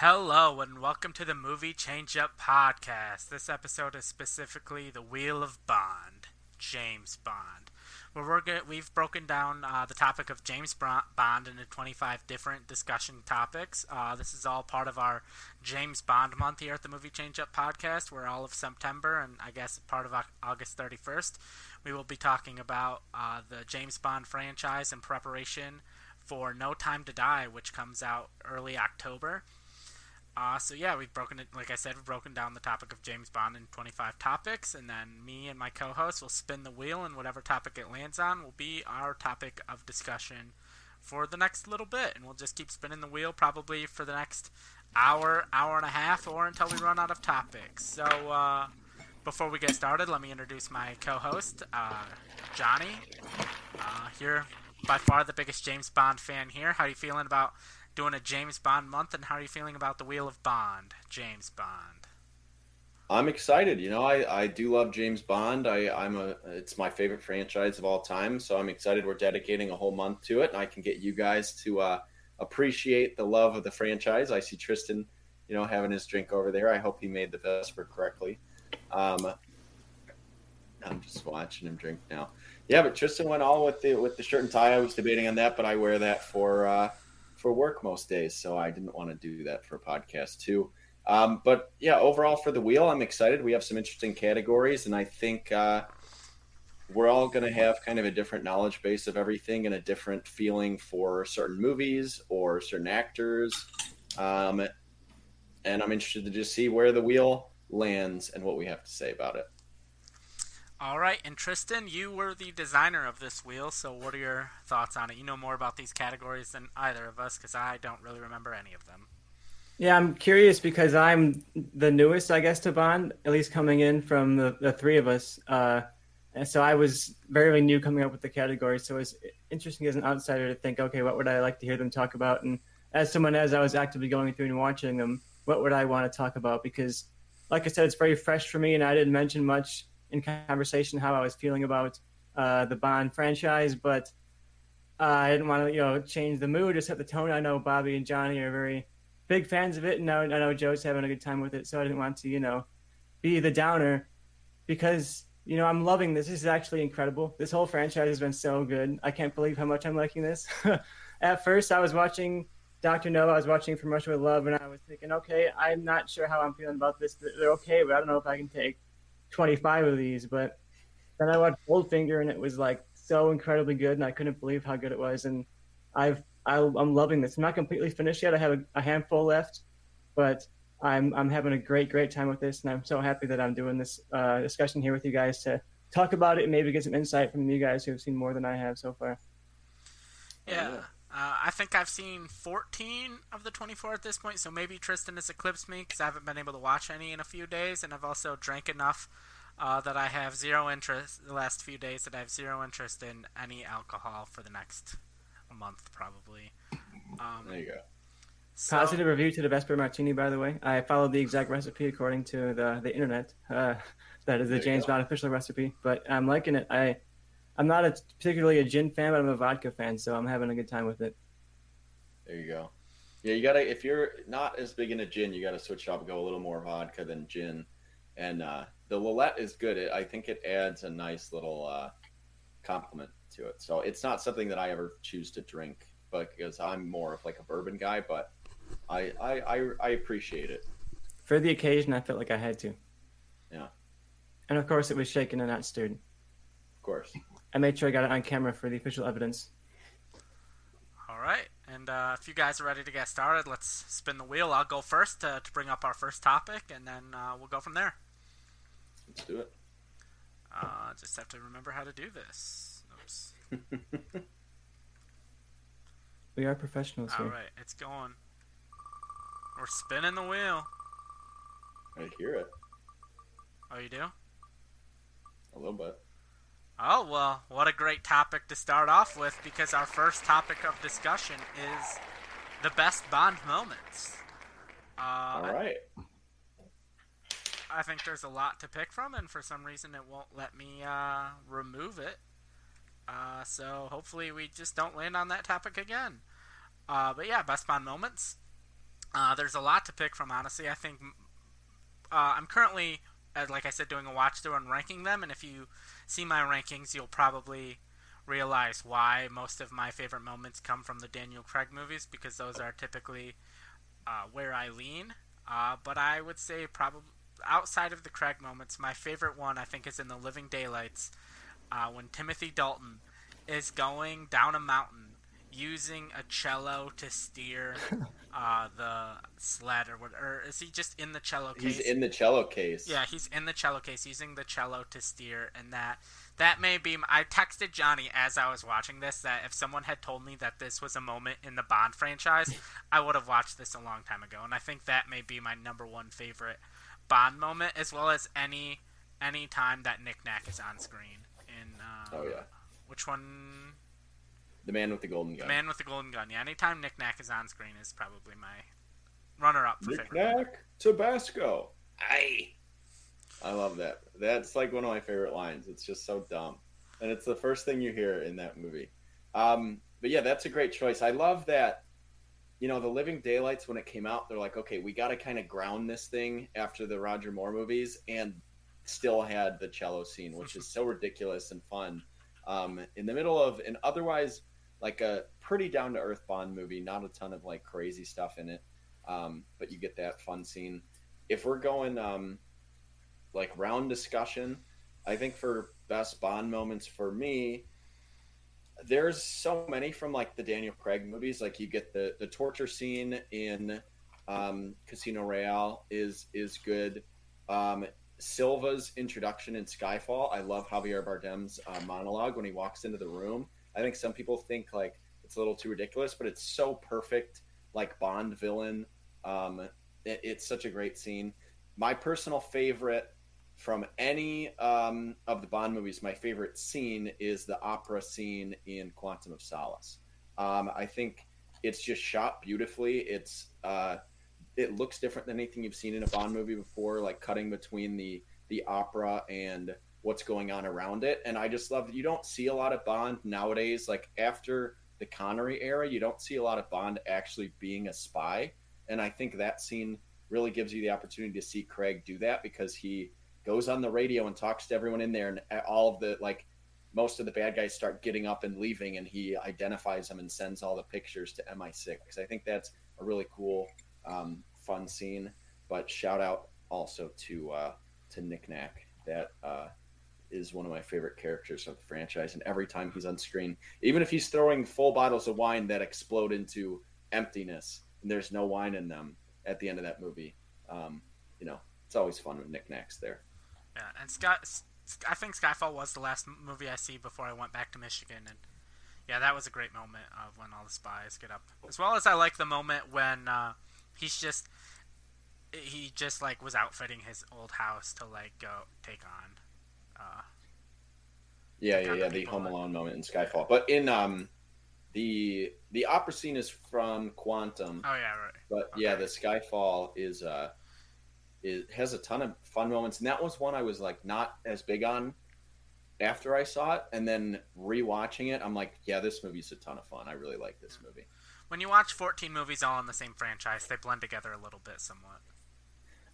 Hello and welcome to the Movie Change Up podcast. This episode is specifically The Wheel of Bond, James Bond. Where we're we've broken down uh, the topic of James Bond into 25 different discussion topics. Uh, this is all part of our James Bond month here at the Movie Change Up podcast. We're all of September and I guess part of August 31st. We will be talking about uh, the James Bond franchise in preparation for No Time to Die, which comes out early October. Uh, so yeah, we've broken it. Like I said, we've broken down the topic of James Bond in 25 topics, and then me and my co-host will spin the wheel, and whatever topic it lands on will be our topic of discussion for the next little bit, and we'll just keep spinning the wheel probably for the next hour, hour and a half, or until we run out of topics. So uh, before we get started, let me introduce my co-host, uh, Johnny. Uh, here, by far the biggest James Bond fan here. How are you feeling about? Doing a James Bond month, and how are you feeling about the Wheel of Bond, James Bond? I'm excited. You know, I, I do love James Bond. I, I'm a it's my favorite franchise of all time. So I'm excited we're dedicating a whole month to it, and I can get you guys to uh, appreciate the love of the franchise. I see Tristan, you know, having his drink over there. I hope he made the Vesper correctly. Um, I'm just watching him drink now. Yeah, but Tristan went all with the with the shirt and tie. I was debating on that, but I wear that for uh, for work most days, so I didn't want to do that for a podcast too. Um, but yeah, overall for the wheel, I'm excited. We have some interesting categories, and I think uh, we're all going to have kind of a different knowledge base of everything and a different feeling for certain movies or certain actors. Um, and I'm interested to just see where the wheel lands and what we have to say about it. All right, and Tristan, you were the designer of this wheel, so what are your thoughts on it? You know more about these categories than either of us because I don't really remember any of them. Yeah, I'm curious because I'm the newest, I guess, to Bond, at least coming in from the, the three of us. Uh, and so I was very new coming up with the categories. So it's interesting as an outsider to think, okay, what would I like to hear them talk about? And as someone, as I was actively going through and watching them, what would I want to talk about? Because, like I said, it's very fresh for me, and I didn't mention much in conversation how I was feeling about uh, the Bond franchise, but uh, I didn't want to, you know, change the mood or set the tone. I know Bobby and Johnny are very big fans of it, and I, know Joe's having a good time with it, so I didn't want to, you know, be the downer because you know I'm loving this. This is actually incredible. This whole franchise has been so good. I can't believe how much I'm liking this. At first, I was watching Doctor No. I was watching From Russia with Love, and I was thinking, okay, I'm not sure how I'm feeling about this. They're okay, but I don't know if I can take 25 of these. But then I watched Goldfinger, and it was like so incredibly good, and I couldn't believe how good it was. And I've I, am loving this. I'm not completely finished yet. I have a, a, handful left, but I'm I'm having a great great time with this, and I'm so happy that I'm doing this uh, discussion here with you guys to talk about it and maybe get some insight from you guys who have seen more than I have so far. Yeah. Uh, I think I've seen 14 of the 24 at this point, so maybe Tristan has eclipsed me because I haven't been able to watch any in a few days, and I've also drank enough uh, that I have zero interest the last few days that I have zero interest in any alcohol for the next month probably. Um, there you go. So, Positive review to the Vesper Martini, by the way. I followed the exact recipe according to the the internet. Uh, that is the James Bond official recipe, but I'm liking it. I I'm not a, particularly a gin fan, but I'm a vodka fan, so I'm having a good time with it. There you go. Yeah, you gotta if you're not as big into gin, you gotta switch up, go a little more vodka than gin. And uh, the Lillet is good. It, I think it adds a nice little uh, complement to it. So it's not something that I ever choose to drink, but because I'm more of like a bourbon guy, but I I, I, I appreciate it. For the occasion, I felt like I had to. Yeah. And of course, it was shaken and not stirred. Of course. I made sure I got it on camera for the official evidence. All right, and uh, if you guys are ready to get started, let's spin the wheel. I'll go first to, to bring up our first topic, and then uh, we'll go from there. Let's do it. Uh, just have to remember how to do this. Oops. we are professionals here. All right, it's going. We're spinning the wheel. I hear it. Oh, you do? A little bit. Oh, well, what a great topic to start off with because our first topic of discussion is the best Bond moments. Uh, All right. I, think there's a lot to pick from, and for some reason it won't let me uh, remove it. Uh, so hopefully we just don't land on that topic again. Uh, but yeah, best Bond moments. Uh, there's a lot to pick from, honestly. I think uh, I'm currently, like I said, doing a watch through and ranking them, and if you see my rankings, you'll probably realize why most of my favorite moments come from the Daniel Craig movies because those are typically uh, where I lean. Uh, but I would say probably outside of the Craig moments, my favorite one I think is in the Living Daylights uh, when Timothy Dalton is going down a mountain using a cello to steer uh, the sled, or what? Or is he just in the cello case? He's in the cello case. Yeah, he's in the cello case using the cello to steer, and that that may be. I texted Johnny as I was watching this that if someone had told me that this was a moment in the Bond franchise, I would have watched this a long time ago, and I think that may be my number one favorite Bond moment, as well as any any time that Nick Nack is on screen. In uh, oh yeah, which one? The man with the golden gun. The man with the golden gun. Yeah, anytime Nick Nack is on screen is probably my runner-up for Nick favorite. Nack, Tabasco. Aye. I love that. That's like one of my favorite lines. It's just so dumb, and it's the first thing you hear in that movie. Um, but yeah, that's a great choice. I love that. You know, the Living Daylights when it came out, they're like, okay, we got to kind of ground this thing after the Roger Moore movies, and still had the cello scene, which is so ridiculous and fun. Um, in the middle of an otherwise like a pretty down to earth Bond movie, not a ton of like crazy stuff in it, um, but you get that fun scene. If we're going um, like round discussion, I think for best Bond moments for me, there's so many from like the Daniel Craig movies. Like you get the the torture scene in um, Casino Royale is is good. Um, Silva's introduction in Skyfall, I love Javier Bardem's uh, monologue when he walks into the room. I think some people think like it's a little too ridiculous, but it's so perfect, like Bond villain. Um, it, it's such a great scene. My personal favorite from any um, of the Bond movies, my favorite scene is the opera scene in Quantum of Solace. Um, I think it's just shot beautifully. It's uh, it looks different than anything you've seen in a Bond movie before, like cutting between the the opera and what's going on around it. And I just love that you don't see a lot of Bond nowadays. Like after the Connery era, you don't see a lot of Bond actually being a spy. And I think that scene really gives you the opportunity to see Craig do that because he goes on the radio and talks to everyone in there, and all of the like most of the bad guys start getting up and leaving, and he identifies them and sends all the pictures to MI6. I think that's a really cool, um, fun scene. But shout out also to uh, to Nick Nack. That uh, is one of my favorite characters of the franchise. And every time he's on screen, even if he's throwing full bottles of wine that explode into emptiness and there's no wine in them at the end of that movie, um, you know, it's always fun with Nick Nack's there. Yeah, and Scott, I think Skyfall was the last movie I see before I went back to Michigan, and yeah, that was a great moment of when all the spies get up. As well as I like the moment when uh, he's just he just like was outfitting his old house to like go take on uh, yeah, yeah, yeah. The Home Alone moment in Skyfall, but in um, the the opera scene is from Quantum. Oh yeah, right. But okay. yeah, the Skyfall is uh, it has a ton of fun moments, and that was one I was like not as big on after I saw it, and then rewatching it, I'm like, yeah, this movie's a ton of fun. I really like this movie. When you watch 14 movies all in the same franchise, they blend together a little bit somewhat.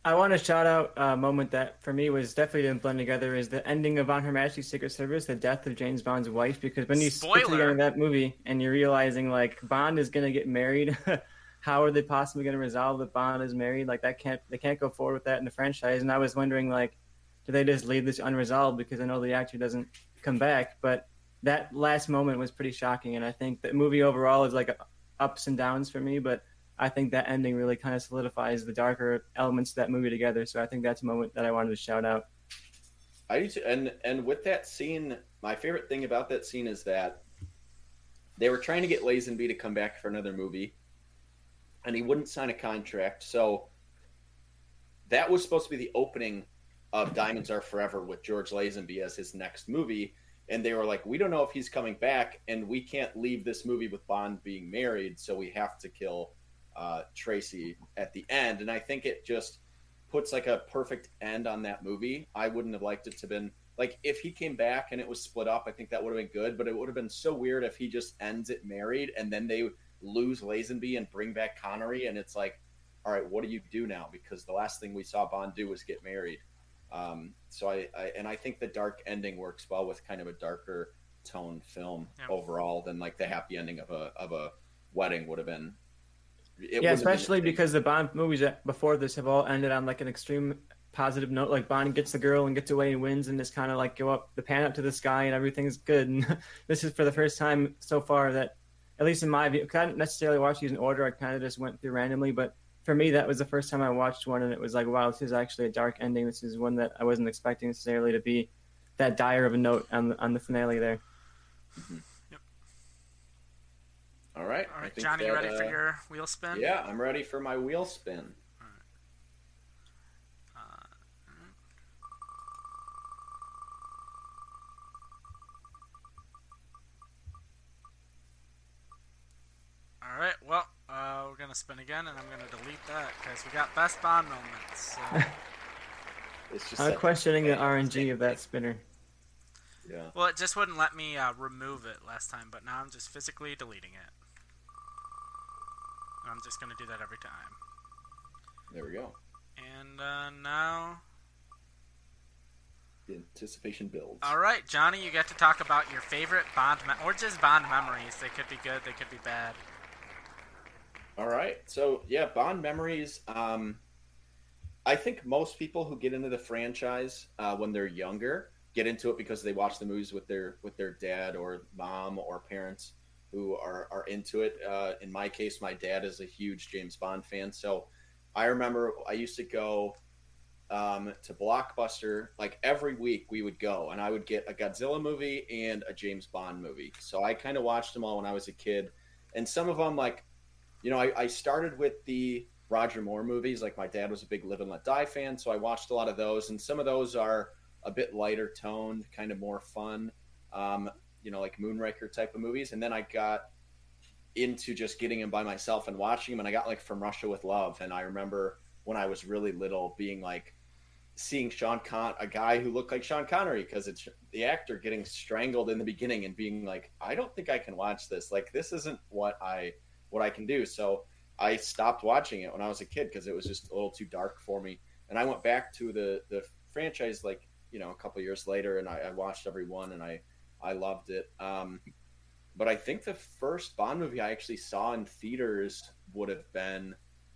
I want to shout out a moment that for me was definitely didn't blend together is the ending of On Her Majesty's Secret Service, the death of James Bond's wife. Because when you put together that movie and you're realizing like Bond is gonna get married, how are they possibly gonna resolve that Bond is married? Like that can't they can't go forward with that in the franchise. And I was wondering like, do they just leave this unresolved because I know the actor doesn't come back? But that last moment was pretty shocking, and I think the movie overall is like ups and downs for me, but I think that ending really kind of solidifies the darker elements of that movie together. So I think that's a moment that I wanted to shout out. I do too. And and with that scene, my favorite thing about that scene is that they were trying to get Lazenby to come back for another movie, and he wouldn't sign a contract. So that was supposed to be the opening of Diamonds Are Forever with George Lazenby as his next movie. And they were like, we don't know if he's coming back, and we can't leave this movie with Bond being married, so we have to kill uh, Tracy at the end, and I think it just puts like a perfect end on that movie. I wouldn't have liked it to have been like if he came back and it was split up. I think that would have been good, but it would have been so weird if he just ends it married and then they lose Lazenby and bring back Connery, and it's like all right, what do you do now? Because the last thing we saw Bond do was get married. Um, so I, I, and I think the dark ending works well with kind of a darker tone film yeah. overall than like the happy ending of a of a wedding would have been. It yeah, especially because the Bond movies before this have all ended on like an extreme positive note. Like Bond gets the girl and gets away and wins, and just kind of like go up the pan up to the sky and everything's good. And this is for the first time so far that, at least in my view, I didn't necessarily watch these in order. I kind of just went through randomly, but for me, that was the first time I watched one, and it was like, wow, this is actually a dark ending. This is one that I wasn't expecting necessarily to be that dire of a note on the, on the finale there. Mm-hmm. Yep. All right. All right, Johnny, that, you ready uh, for your wheel spin? Yeah, I'm ready for my wheel spin. All right. Well, uh, we're gonna spin again, and I'm gonna delete that because we got best Bond moments. So. it's just I'm questioning the RNG of that spinner. Yeah. Well, it just wouldn't let me uh, remove it last time, but now I'm just physically deleting it. I'm just gonna do that every time. There we go. And uh, now. The anticipation builds. All right, Johnny, you get to talk about your favorite Bond, me- or just Bond memories. They could be good, they could be bad. All right. So yeah, Bond memories. Um, I think most people who get into the franchise uh, when they're younger get into it because they watch the movies with their with their dad or mom or parents who are are into it. Uh, in my case, my dad is a huge James Bond fan, so I remember I used to go um, to Blockbuster like every week. We would go, and I would get a Godzilla movie and a James Bond movie. So I kind of watched them all when I was a kid, and some of them like you know, I, I started with the Roger Moore movies. Like my dad was a big Live and Let Die fan, so I watched a lot of those, and some of those are a bit lighter toned, kind of more fun. Um, you know, like Moonraker type of movies. And then I got into just getting them by myself and watching them, and I got like From Russia with Love, and I remember when I was really little being like seeing Sean Con a guy who looked like Sean Connery because it's the actor getting strangled in the beginning and being like, I don't think I can watch this. Like this isn't what I what I can do. So I stopped watching it when I was a kid because it was just a little too dark for me. And I went back to the the franchise like you know a couple years later, and I, I, watched every one, and I I loved it. Um, but I think the first Bond movie I actually saw in theaters would have been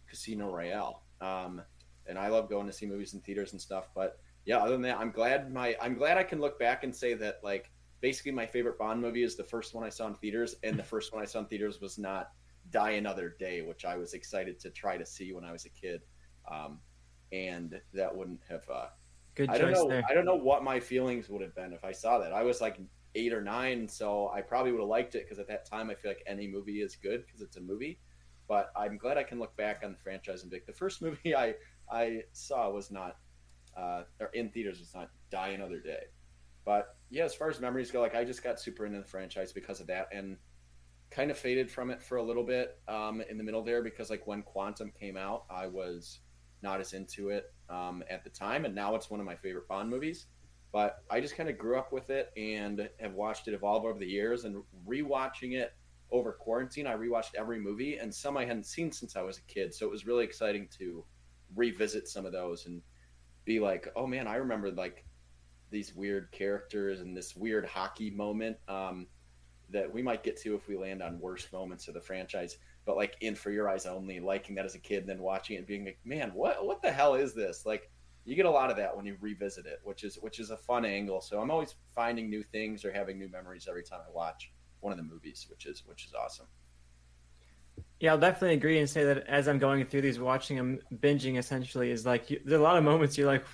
Casino Royale. Um, and I love going to see movies in theaters and stuff. But yeah, other than that, I'm glad my I'm glad I can look back and say that like basically my favorite Bond movie is the first one I saw in theaters, and the first one I saw in theaters was not Die Another Day, which I was excited to try to see when I was a kid, um, and that wouldn't have. Uh, Good I don't know. There. I don't know what my feelings would have been if I saw that. I was like eight or nine, so I probably would have liked it because at that time I feel like any movie is good because it's a movie. But I'm glad I can look back on the franchise and be like, the first movie I I saw was not, uh, or in theaters was not Die Another Day. But yeah, as far as memories go, like I just got super into the franchise because of that, and kind of faded from it for a little bit um, in the middle there because like when Quantum came out, I was not as into it um, at the time, and now it's one of my favorite Bond movies. But I just kind of grew up with it and have watched it evolve over the years. And rewatching it over quarantine, I rewatched every movie, and some I hadn't seen since I was a kid. So it was really exciting to revisit some of those and be like, oh man, I remember like these weird characters and this weird hockey moment. Um, that we might get to if we land on worst moments of the franchise. But like in For Your Eyes Only, liking that as a kid, and then watching it and being like, man, what what the hell is this? Like you get a lot of that when you revisit it, which is which is a fun angle. So I'm always finding new things or having new memories every time I watch one of the movies, which is which is awesome. Yeah, I'll definitely agree and say that as I'm going through these, watching them, binging essentially is like you, there's a lot of moments you're like,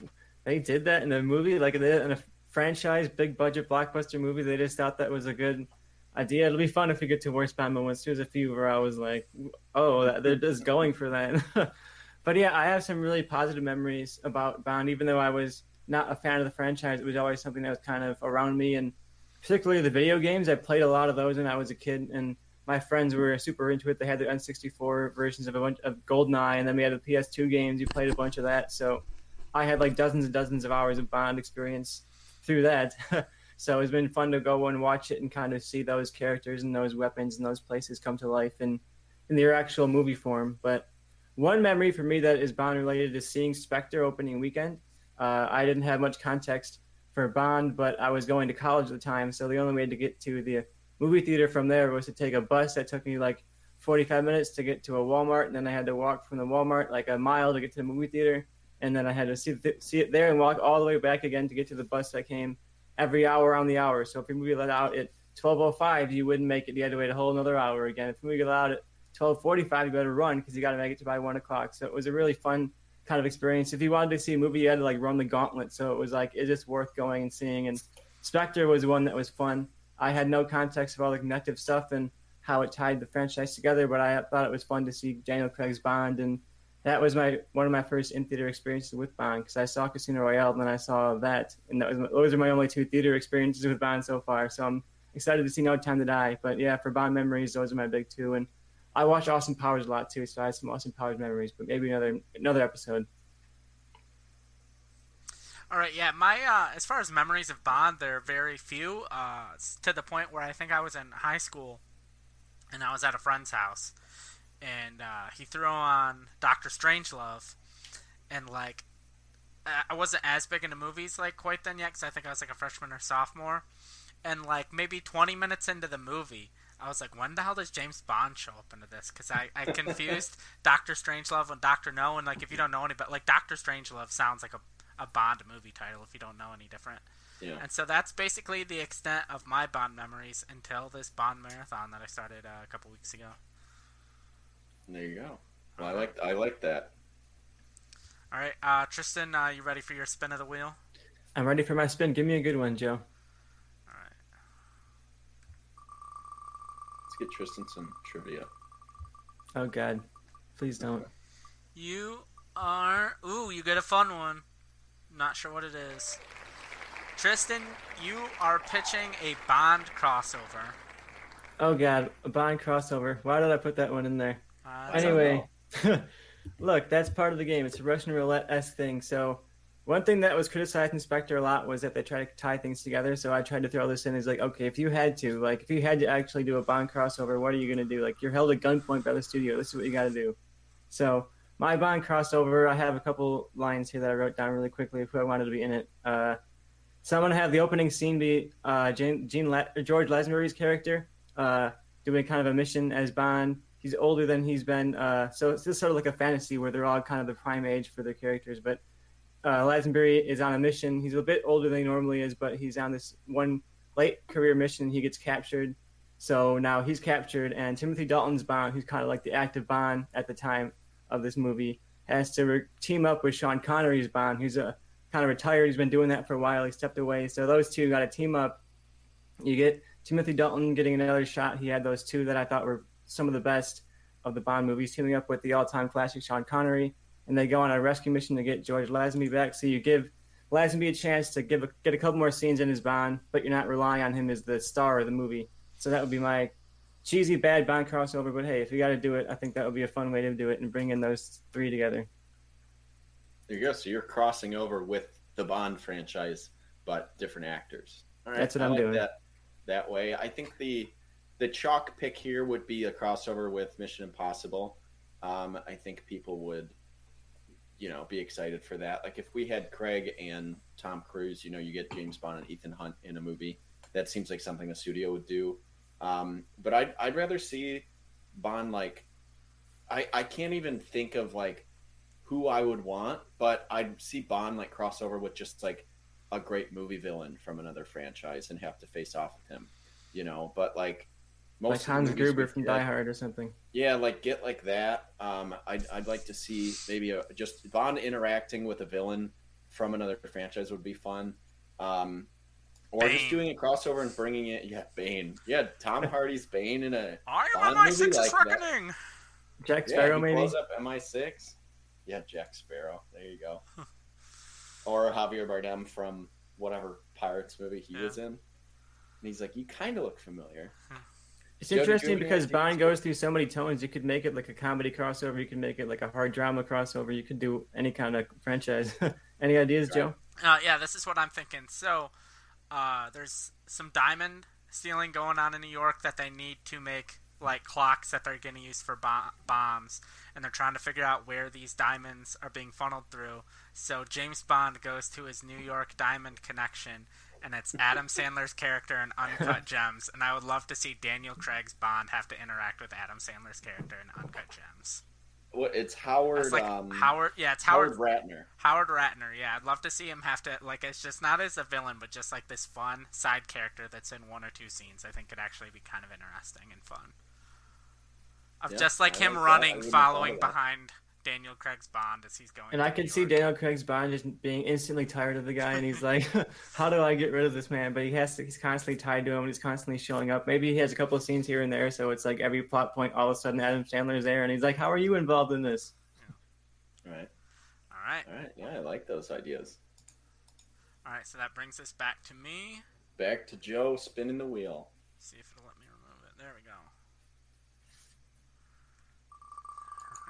they did that in a movie, like in a franchise, big budget blockbuster movie. They just thought that was a good idea. It'll be fun if we get to worst Bond moments. There's a few where I was like, oh, they're just going for that. but yeah, I have some really positive memories about Bond, even though I was not a fan of the franchise. It was always something that was kind of around me, and particularly the video games. I played a lot of those when I was a kid, and my friends were super into it. They had the N64 versions of a bunch of GoldenEye, and then we had the PS2 games. You played a bunch of that, so I had like dozens and dozens of hours of Bond experience through that. So it's been fun to go and watch it and kind of see those characters and those weapons and those places come to life in in their actual movie form. But one memory for me that is Bond related is seeing Spectre opening weekend. Uh, I didn't have much context for Bond, but I was going to college at the time, so the only way to get to the movie theater from there was to take a bus that took me like 45 minutes to get to a Walmart, and then I had to walk from the Walmart like a mile to get to the movie theater, and then I had to see, th- see it there and walk all the way back again to get to the bus that came every hour on the hour. So if your movie let out at 12:05, you wouldn't make it. You had to wait a whole another hour again. If the movie let out at 12:45, you better run because you got to make it to by one o'clock. So it was a really fun kind of experience. If you wanted to see a movie, you had to like run the gauntlet. So it was like it's just worth going and seeing. And Spectre was one that was fun. I had no context of all the connective stuff and how it tied the franchise together, but I thought it was fun to see Daniel Craig's Bond, and that was my one of my first in theater experiences with Bond because I saw Casino Royale and then I saw that, and that was those are my only two theater experiences with Bond so far. So I'm excited to see No Time to Die. But yeah, for Bond memories, those are my big two, and I watch Austin Powers a lot too, so I have some Austin Powers memories. But maybe another another episode. All right, yeah. My uh, as far as memories of Bond, they're very few. Uh, to the point where I think I was in high school, and I was at a friend's house, and uh, he threw on Doctor Strangelove, and like, I wasn't as big into movies like quite then yet, because I think I was like a freshman or sophomore, and like maybe 20 minutes into the movie. I was like, when the hell does James Bond show up into this? Because I, I confused Doctor Strangelove and Doctor No, and like if you don't know any, but like Doctor Strangelove sounds like a a Bond movie title if you don't know any different. Yeah. And so that's basically the extent of my Bond memories until this Bond marathon that I started uh, a couple weeks ago. There you go. Well, I like I like that. All right, uh, Tristan, uh, you ready for your spin of the wheel? I'm ready for my spin. Give me a good one, Joe. All right. Let's get Tristan some trivia. Oh God, please don't. You are. Ooh, you get a fun one. Not sure what it is. Tristan, you are pitching a Bond crossover. Oh God, a Bond crossover. Why did I put that one in there? Uh, Anyway, look, that's part of the game. It's a Russian roulette s thing. So one thing that was criticized in Spectre a lot was that they try to tie things together. So I tried to throw this in as like, okay, if you had to, like, if you had to actually do a Bond crossover, what are you gonna do? Like, you're held at gunpoint by the studio. This is what you got to do. So my Bond crossover, I have a couple lines here that I wrote down really quickly of who I wanted to be in it. Uh, so I'm gonna have the opening scene be uh, Gene La- George Lazenby's character uh, doing kind of a mission as Bond. He's older than he's been, uh, so it's just sort of like a fantasy where they're all kind of the prime age for their characters. But uh, Lazenby is on a mission. He's a bit older than he normally is, but he's on this one late career mission. He gets captured, so now he's captured, and Timothy Dalton's Bond, who's kind of like the active Bond at the time of this movie, has to re- team up with Sean Connery's Bond, who's a kind of retired. He's been doing that for a while. He stepped away, so those two got to team up. You get Timothy Dalton getting another shot. He had those two that I thought were some of the best of the Bond movies, teaming up with the all-time classic Sean Connery, and they go on a rescue mission to get George Lazenby back. So you give Lazenby a chance to give a, get a couple more scenes in his Bond, but you're not relying on him as the star of the movie. So that would be my cheesy bad Bond crossover. But hey, if you got to do it, I think that would be a fun way to do it and bring in those three together. There you go. So you're crossing over with the Bond franchise, but different actors. All right, That's what I I'm like doing. That that way, I think the the chalk pick here would be a crossover with Mission Impossible. Um, I think people would, you know, be excited for that. Like if we had Craig and Tom Cruise, you know, you get James Bond and Ethan Hunt in a movie. That seems like something a studio would do. Um, but I'd I'd rather see Bond like I I can't even think of like who I would want, but I'd see Bond like crossover with just like a great movie villain from another franchise and have to face off with him, you know. But like most like of Hans Gruber from Die Hard or something. yeah, like get like that. Um, I'd I'd like to see maybe a, just Bond interacting with a villain from another franchise would be fun. Um, or Bane. just doing a crossover and bringing it. Yeah, Bane. Yeah, Tom Hardy's Bane in a I am Bond on my movie sixth like that. reckoning. Jack yeah, Sparrow, he maybe. blows up MI6. Yeah, Jack Sparrow. There you go. or Javier Bardem from whatever Pirates movie he Yeah. was in. And he's like, you kind of look familiar. It's Judge interesting Judy, because think Bond goes through so many tones. You could make it like a comedy crossover. You could make it like a hard drama crossover. You could do any kind of franchise. any ideas, Right. Joe? Uh, yeah, this is what I'm thinking. So, uh, there's some diamond stealing going on in New York that they need to make like clocks that they're going to use for bo- bombs, and they're trying to figure out where these diamonds are being funneled through. So James Bond goes to his New York diamond connection, and it's Adam Sandler's character in Uncut Gems. And I would love to see Daniel Craig's Bond have to interact with Adam Sandler's character in Uncut Gems. What it's Howard. It's like um, Howard, yeah, it's Howard, Howard Ratner. Howard Ratner, yeah, I'd love to see him have to like it's just not as a villain, but just like this fun side character that's in one or two scenes. I think could actually be kind of interesting and fun. Of Yeah, just like I him like running, wouldn't have thought following behind. that. Behind Daniel Craig's Bond as he's going. And to I New can see York. Daniel Craig's Bond just being instantly tired of the guy, and he's like, "How do I get rid of this man?" But he has to. He's constantly tied to him, and he's constantly showing up. Maybe he has a couple of scenes here and there, so it's like every plot point, all of a sudden Adam Sandler's there, and he's like, "How are you involved in this?" All right. All right, All right. Yeah, I like those ideas. all right. So that brings us back to me. Back to Joe spinning the wheel. See if it'll let me remove it. There we go.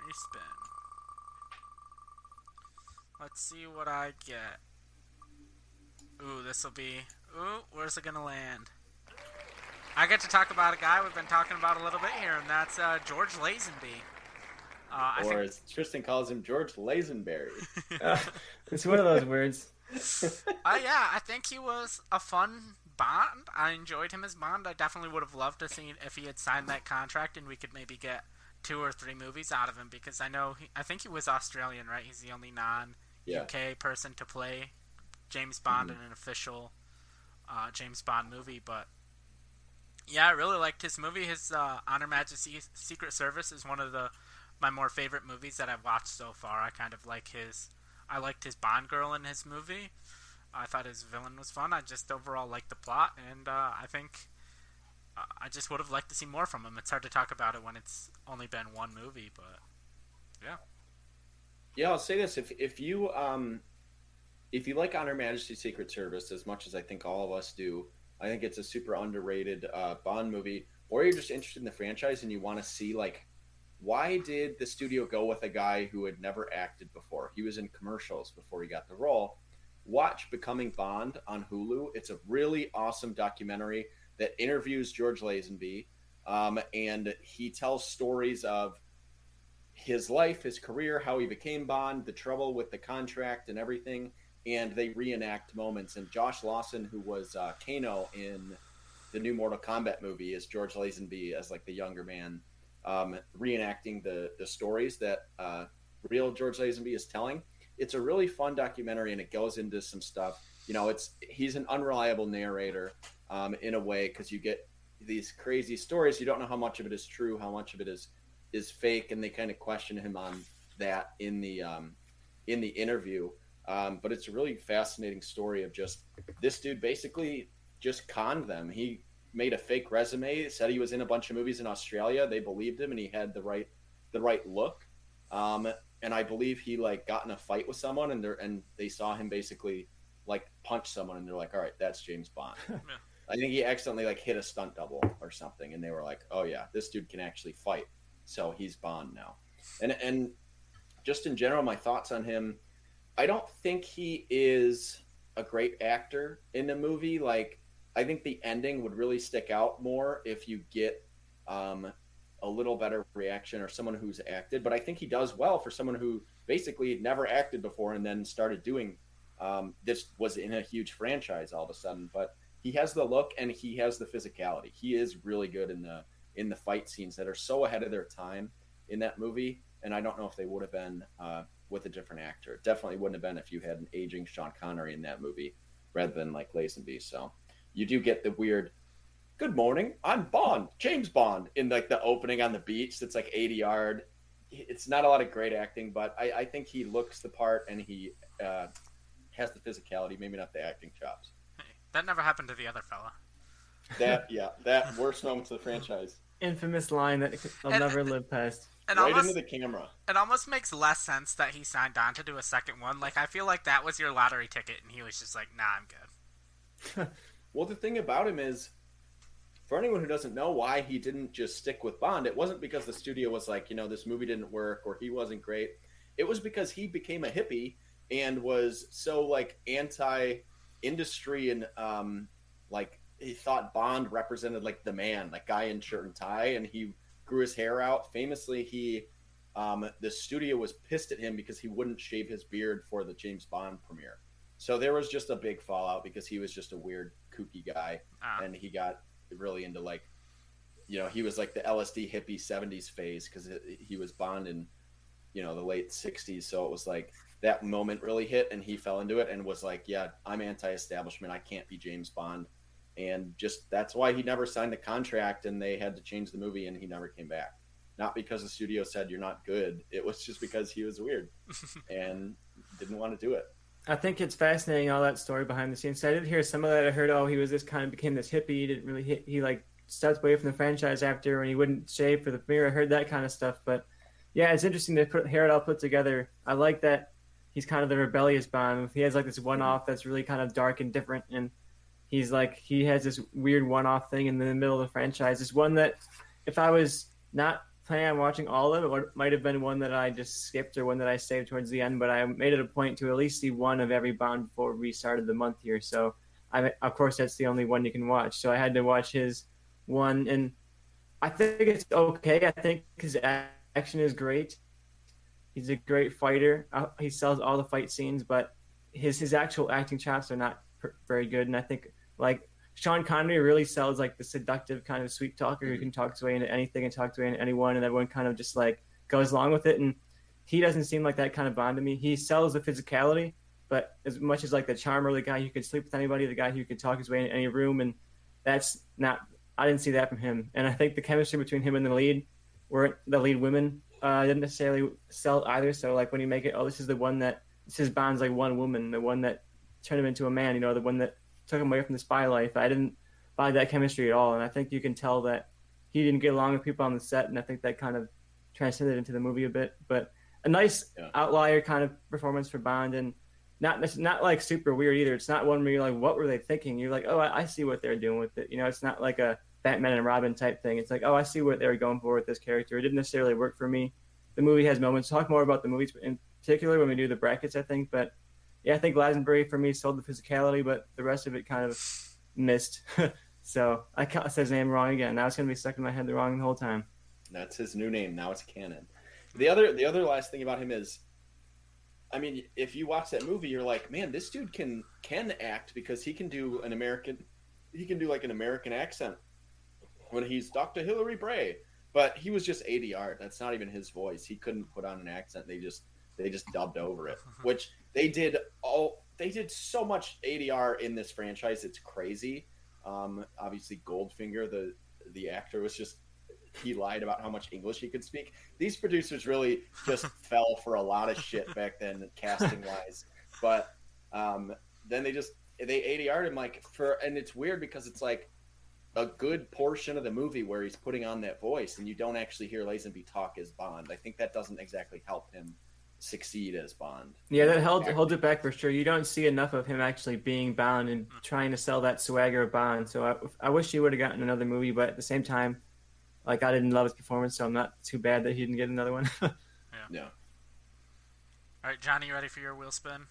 Respin. Let's see what I get. Ooh, this will be. Ooh, where's it gonna land? I get to talk about a guy we've been talking about a little bit here, and that's uh, George Lazenby. Uh, I or think as Tristan calls him, George Lazenberry. Uh, it's one of those words. Uh, yeah, I think he was a fun Bond. I enjoyed him as Bond. I definitely would have loved to see if he had signed that contract and we could maybe get two or three movies out of him because I know he, I think he was Australian, right? He's the only non Yeah. UK person to play James Bond Mm-hmm. in an official uh, James Bond movie. But yeah, I really liked his movie. His uh, On Her Majesty Secret Service is one of the my more favorite movies that I've watched so far. I kind of like his. I liked his Bond girl in his movie. I thought his villain was fun. I just overall liked the plot, and uh, I think uh, I just would have liked to see more from him. It's hard to talk about it when it's only been one movie, but yeah. Yeah, I'll say this: if if you um, if you like On Her Majesty Secret Service as much as I think all of us do, I think it's a super underrated uh, Bond movie. Or you're just interested in the franchise and you want to see like, why did the studio go with a guy who had never acted before? He was in commercials before he got the role. Watch Becoming Bond on Hulu. It's a really awesome documentary that interviews George Lazenby, um, and he tells stories of his life, his career, how he became Bond, the trouble with the contract and everything, and they reenact moments. And Josh Lawson, who was uh, Kano in the new Mortal Kombat movie, is George Lazenby as like the younger man, um, reenacting the the stories that uh, real George Lazenby is telling. It's a really fun documentary, and it goes into some stuff. You know, it's he's an unreliable narrator um, in a way because you get these crazy stories. You don't know how much of it is true, how much of it is is fake, and they kind of question him on that in the um, in the interview. Um, but it's a really fascinating story of just this dude basically just conned them. He made a fake resume, said he was in a bunch of movies in Australia. They believed him, and he had the right the right look. Um, and I believe he like got in a fight with someone, and they and they saw him basically like punch someone, and they're like, "All right, that's James Bond." I think he accidentally like hit a stunt double or something, and they were like, "Oh yeah, this dude can actually fight." So he's Bond now. And and just in general, my thoughts on him. I don't think he is a great actor in the movie. Like I think the ending would really stick out more if you get um, a little better reaction or someone who's acted. But I think he does well for someone who basically had never acted before and then started doing um, this was in a huge franchise all of a sudden. But he has the look and he has the physicality. He is really good in the in the fight scenes that are so ahead of their time in that movie. And I don't know if they would have been uh, with a different actor. It definitely wouldn't have been if you had an aging Sean Connery in that movie rather than like Lazenby. So you do get the weird, good morning, I'm Bond, James Bond, in like the opening on the beach that's like 80 yard. It's not a lot of great acting, but I, I think he looks the part and he uh, has the physicality, maybe not the acting chops. Hey, that never happened to the other fella. That, yeah, that worst moments of the franchise. Infamous line that I'll And- never live past. And right almost, into the camera. it almost makes less sense that he signed on to do a second one. Like I feel like that was your lottery ticket, and he was just like, "Nah, I'm good." Well, the thing about him is, for anyone who doesn't know why he didn't just stick with Bond, it wasn't because the studio was like, you know, this movie didn't work or he wasn't great. It was because he became a hippie and was so like anti-industry and um, like he thought Bond represented like the man, like guy in shirt and tie, and he grew his hair out. Famously, he um, the studio was pissed at him because he wouldn't shave his beard for the James Bond premiere. So there was just a big fallout because he was just a weird, kooky guy, Ah. and he got really into like, you know, he was like the LSD hippie '70s phase because he was Bond in, you know, the late '60s. So it was like that moment really hit, and he fell into it and was like, "Yeah, I'm anti-establishment. I can't be James Bond." And just that's why he never signed the contract, and they had to change the movie, and he never came back not because the studio said you're not good. It was just because he was weird and didn't want to do it. I think it's fascinating all that story behind the scenes. So I did hear some of that. I heard, oh, he was this kind of became this hippie. He didn't really hit. He like stepped away from the franchise after, when he wouldn't shave for the premiere. I heard that kind of stuff. But yeah, it's interesting to put hear it all put together. I like that he's kind of the rebellious Bond. He has like this one mm-hmm. off that's really kind of dark and different, and he's like he has this weird one off thing in the middle of the franchise. This one that if I was not planning on watching all of it. It might have been one that I just skipped or one that I saved towards the end, but I made it a point to at least see one of every Bond before we started the month here. So, I of course that's the only one you can watch. So I had to watch his one, and I think it's okay. I think his action is great. He's a great fighter. Uh, He sells all the fight scenes, but his his actual acting chops are not very good. And I think like Sean Connery really sells like the seductive kind of sweet talker who can talk his way into anything and talk to anyone, and everyone kind of just like goes along with it. And he doesn't seem like that kind of Bond to me. He sells the physicality, but as much as like the charmer, the guy who could sleep with anybody, the guy who could talk his way into any room, and that's not. I didn't see that from him, and I think the chemistry between him and the lead, weren't the lead women, uh, didn't necessarily sell either. So like when you make it, oh, this is the one that this is Bond's like one woman, the one that turned him into a man, you know, the one that took him away from the spy life. I didn't buy that chemistry at all, and I think you can tell that he didn't get along with people on the set, and I think that kind of transcended into the movie a bit. But a nice Yeah. outlier kind of performance for Bond, and not not like super weird either. It's not one where you're like, what were they thinking? You're like, oh, I, I see what they're doing with it. You know, it's not like a Batman and Robin type thing. It's like, oh, I see what they were going for with this character. It didn't necessarily work for me. The movie has moments. Talk more about the movies in particular when we do the brackets, I think. But yeah, I think Lazenbury for me sold the physicality, but the rest of it kind of missed. so I his name wrong again. Now it's gonna be stuck in my head the wrong the whole time. That's his new name. Now it's canon. The other the other last thing about him is I mean, if you watch that movie, you're like, man, this dude can can act because he can do an American he can do like an American accent when he's Dr. Hilary Bray. But he was just ADR. That's not even his voice. He couldn't put on an accent. They just they just dubbed over it. Which they did all they did so much ADR in this franchise. It's crazy. Um, obviously Goldfinger, the the actor was just he lied about how much English he could speak. These producers really just fell for a lot of shit back then, casting wise. But um, then they just they ADR'd him like for, and it's weird because it's like a good portion of the movie where he's putting on that voice, and you don't actually hear Lazenby talk as Bond. I think that doesn't exactly help him succeed as Bond. Yeah, that held holds it back for sure. You don't see enough of him actually being Bond and trying to sell that swagger of Bond. So I, I wish he would have gotten another movie, but at the same time, like I didn't love his performance, so I'm not too bad that he didn't get another one. Yeah, All right, Johnny, you ready for your wheel spin?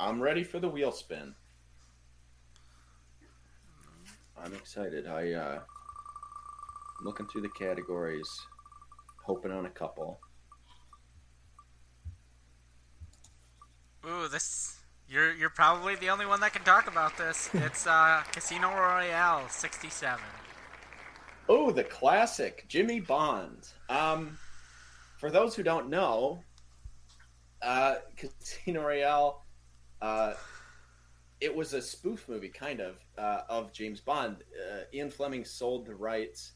I'm ready for the wheel spin. I'm excited. I uh, I'm looking through the categories, hoping on a couple. Ooh, this you're you're probably the only one that can talk about this. It's uh, Casino Royale '67. Oh, the classic Jimmy Bond. Um, for those who don't know, uh, Casino Royale, uh, it was a spoof movie, kind of, uh, of James Bond. Uh, Ian Fleming sold the rights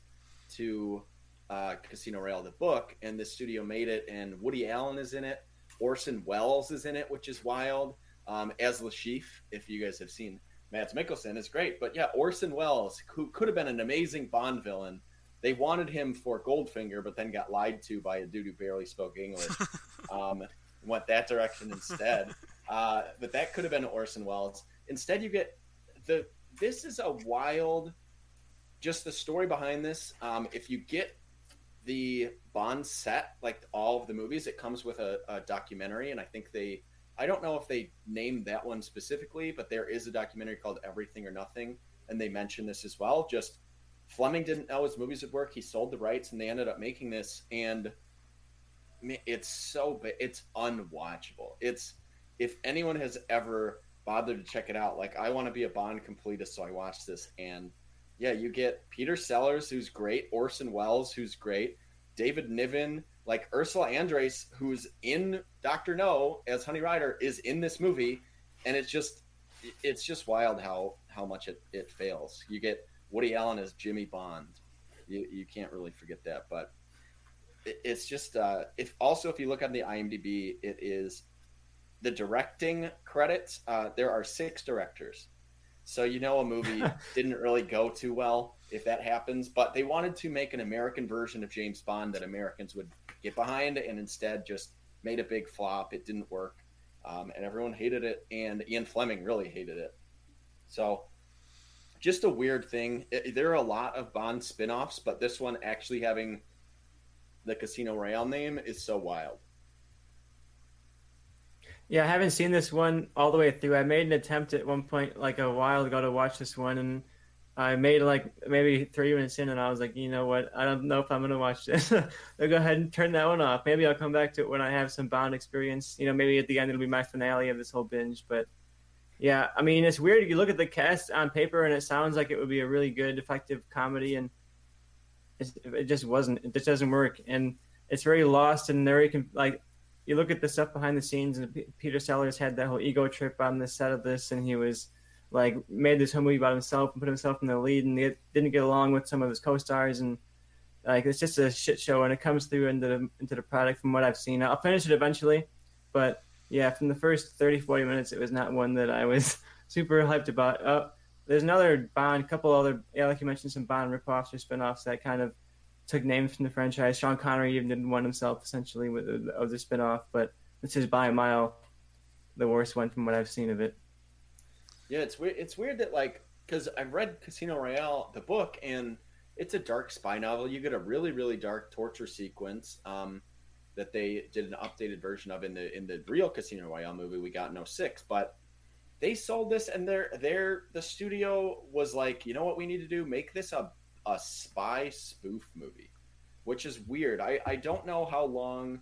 to uh, Casino Royale, the book, and the studio made it. And Woody Allen is in it. Orson Welles is in it, which is wild. Um, as Le Chiffre, if you guys have seen Mads Mikkelsen is great, but yeah, Orson Welles, who could have been an amazing Bond villain, they wanted him for Goldfinger, but then got lied to by a dude who barely spoke English. um, went that direction instead. Uh, but that could have been Orson Welles. Instead, you get the. This is a wild. Just the story behind this. Um, if you get the Bond set, like all of the movies, it comes with a, a documentary, and I think they I don't know if they named that one specifically, but there is a documentary called Everything or Nothing, and they mention this as well. Just Fleming didn't know his movies would work. He sold the rights, and they ended up making this. And it's so it's unwatchable. It's if anyone has ever bothered to check it out, like I want to be a Bond completist, so I watched this, and yeah, you get Peter Sellers, who's great, Orson Welles, who's great, David Niven, like Ursula Andress, who's in Doctor No as Honey Rider, is in this movie, and it's just it's just wild how how much it, it fails. You get Woody Allen as Jimmy Bond. You, you can't really forget that, but it, it's just uh, if also if you look on the IMDb, it is the directing credits. Uh, there are six directors, so you know a movie didn't really go too well if that happens. But they wanted to make an American version of James Bond that Americans would get behind, and instead just made a big flop. It didn't work, um, and everyone hated it. And Ian Fleming really hated it. So, just a weird thing. It, there are a lot of Bond spin-offs, but this one actually having the Casino Royale name is so wild. Yeah, I haven't seen this one all the way through. I made an attempt at one point, like a while ago, to watch this one, and I made like maybe three minutes in, and I was like, you know what? I don't know if I'm gonna watch this. I'll go ahead and turn that one off. Maybe I'll come back to it when I have some Bond experience. You know, maybe at the end it'll be my finale of this whole binge. But yeah, I mean, it's weird. You look at the cast on paper, and it sounds like it would be a really good, effective comedy, and it just wasn't. It just doesn't work, and it's very lost and very like. You look at the stuff behind the scenes, and Peter Sellers had that whole ego trip on the set of this, and he was like made this whole movie about himself and put himself in the lead, and he didn't get along with some of his co-stars, and like it's just a shit show, and it comes through into the into the product from what I've seen. I'll finish it eventually, but yeah, from the first 30, 40 minutes, it was not one that I was super hyped about. Uh, there's another Bond, a couple other, yeah, like you mentioned, some Bond ripoffs or spin-offs that kind of took names from the franchise. Sean Connery even did one himself, essentially, with of the spin-off, but this is by a mile the worst one from what I've seen of it. Yeah, it's weird. It's weird that like because I've read Casino Royale, the book, and it's a dark spy novel. You get a really, really dark torture sequence um, that they did an updated version of in the in the real Casino Royale movie we got in 06. But they sold this, and their their the studio was like, you know what we need to do? Make this a a spy spoof movie, which is weird. I I don't know how long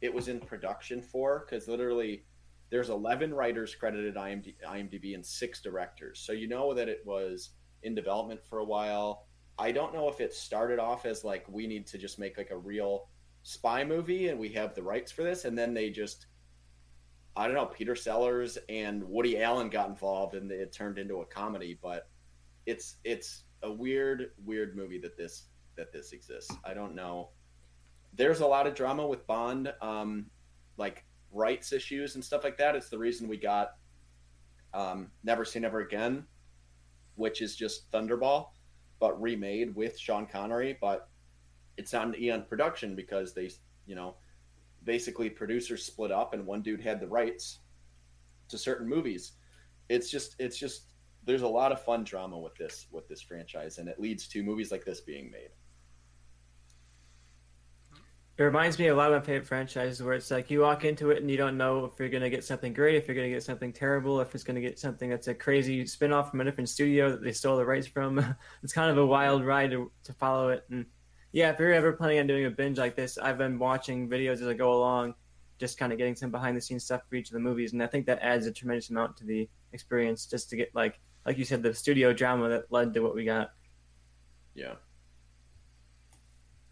it was in production for because literally there's 11 writers credited IMD, IMDb and six directors. So you know that it was in development for a while. I don't know if it started off as like we need to just make like a real spy movie and we have the rights for this, and then they just I don't know Peter Sellers and Woody Allen got involved and it turned into a comedy. But it's it's a weird weird movie that this that this exists. I don't know. There's a lot of drama with Bond. Um, like rights issues and stuff like that. It's the reason we got um, Never Say Never Again, which is just Thunderball, but remade with Sean Connery. But it's on Eon Production because they, you know, basically producers split up and one dude had the rights to certain movies. It's just, it's just, there's a lot of fun drama with this with this franchise, and it leads to movies like this being made. It reminds me a lot of my favorite franchises where it's like you walk into it and you don't know if you're going to get something great, if you're going to get something terrible, if it's going to get something that's a crazy spin off from a different studio that they stole the rights from. it's kind of a wild ride to, to follow it. And yeah, if you're ever planning on doing a binge like this, I've been watching videos as I go along, just kind of getting some behind the scenes stuff for each of the movies. And I think that adds a tremendous amount to the experience just to get, like, like you said, the studio drama that led to what we got. Yeah.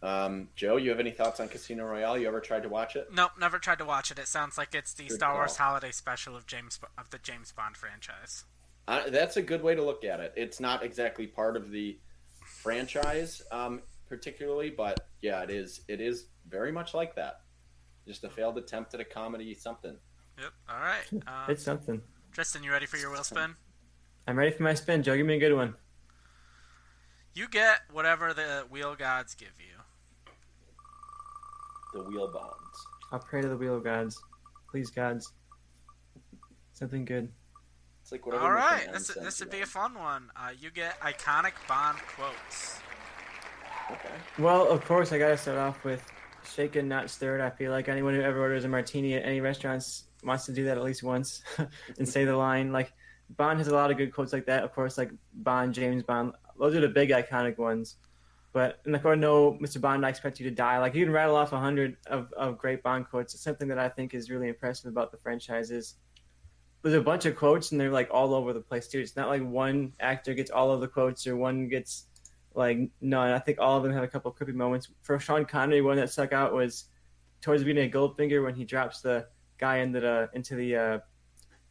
Um, Joe, you have any thoughts on Casino Royale? You ever tried to watch it? Nope, never tried to watch it. It sounds like it's the good Star call. Wars holiday special of James of the James Bond franchise. Uh, that's a good way to look at it. It's not exactly part of the franchise, um, particularly, but yeah, it is. It is very much like that. Just a failed attempt at a comedy, something. Yep. All right. Um, it's something. Tristan, you ready for your wheel spin? I'm ready for my spin. Joe, give me a good one. You get whatever the wheel gods give you the wheel bonds. I'll pray to the wheel of gods. Please, gods. Something good. It's like whatever. All right, this this would be a fun one. Uh, you get iconic Bond quotes. Okay. Well, of course, I gotta start off with shaken, not stirred. I feel like anyone who ever orders a martini at any restaurants wants to do that at least once and say the line. Like Bond has a lot of good quotes like that. Of course, like Bond, James Bond. Those are the big iconic ones. But and like, I know, Mr. Bond, I expect you to die. Like you can rattle off a hundred of, of great Bond quotes. It's something that I think is really impressive about the franchise. Is there's a bunch of quotes and they're like all over the place too. It's not like one actor gets all of the quotes or one gets like none. I think all of them have a couple of creepy moments. For Sean Connery, one that stuck out was towards the beginning of Goldfinger when he drops the guy into the into the uh,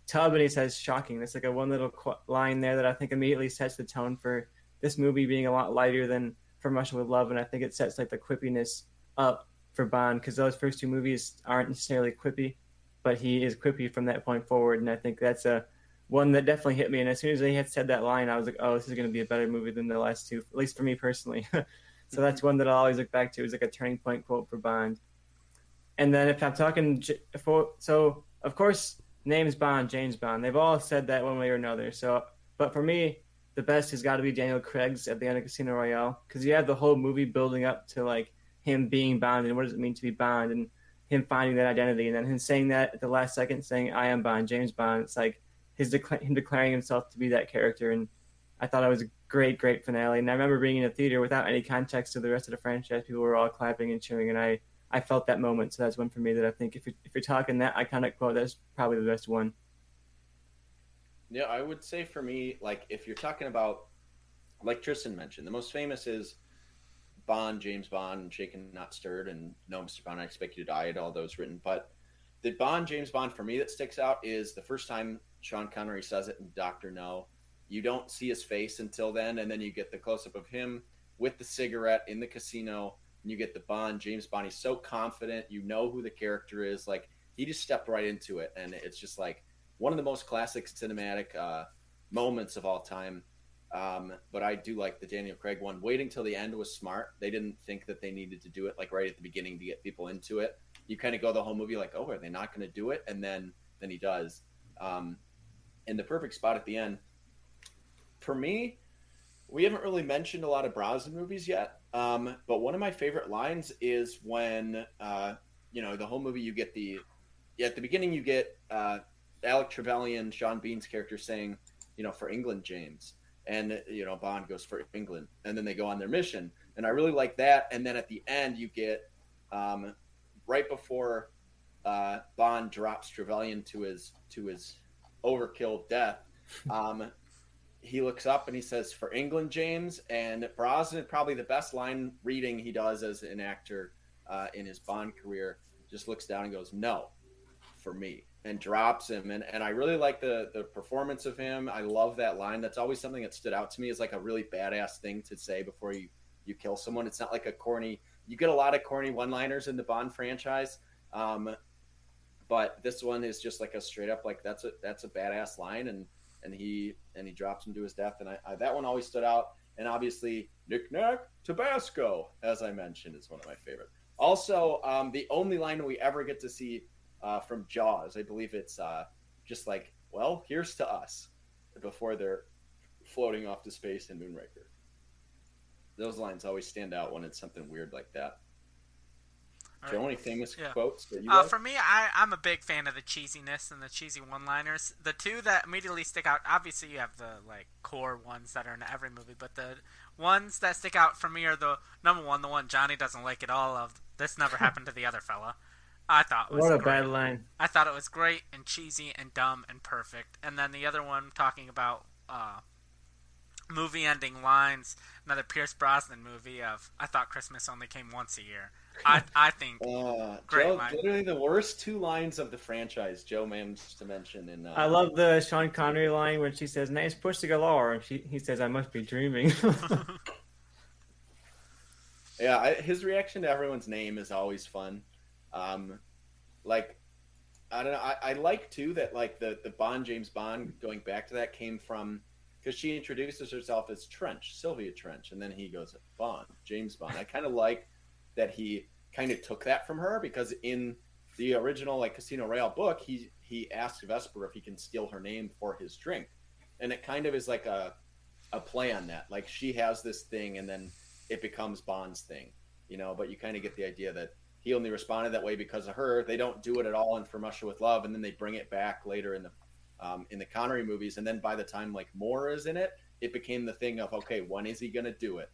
tub and he says "shocking." There's like a one little qu- line there that I think immediately sets the tone for this movie being a lot lighter than From Russia with Love, and I think it sets like the quippiness up for Bond because those first two movies aren't necessarily quippy, but he is quippy from that point forward, and I think that's a one that definitely hit me. And as soon as they had said that line, I was like, "Oh, this is going to be a better movie than the last two, at least for me personally." so that's mm-hmm. one that I'll always look back to as like a turning point quote for Bond. And then if I'm talking, for, so of course, names Bond, James Bond. They've all said that one way or another. So, but for me, the best has got to be Daniel Craig's at the end of Casino Royale because you have the whole movie building up to like him being Bond and what does it mean to be Bond and him finding that identity and then him saying that at the last second, saying I am Bond, James Bond. It's like his him declaring himself to be that character, and I thought it was a great, great finale. And I remember being in a theater without any context to the rest of the franchise. People were all clapping and cheering, and I I felt that moment. So that's one for me that I think if you're, if you're talking that iconic quote, that's probably the best one. Yeah, I would say for me, like if you're talking about, like Tristan mentioned, the most famous is Bond, James Bond, Shaken Not Stirred, and No Mr. Bond, I Expect You to Die, all those written. But the Bond, James Bond for me that sticks out is the first time Sean Connery says it in Doctor No. You don't see his face until then, and then you get the close up of him with the cigarette in the casino and you get the Bond, James Bond. He's so confident. You know who the character is. Like he just stepped right into it, and it's just like one of the most classic cinematic uh, moments of all time. Um, but I do like the Daniel Craig one. Waiting till the end was smart. They didn't think that they needed to do it like right at the beginning to get people into it. You kind of go the whole movie like, oh, are they not going to do it? And then then he does. Um, and the perfect spot at the end. For me, we haven't really mentioned a lot of Brosnan movies yet, um, but one of my favorite lines is when uh, you know the whole movie. You get the at the beginning you get uh, Alec Trevelyan, Sean Bean's character saying, you know, for England, James, and you know Bond goes for England, and then they go on their mission, and I really like that. And then at the end you get um, right before uh, Bond drops Trevelyan to his to his overkill death. Um, he looks up and he says, "For England, James." And Brosnan, probably the best line reading he does as an actor uh, in his Bond career, just looks down and goes, "No, for me," and drops him. And and I really like the the performance of him. I love that line. That's always something that stood out to me as like a really badass thing to say before you you kill someone. It's not like a corny. You get a lot of corny one-liners in the Bond franchise. Um, but this one is just like a straight up like that's a that's a badass line and and he and he drops him to his death. And I, I that one always stood out. And obviously, Nick Nack Tabasco, as I mentioned, is one of my favorite. Also, um, the only line we ever get to see uh, from Jaws, I believe it's uh, just like, well, here's to us before they're floating off to space in Moonraker. Those lines always stand out when it's something weird like that. All Joe, right. any famous yeah. quotes that you uh, For me, I, I'm a big fan of the cheesiness and the cheesy one-liners. The two that immediately stick out, obviously you have the like core ones that are in every movie, but the ones that stick out for me are the number one, the one Johnny doesn't like at all of. This never happened to the other fella. I thought was what a great. bad line. I thought it was great and cheesy and dumb and perfect. And then the other one talking about uh, movie-ending lines, another Pierce Brosnan movie of "I thought Christmas only came once a year." I, I think uh, great Joe, literally the worst two lines of the franchise. Joe managed to mention in. Uh, I love the Sean Connery line when she says "Nice push to galore," and she, he says, "I must be dreaming." yeah, I, his reaction to everyone's name is always fun. Um, like, I don't know. I, I like too that like the the Bond James Bond going back to that came from because she introduces herself as Trench, Sylvia Trench, and then he goes Bond, James Bond. I kind of like that he kind of took that from her because in the original like Casino Royale book, he he asks Vesper if he can steal her name for his drink, and it kind of is like a a play on that. Like she has this thing, and then it becomes Bond's thing, you know. But you kind of get the idea that he only responded that way because of her. They don't do it at all in From Russia with Love, and then they bring it back later in the um, in the Connery movies, and then by the time like Moore is in it, it became the thing of okay, when is he going to do it?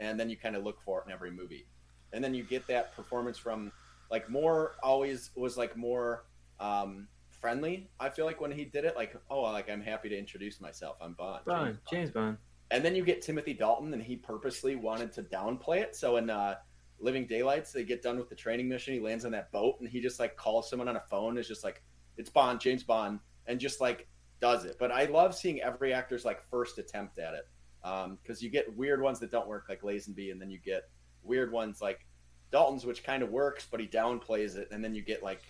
and then you kind of look for it in every movie, and then you get that performance from like Moore always was like more um, friendly. I feel like when he did it, like oh, like I'm happy to introduce myself. I'm Bond. Bond, James Bond. James Bond. And then you get Timothy Dalton, and he purposely wanted to downplay it. So in uh, Living Daylights, they get done with the training mission. He lands on that boat, and he just like calls someone on a phone. Is just like it's Bond, James Bond, and just like does it. But I love seeing every actor's like first attempt at it because um, you get weird ones that don't work like Lazenby, and then you get weird ones like Dalton's, which kind of works, but he downplays it, and then you get like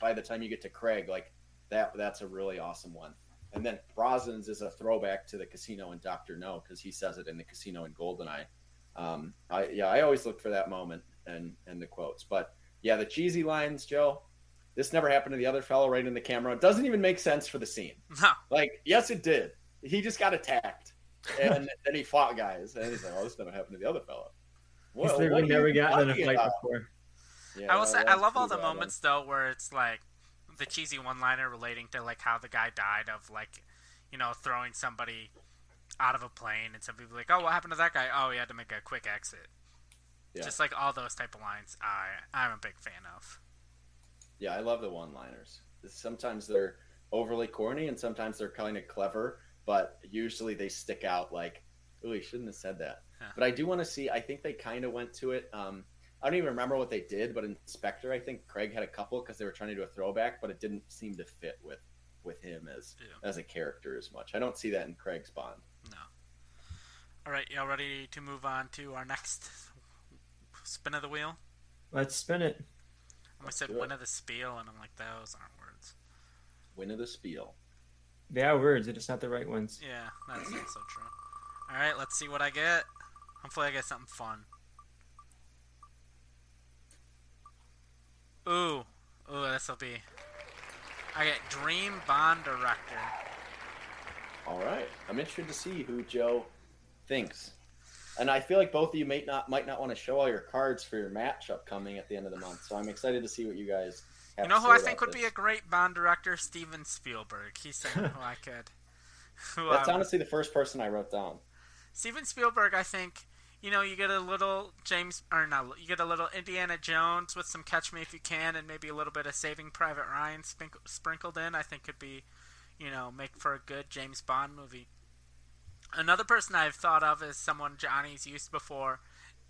by the time you get to Craig, like that that's a really awesome one. And then Brosnan's is a throwback to the casino and Doctor No because he says it in the casino in Goldeneye. Um, I yeah, I always look for that moment and and the quotes. But yeah, the cheesy lines, Joe. This never happened to the other fellow right in the camera. It doesn't even make sense for the scene. No. Like, yes, it did. He just got attacked, and then he fought guys, and he's like, "Oh, this never happened to the other fellow." Well, he's literally never gotten in a fight about? before. Yeah, I will say, I love all the moments though where it's like the cheesy one-liner relating to like how the guy died of like, you know, throwing somebody out of a plane, and some people like, "Oh, what happened to that guy? Oh, he had to make a quick exit." Yeah. Just like all those type of lines, I I'm a big fan of. Yeah, I love the one-liners. Sometimes they're overly corny, and sometimes they're kind of clever, but usually they stick out. Like, oh, he shouldn't have said that. Yeah. But I do want to see. I think they kind of went to it. Um, I don't even remember what they did, but in Spectre, I think Craig had a couple because they were trying to do a throwback, but it didn't seem to fit with with him as yeah. as a character as much. I don't see that in Craig's Bond. No. All right, y'all ready to move on to our next spin of the wheel? Let's spin it. I said win of the spiel, and I'm like, those aren't words. Win of the spiel. They are words, they're just not the right ones. Yeah, that's also true. All right, let's see what I get. Hopefully, I get something fun. Ooh, ooh, this will be. I get Dream Bond Director. All right, I'm interested to see who Joe thinks, and I feel like both of you might not might not want to show all your cards for your match upcoming at the end of the month. So I'm excited to see what you guys. you know who I think would this. be a great Bond director? Steven Spielberg. He's someone who I could. Who That's honestly the first person I wrote down. Steven Spielberg, I think you know, you get a little James or not, you get a little Indiana Jones with some Catch Me If You Can, and maybe a little bit of Saving Private Ryan sprinkled in. I think could be, you know, make for a good James Bond movie. Another person I've thought of is someone Johnny's used before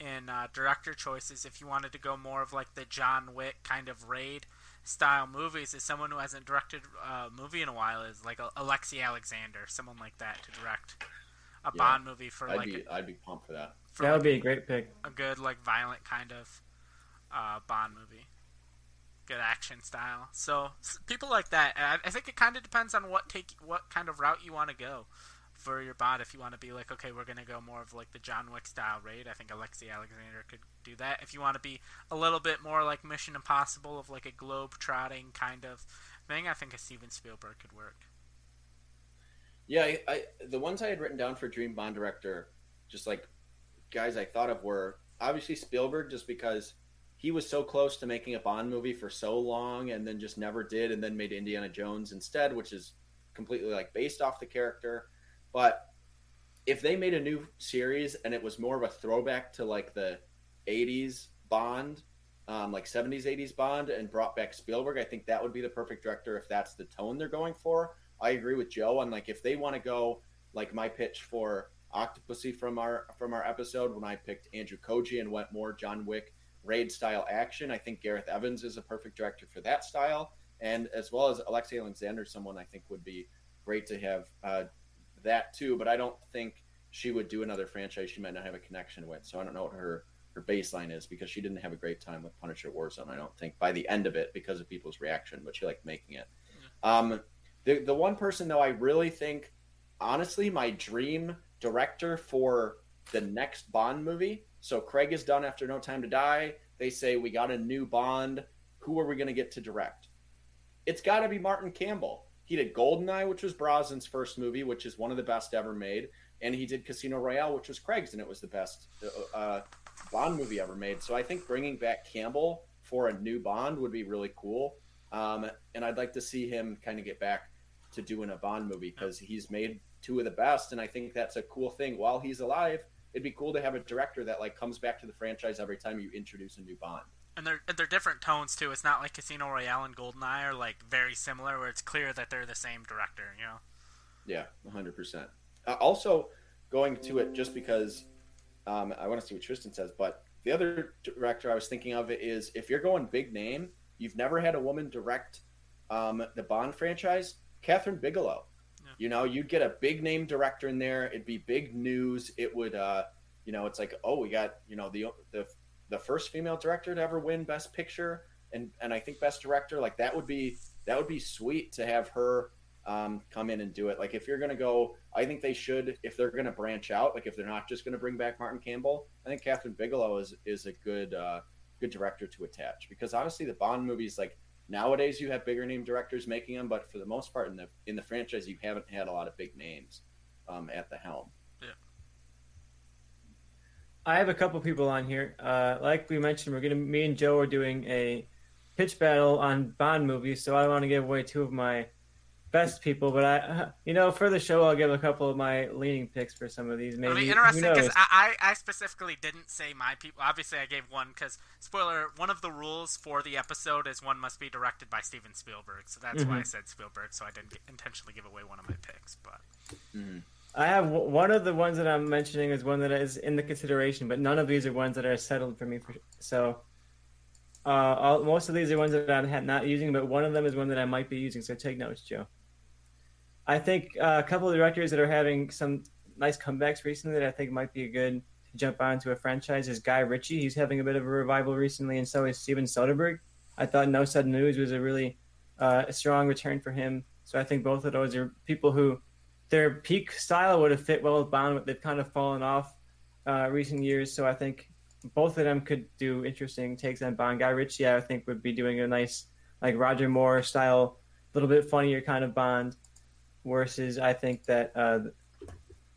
in uh, director choices. If you wanted to go more of like the John Wick kind of raid style movies, is someone who hasn't directed a movie in a while is like Lexi Alexander, someone like that to direct a yeah, Bond movie for I'd like. Be, a, I'd be pumped for that. For that would like be a great pick. A good like violent kind of uh, Bond movie. Good action style. So people like that. I, I think it kind of depends on what take what kind of route you want to go for your bot. If you want to be like, okay, we're gonna go more of like the John Wick style raid, I think Lexi Alexander could do that. If you want to be a little bit more like Mission Impossible of like a globe trotting kind of thing, I think a Steven Spielberg could work. Yeah, I, I, the ones I had written down for Dream Bond director, just like guys I thought of were obviously Spielberg, just because he was so close to making a Bond movie for so long, and then just never did, and then made Indiana Jones instead, which is completely like based off the character. But if they made a new series and it was more of a throwback to like the '80s Bond, um, like '70s '80s Bond, and brought back Spielberg, I think that would be the perfect director if that's the tone they're going for I agree with Joe on like if they want to go like my pitch for Octopussy from our from our episode when I picked Andrew Koji and went more John Wick raid style action. I think Gareth Evans is a perfect director for that style, and as well as Lexi Alexander, someone I think would be great to have uh, that too. But I don't think she would do another franchise she might not have a connection with. So I don't know what her her baseline is because she didn't have a great time with Punisher Warzone. I don't think by the end of it because of people's reaction, but she liked making it. Um, the the one person though I really think, honestly, my dream director for the next Bond movie. So Craig is done after No Time to Die. They say we got a new Bond. Who are we going to get to direct? It's got to be Martin Campbell. He did Goldeneye, which was Brosnan's first movie, which is one of the best ever made, and he did Casino Royale, which was Craig's, and it was the best uh, uh Bond movie ever made. So I think bringing back Campbell for a new Bond would be really cool. Um, and I'd like to see him kind of get back to doing a Bond movie because he's made two of the best, and I think that's a cool thing. While he's alive, it'd be cool to have a director that like comes back to the franchise every time you introduce a new Bond. And they're they're different tones too. It's not like Casino Royale and GoldenEye are like very similar, where it's clear that they're the same director. You know. Yeah, 100. Uh, percent Also, going to it just because um, I want to see what Tristan says, but the other director I was thinking of is if you're going big name, you've never had a woman direct um, the Bond franchise, Kathryn Bigelow. You know, you'd get a big name director in there. It'd be big news. It would, uh, you know, it's like, oh, we got you know the the the first female director to ever win Best Picture and and I think Best Director. Like that would be that would be sweet to have her um, come in and do it. Like if you're gonna go, I think they should. If they're gonna branch out, like if they're not just gonna bring back Martin Campbell, I think Kathryn Bigelow is is a good uh, good director to attach because honestly, the Bond movies like nowadays you have bigger name directors making them, but for the most part in the in the franchise you haven't had a lot of big names um, at the helm. Yeah. I have a couple people on here. Uh, like we mentioned, we're gonna me and Joe are doing a pitch battle on Bond movies, so I don't want to give away two of my best people, but I, you know, for the show, I'll give a couple of my leaning picks for some of these. Maybe It'll be interesting because I, I specifically didn't say my people. Obviously, I gave one because spoiler. One of the rules for the episode is one must be directed by Steven Spielberg, so that's mm-hmm. why I said Spielberg. So I didn't get, intentionally give away one of my picks, but. Mm-hmm. I have one of the ones that I'm mentioning is one that is in the consideration, but none of these are ones that are settled for me. For, so, uh, all, most of these are ones that I'm not using, but one of them is one that I might be using. So take notes, Joe. I think uh, a couple of directors that are having some nice comebacks recently that I think might be a good jump onto a franchise is Guy Ritchie. He's having a bit of a revival recently, and so is Steven Soderbergh. I thought No Sudden Move was a really uh, strong return for him. So I think both of those are people who their peak style would have fit well with Bond, but they've kind of fallen off uh, recent years. So I think both of them could do interesting takes on Bond. Guy Ritchie, I think, would be doing a nice like Roger Moore style, a little bit funnier kind of Bond versus I think that uh,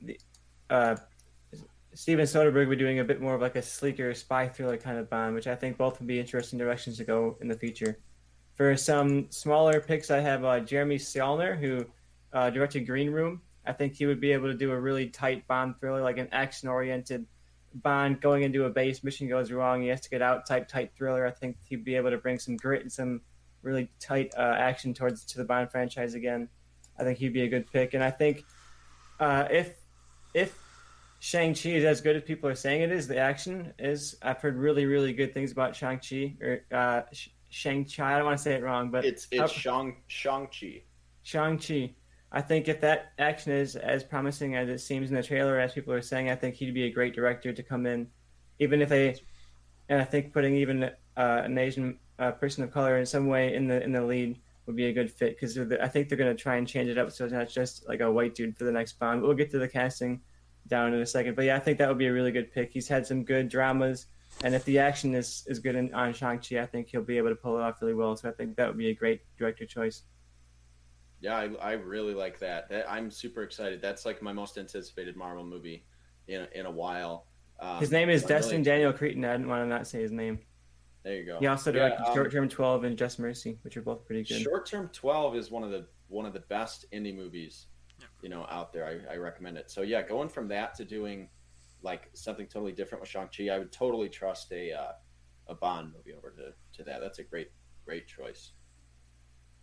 the uh, Steven Soderbergh would be doing a bit more of like a sleeker spy thriller kind of Bond, which I think both would be interesting directions to go in the future. For some smaller picks, I have uh, Jeremy Saulnier, who uh, directed Green Room. I think he would be able to do a really tight Bond thriller, like an action-oriented Bond going into a base, mission goes wrong, he has to get out type tight thriller. I think he'd be able to bring some grit and some really tight uh, action towards to the Bond franchise again. I think he'd be a good pick. And I think uh, if if Shang Chi is as good as people are saying it is, the action is. I've heard really really good things about Shang Chi or uh, Shang Chi. I don't want to say it wrong, but it's it's Shang Shang Chi. Shang Chi. I think if that action is as promising as it seems in the trailer, as people are saying, I think he'd be a great director to come in, even if they, and I think putting even uh, an Asian uh, person of color in some way in the in the lead would be a good fit because I think they're going to try and change it up so it's not just like a white dude for the next Bond. We'll get to the casting down in a second, but yeah, I think that would be a really good pick. He's had some good dramas, and if the action is is good in, on Shang Chi, I think he'll be able to pull it off really well. So I think that would be a great director choice. Yeah, I, I really like that. that. I'm super excited. That's like my most anticipated Marvel movie in in a while. Um, his name is Destin really Daniel Cretton. I didn't want to not say his name. There you go. He also directed yeah, um, Short Term Twelve and Just Mercy, which are both pretty good. Short Term Twelve is one of the one of the best indie movies, yeah. you know, out there. I, I recommend it. So yeah, going from that to doing like something totally different with Shang Chi, I would totally trust a uh, a Bond movie over to, to that. That's a great great choice.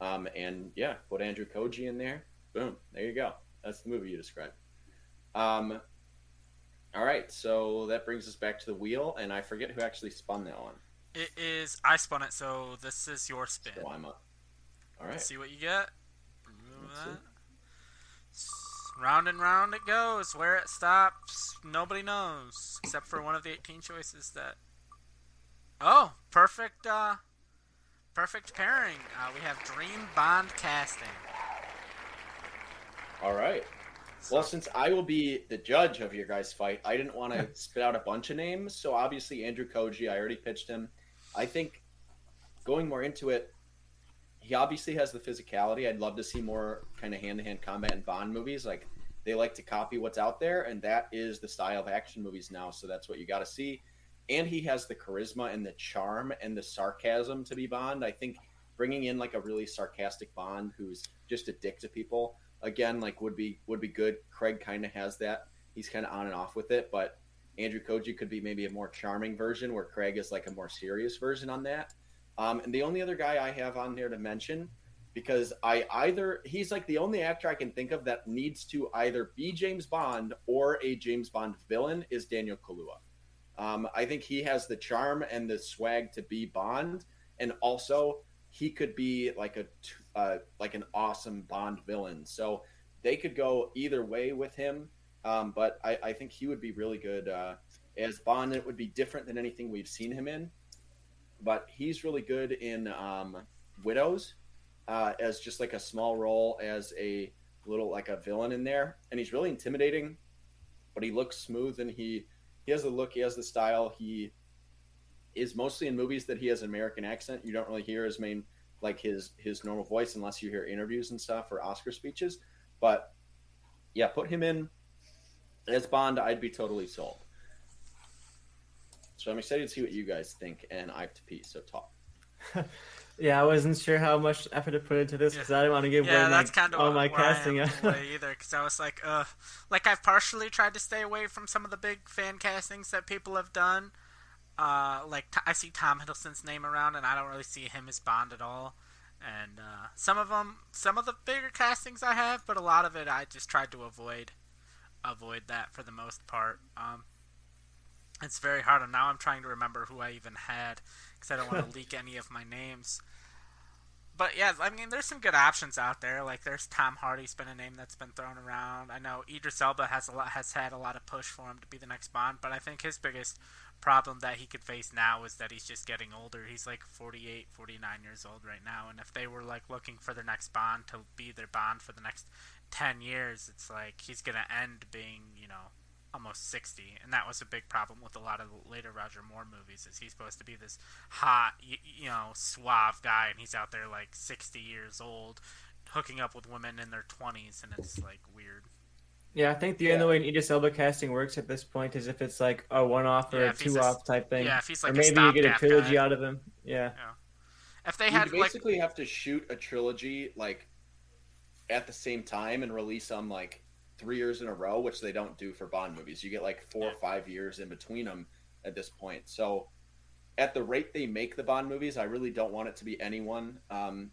Um, and yeah, put Andrew Koji in there. Boom, there you go. That's the movie you described. Um, all right, so that brings us back to the wheel, and I forget who actually spun that one. It is. I spun it, so this is your spin. So I'm up. All right. Let's see what you get. Round and round it goes. Where it stops, nobody knows, except for one of the 18 choices that. Oh, perfect. Uh, perfect pairing. Uh, we have Dream Bond casting. All right. Well, since I will be the judge of your guys' fight, I didn't want to spit out a bunch of names. So obviously, Andrew Koji, I already pitched him. I think going more into it, he obviously has the physicality. I'd love to see more kind of hand to hand combat in Bond movies. Like they like to copy what's out there, and that is the style of action movies now. So that's what you got to see. And he has the charisma and the charm and the sarcasm to be Bond. I think bringing in like a really sarcastic Bond who's just a dick to people again like would be would be good. Craig kind of has that. He's kind of on and off with it, but Andrew Koji could be maybe a more charming version, where Craig is like a more serious version on that. Um, and the only other guy I have on there to mention, because I either he's like the only actor I can think of that needs to either be James Bond or a James Bond villain, is Daniel Kaluuya. Um, I think he has the charm and the swag to be Bond, and also he could be like a uh, like an awesome Bond villain. So they could go either way with him. Um, but I, I, think he would be really good uh, as Bond. It would be different than anything we've seen him in, but he's really good in um, Widows uh, as just like a small role as a little like a villain in there, and he's really intimidating. But he looks smooth and he he has the look, he has the style. He is mostly in movies that he has an American accent. You don't really hear his main like his his normal voice unless you hear interviews and stuff or Oscar speeches. But yeah, put him in as Bond. I'd be totally sold. So I'm excited to see what you guys think, and I have to pee. So talk. yeah, I wasn't sure how much effort to put into this because yeah. I didn't want to give yeah, away that's my, kind of all my casting either. Because I was like, uh, like I've partially tried to stay away from some of the big fan castings that people have done. Uh, like I see Tom Hiddleston's name around, and I don't really see him as Bond at all and uh, some of them, some of the bigger castings I have, but a lot of it I just tried to avoid, avoid that for the most part. Um, it's very hard, and now I'm trying to remember who I even had because I don't want to leak any of my names. But yeah, I mean, there's some good options out there. Like there's Tom Hardy's been a name that's been thrown around. I know Idris Elba has a lot has had a lot of push for him to be the next Bond, but I think his biggest problem that he could face now is that he's just getting older. He's like 48, 49 years old right now, and if they were like looking for their next Bond to be their Bond for the next 10 years, it's like he's going to end being, you know, almost 60 and that was a big problem with a lot of the later roger moore movies is he's supposed to be this hot you, you know suave guy and he's out there like 60 years old hooking up with women in their 20s and it's like weird yeah, I think the yeah. only way an Idris Elba casting works at this point is if it's like a one-off or yeah, a two-off type thing. Yeah, if he's like or maybe you get a trilogy guy. out of him. Yeah. yeah. If they had you basically like... have to shoot a trilogy like at the same time and release them like three years in a row, which they don't do for Bond movies. You get like four or five years in between them at this point. So at the rate they make the Bond movies, I really don't want it to be anyone um,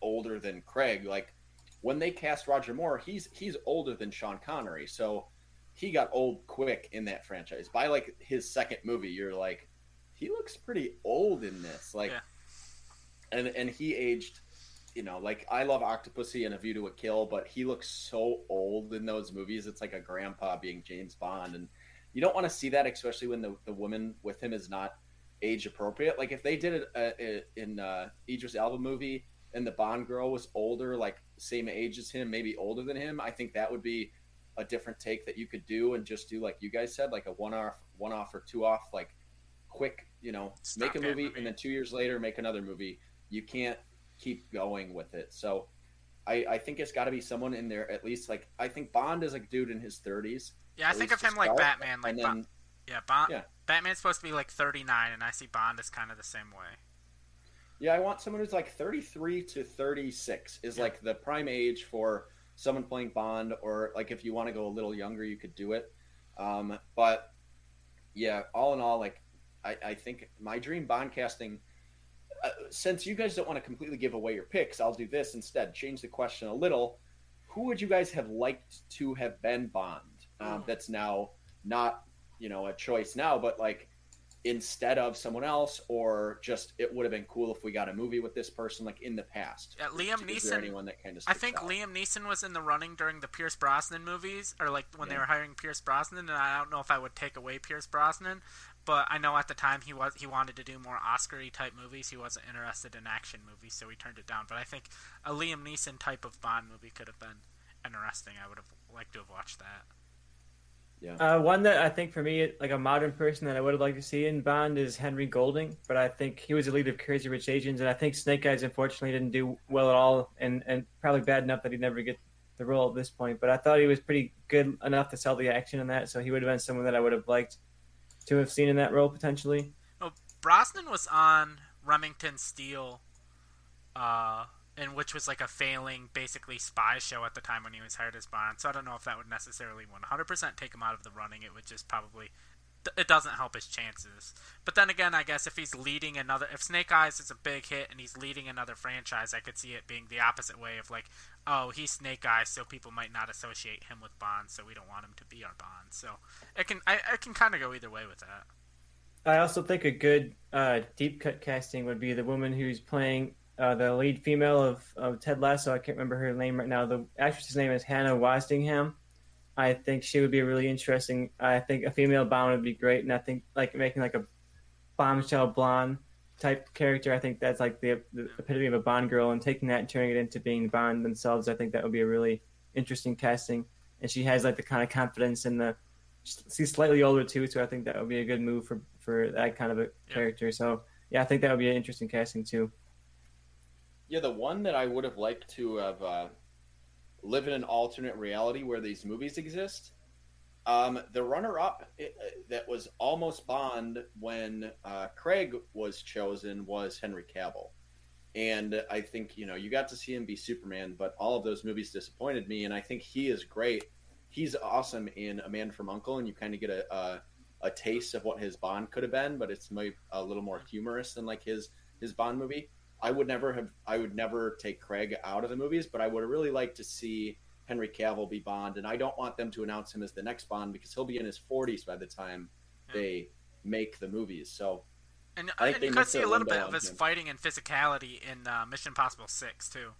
older than Craig. Like when they cast Roger Moore, he's he's older than Sean Connery, so he got old quick in that franchise. By like his second movie, you're like, he looks pretty old in this, like, yeah. and and he aged, you know, like I love Octopussy and A View to a Kill, but he looks so old in those movies. It's like a grandpa being James Bond, and you don't want to see that, especially when the the woman with him is not age appropriate. Like if they did it uh, in uh, Idris Elba movie and the Bond girl was older, like same age as him, maybe older than him, I think that would be a different take that you could do and just do like you guys said, like a one off, one off or two off, like quick, you know, Stop make a movie, movie, and then two years later make another movie. You can't keep going with it. So I, I think it's got to be someone in there at least. Like I think Bond is a dude in his thirties. Yeah, I think of him like Batman, like then, yeah, Bond. Yeah. Batman's supposed to be like thirty nine, and I see Bond as kind of the same way. Yeah, I want someone who's like 33 to 36 is like the prime age for someone playing Bond, or like if you want to go a little younger, you could do it. Um, but yeah, all in all, like I, I think my dream Bond casting. Uh, since you guys don't want to completely give away your picks, I'll do this instead. Change the question a little. Who would you guys have liked to have been Bond? Um, that's now not you know a choice now, but like instead of someone else, or just it would have been cool if we got a movie with this person like in the past. Yeah, Liam Is Neeson. anyone that kind of I think out? Liam Neeson was in the running during the Pierce Brosnan movies, or like when yeah. they were hiring Pierce Brosnan, and I don't know if I would take away Pierce Brosnan, but I know at the time he was he wanted to do more Oscar-y type movies. He wasn't interested in action movies, so he turned it down. But I think a Liam Neeson type of Bond movie could have been interesting. I would have liked to have watched that. Yeah. Uh, one that I think for me, like a modern person that I would have liked to see in Bond is Henry Golding, but I think he was the lead of Crazy Rich Asians, and I think Snake Eyes unfortunately didn't do well at all, and and probably bad enough that he'd never get the role at this point. But I thought he was pretty good enough to sell the action in that, so he would have been someone that I would have liked to have seen in that role potentially. Oh, Brosnan was on Remington Steele. Uh, and which was like a failing, basically spy show at the time when he was hired as Bond. So I don't know if that would necessarily 100% take him out of the running. It would just probably it doesn't help his chances. But then again, I guess if he's leading another, if Snake Eyes is a big hit and he's leading another franchise, I could see it being the opposite way of like, oh, he's Snake Eyes, so people might not associate him with Bond, so we don't want him to be our Bond. So it can, I, I can kind of go either way with that. I also think a good uh, deep cut casting would be the woman who's playing uh, the lead female of, of Ted Lasso. I can't remember her name right now. The actress's name is Hannah Waddingham. I think she would be really interesting. I think a female Bond would be great, and I think like making like a bombshell blonde type character. I think that's like the, the epitome of a Bond girl, and taking that and turning it into being Bond themselves. I think that would be a really interesting casting. And she has like the kind of confidence and the she's slightly older too, so I think that would be a good move for for that kind of a yeah. character. So yeah, I think that would be an interesting casting too. Yeah, the one that I would have liked to have uh, live in an alternate reality where these movies exist. Um, the runner-up uh, that was almost Bond when uh, Craig was chosen was Henry Cavill, and I think you know you got to see him be Superman, but all of those movies disappointed me, and I think he is great. He's awesome in A Man from Uncle, and you kind of get a, a, a taste of what his Bond could have been, but it's maybe a little more humorous than like his his Bond movie. I would never have I would never take Craig out of the movies, but I would really like to see Henry Cavill be Bond, and I don't want them to announce him as the next Bond because he'll be in his 40s by the time yeah. they make the movies. So, and, I think and you could see a little bit of his him. fighting and physicality in uh, Mission Impossible Six too.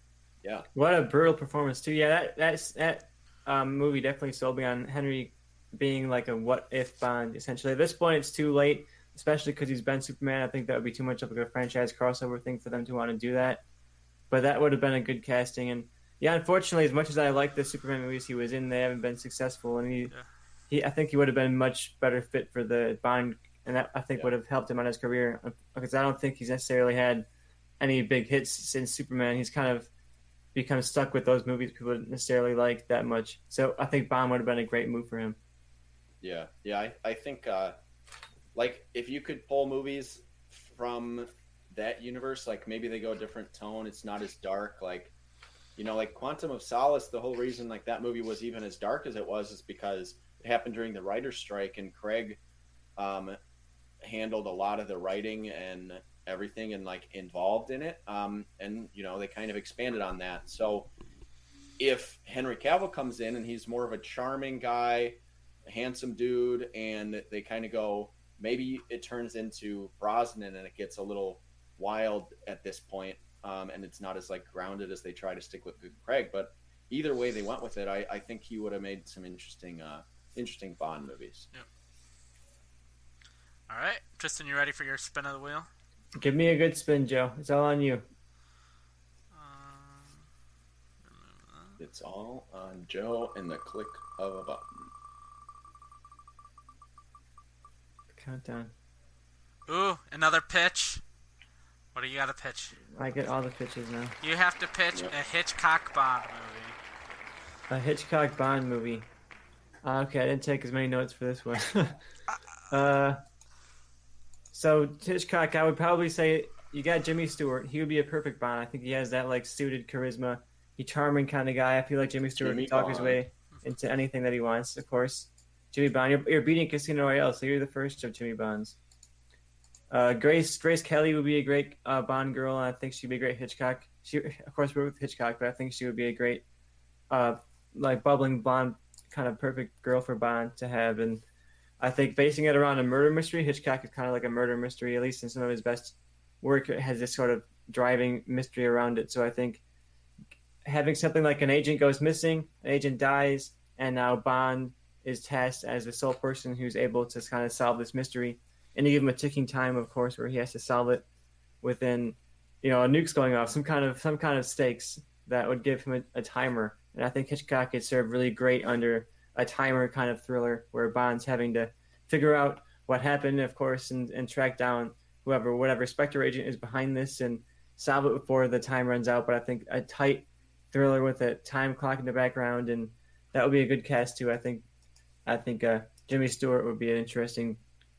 Yeah, what a brutal performance too. Yeah, that that's that um, movie definitely sold me on Henry being like a what if Bond. Essentially, at this point, it's too late especially because he's been Superman. I think that would be too much of a franchise crossover thing for them to want to do that. But that would have been a good casting. And yeah, unfortunately, as much as I like the Superman movies he was in, they haven't been successful. And he, yeah. he I think he would have been much better fit for the Bond, and that I think yeah. would have helped him on his career because I don't think he's necessarily had any big hits since Superman. He's kind of become stuck with those movies people didn't necessarily like that much. So I think Bond would have been a great move for him. Yeah, yeah, I, I think uh, like if you could pull movies from that universe, like maybe they go a different tone. It's not as dark. Like you know, like Quantum of Solace. The whole reason like that movie was even as dark as it was is because it happened during the writer's strike, and Craig um, handled a lot of the writing and everything and like involved in it. Um, and you know, they kind of expanded on that. So if Henry Cavill comes in and he's more of a charming guy, a handsome dude, and they kind of go, maybe it turns into Brosnan and it gets a little wild at this point, um, and it's not as like grounded as they try to stick with Craig. But either way they went with it, I, I think he would have made some interesting, uh, interesting Bond movies. Yep. All right, Tristan, you ready for your spin of the wheel? Give me a good spin, Joe. It's all on you. Um, it's all on Joe and the click of a button. Countdown. Ooh, another pitch. What do you got to pitch? I get all the pitches now. You have to pitch yep. a Hitchcock Bond movie. A Hitchcock Bond movie. Uh, okay, I didn't take as many notes for this one. uh, so Hitchcock, I would probably say you got Jimmy Stewart. He would be a perfect Bond. I think he has that like suited charisma. He charming kind of guy. I feel like Jimmy Stewart Jimmy can talk his way into anything that he wants. Of course. Jimmy Bond. You're, you're beating Casino Royale, so you're the first of Jimmy Bonds. Uh, Grace Grace Kelly would be a great uh, Bond girl, and I think she'd be a great Hitchcock. She, of course, worked with Hitchcock, but I think she would be a great, uh, like bubbling blonde, kind of perfect girl for Bond to have. And I think basing it around a murder mystery, Hitchcock is kind of like a murder mystery, at least in some of his best work. Has this sort of driving mystery around it. So I think having something like an agent goes missing, an agent dies, and now Bond is tasked as the sole person who's able to kind of solve this mystery. And you give him a ticking time, of course, where he has to solve it within, you know, a nuke's going off, some kind of some kind of stakes that would give him a, a timer. And I think Hitchcock could serve really great under a timer kind of thriller where Bond's having to figure out what happened, of course, and, and track down whoever, whatever Spectre agent is behind this and solve it before the time runs out. But I think a tight thriller with a time clock in the background and that would be a good cast too. I think I think uh, Jimmy Stewart would be an interesting,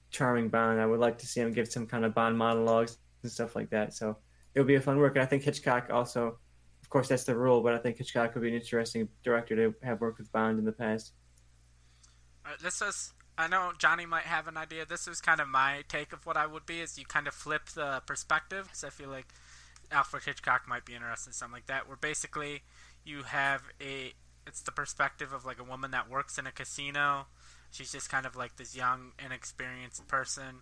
charming Bond. I would like to see him give some kind of Bond monologues and stuff like that. So it would be a fun work. And I think Hitchcock also, of course, that's the rule, but I think Hitchcock would be an interesting director to have worked with Bond in the past. Right, this is, I know Johnny might have an idea. This is kind of my take of what I would be. Is you kind of flip the perspective. Because I feel like Alfred Hitchcock might be interested in something like that, where basically you have a it's the perspective of like a woman that works in a casino. She's just kind of like this young, inexperienced person,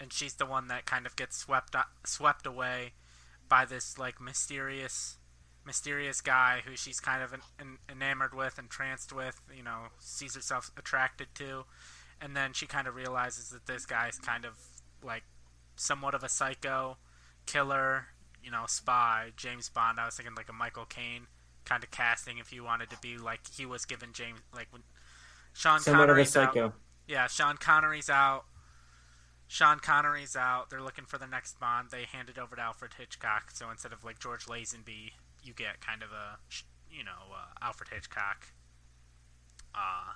and she's the one that kind of gets swept swept away by this like mysterious mysterious guy who she's kind of enamored with, entranced with, you know, sees herself attracted to, and then she kind of realizes that this guy's kind of like somewhat of a psycho, killer, you know, spy, James Bond. I was thinking like a Michael Caine kind of casting if you wanted to be like he was given James like when Sean somewhat Connery's psycho. Out, yeah, Sean Connery's out. Sean Connery's out. They're looking for the next Bond. They hand it over to Alfred Hitchcock. So instead of like George Lazenby, you get kind of a you know uh, Alfred Hitchcock, uh,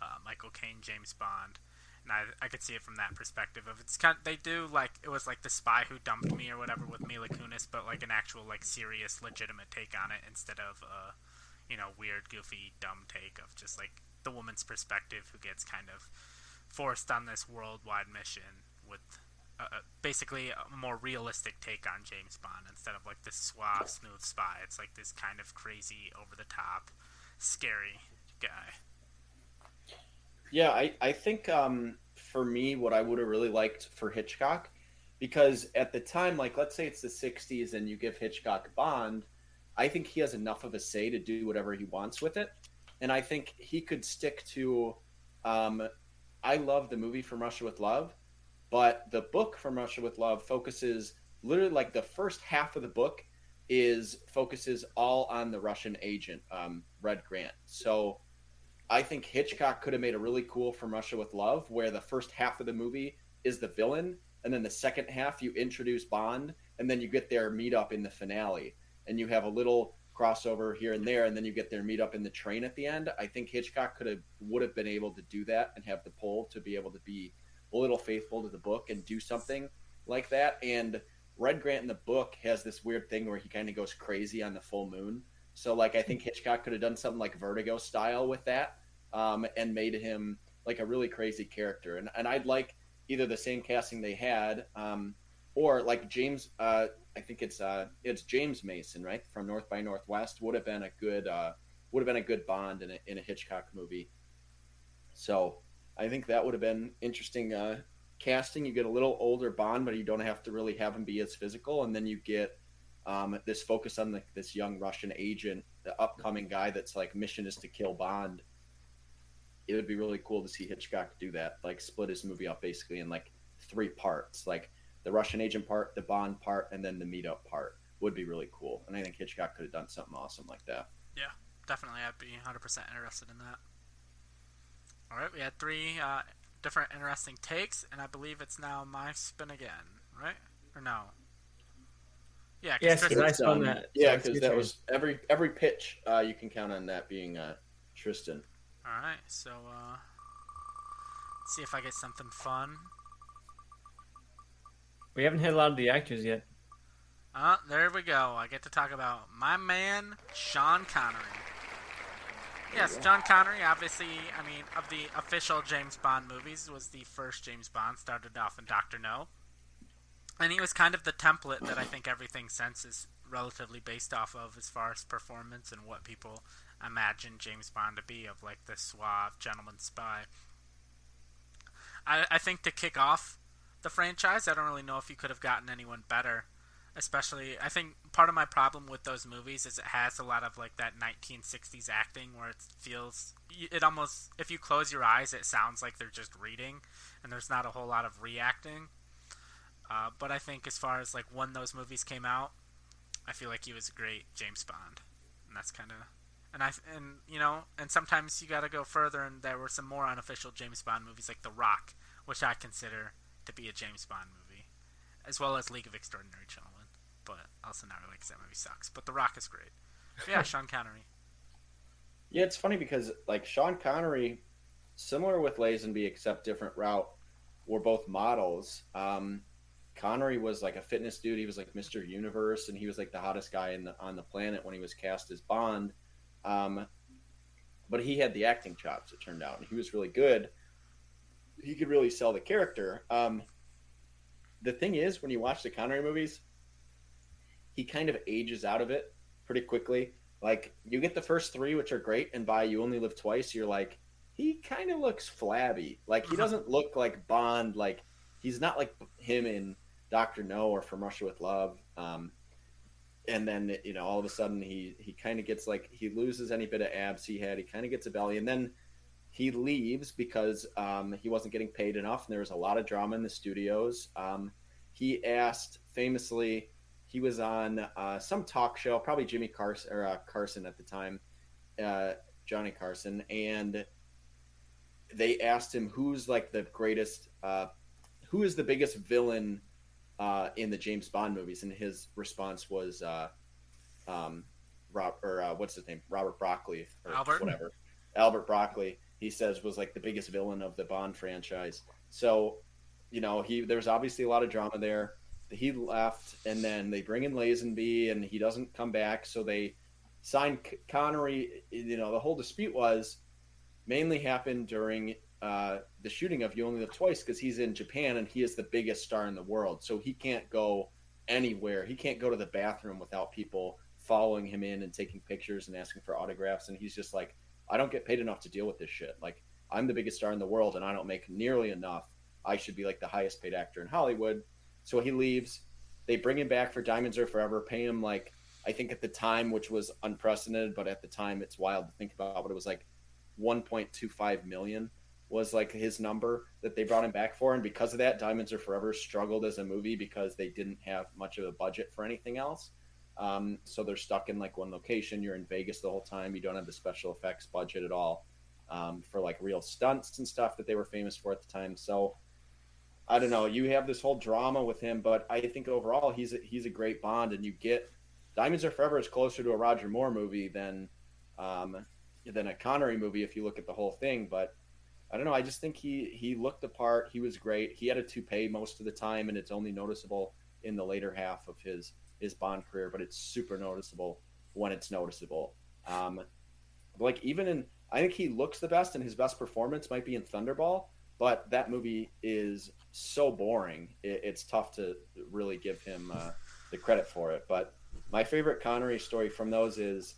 uh, Michael Caine, James Bond, and I I could see it from that perspective of it's kind of, they do like it was like the spy who dumped me or whatever with Mila Kunis, but like an actual like serious legitimate take on it instead of a you know weird goofy dumb take of just like the woman's perspective who gets kind of forced on this worldwide mission with uh, basically a more realistic take on James Bond instead of like this suave, smooth spy. It's like this kind of crazy, over the top, scary guy. Yeah, I, I think um, for me, what I would have really liked for Hitchcock, because at the time, like let's say it's the 60s and you give Hitchcock Bond, I think he has enough of a say to do whatever he wants with it. And I think he could stick to. Um, I love the movie From Russia with Love, but the book From Russia with Love focuses literally like the first half of the book is focuses all on the Russian agent, um, Red Grant. So I think Hitchcock could have made a really cool From Russia with Love, where the first half of the movie is the villain, and then the second half you introduce Bond, and then you get their meet up in the finale, and you have a little crossover here and there, and then you get their meet up in the train at the end. I think Hitchcock could have would have been able to do that and have the pull to be able to be a little faithful to the book and do something like that. And Red Grant in the book has this weird thing where he kind of goes crazy on the full moon. So like I think Hitchcock could have done something like Vertigo style with that, um, and made him like a really crazy character. And and I'd like either the same casting they had, um, or like James. Uh, I think it's uh, it's James Mason, right, from North by Northwest. Would have been a good uh, would have been a good Bond in a, in a Hitchcock movie. So I think that would have been interesting uh, casting. You get a little older Bond, but you don't have to really have him be as physical, and then you get um, this focus on the, this young Russian agent, the upcoming guy that's like mission is to kill Bond. It would be really cool to see Hitchcock do that, like split his movie up basically in like three parts, like the Russian agent part, the Bond part, and then the meetup part would be really cool. And I think Hitchcock could have done something awesome like that. Yeah, definitely. I'd be 100% interested in that. All right, we had three uh, different interesting takes, and I believe it's now my spin again, right? Or no? Yeah, yes, Tristan, I spun that. Yeah, because that was every every pitch. Uh, you can count on that being uh, Tristan. All right, so uh, let's see if I get something fun. We haven't had a lot of the actors yet. Uh, there we go. I get to talk about my man Sean Connery. Yes, Sean Connery, obviously, I mean, of the official James Bond movies, was the first James Bond, started off in Doctor No. And he was kind of the template that I think everything since is relatively based off of as far as performance and what people imagine James Bond to be of like the suave gentleman spy. I, I think to kick off the franchise, I don't really know if you could have gotten anyone better especially i think part of my problem with those movies is it has a lot of like that 1960s acting where it feels it almost if you close your eyes it sounds like they're just reading and there's not a whole lot of reacting. Uh, but i think as far as like when those movies came out i feel like he was a great james bond. And that's kind of and i and you know and sometimes you got to go further and there were some more unofficial james bond movies like the rock which i consider to be a james bond movie as well as league of extraordinary gentlemen but also not really because that movie sucks. But The Rock is great. But yeah, Sean Connery. Yeah, it's funny because like Sean Connery, similar with Lazenby except different route, were both models. Um, Connery was like a fitness dude. He was like Mr. Universe, and he was like the hottest guy in the, on the planet when he was cast as Bond. Um, but he had the acting chops. It turned out, and he was really good. He could really sell the character. Um, the thing is, when you watch the Connery movies, he kind of ages out of it pretty quickly. Like you get the first three, which are great, and by You Only Live Twice, you're like, he kind of looks flabby. Like he doesn't look like Bond. Like he's not like him in Doctor No or From Russia with Love. Um, and then you know all of a sudden he he kind of gets like he loses any bit of abs he had. He kind of gets a belly, and then he leaves because um, he wasn't getting paid enough, and there was a lot of drama in the studios. Um, he asked famously, he was on uh, some talk show, probably Jimmy Carson or uh, Carson at the time, uh, Johnny Carson, and they asked him who's like the greatest, uh, who is the biggest villain uh, in the James Bond movies, and his response was, uh, um, Rob or what's his name, Robert Broccoli or Albert? whatever, Albert Broccoli he says was like the biggest villain of the Bond franchise. So, you know, he there's obviously a lot of drama there. He left, and then they bring in Lazenby, and he doesn't come back. So they sign Connery. You know, the whole dispute was mainly happened during uh, the shooting of You Only Live Twice because he's in Japan and he is the biggest star in the world. So he can't go anywhere. He can't go to the bathroom without people following him in and taking pictures and asking for autographs. And he's just like, I don't get paid enough to deal with this shit. Like I'm the biggest star in the world and I don't make nearly enough. I should be like the highest paid actor in Hollywood. So he leaves. They bring him back for Diamonds Are Forever, pay him like I think at the time, which was unprecedented, but at the time it's wild to think about. But it was like 1.25 million was like his number that they brought him back for, and because of that, Diamonds Are Forever struggled as a movie because they didn't have much of a budget for anything else. Um, so they're stuck in like one location. You're in Vegas the whole time. You don't have the special effects budget at all um, for like real stunts and stuff that they were famous for at the time. So I don't know. You have this whole drama with him, but I think overall he's a, he's a great Bond, and you get Diamonds Are Forever is closer to a Roger Moore movie than um, than a Connery movie if you look at the whole thing. But I don't know. I just think he he looked the part. He was great. He had a toupee most of the time, and it's only noticeable in the later half of his his Bond career, but it's super noticeable when it's noticeable. Um, like even in, I think he looks the best, and his best performance might be in Thunderball, but that movie is so boring. It, it's tough to really give him uh, the credit for it. But my favorite Connery story from those is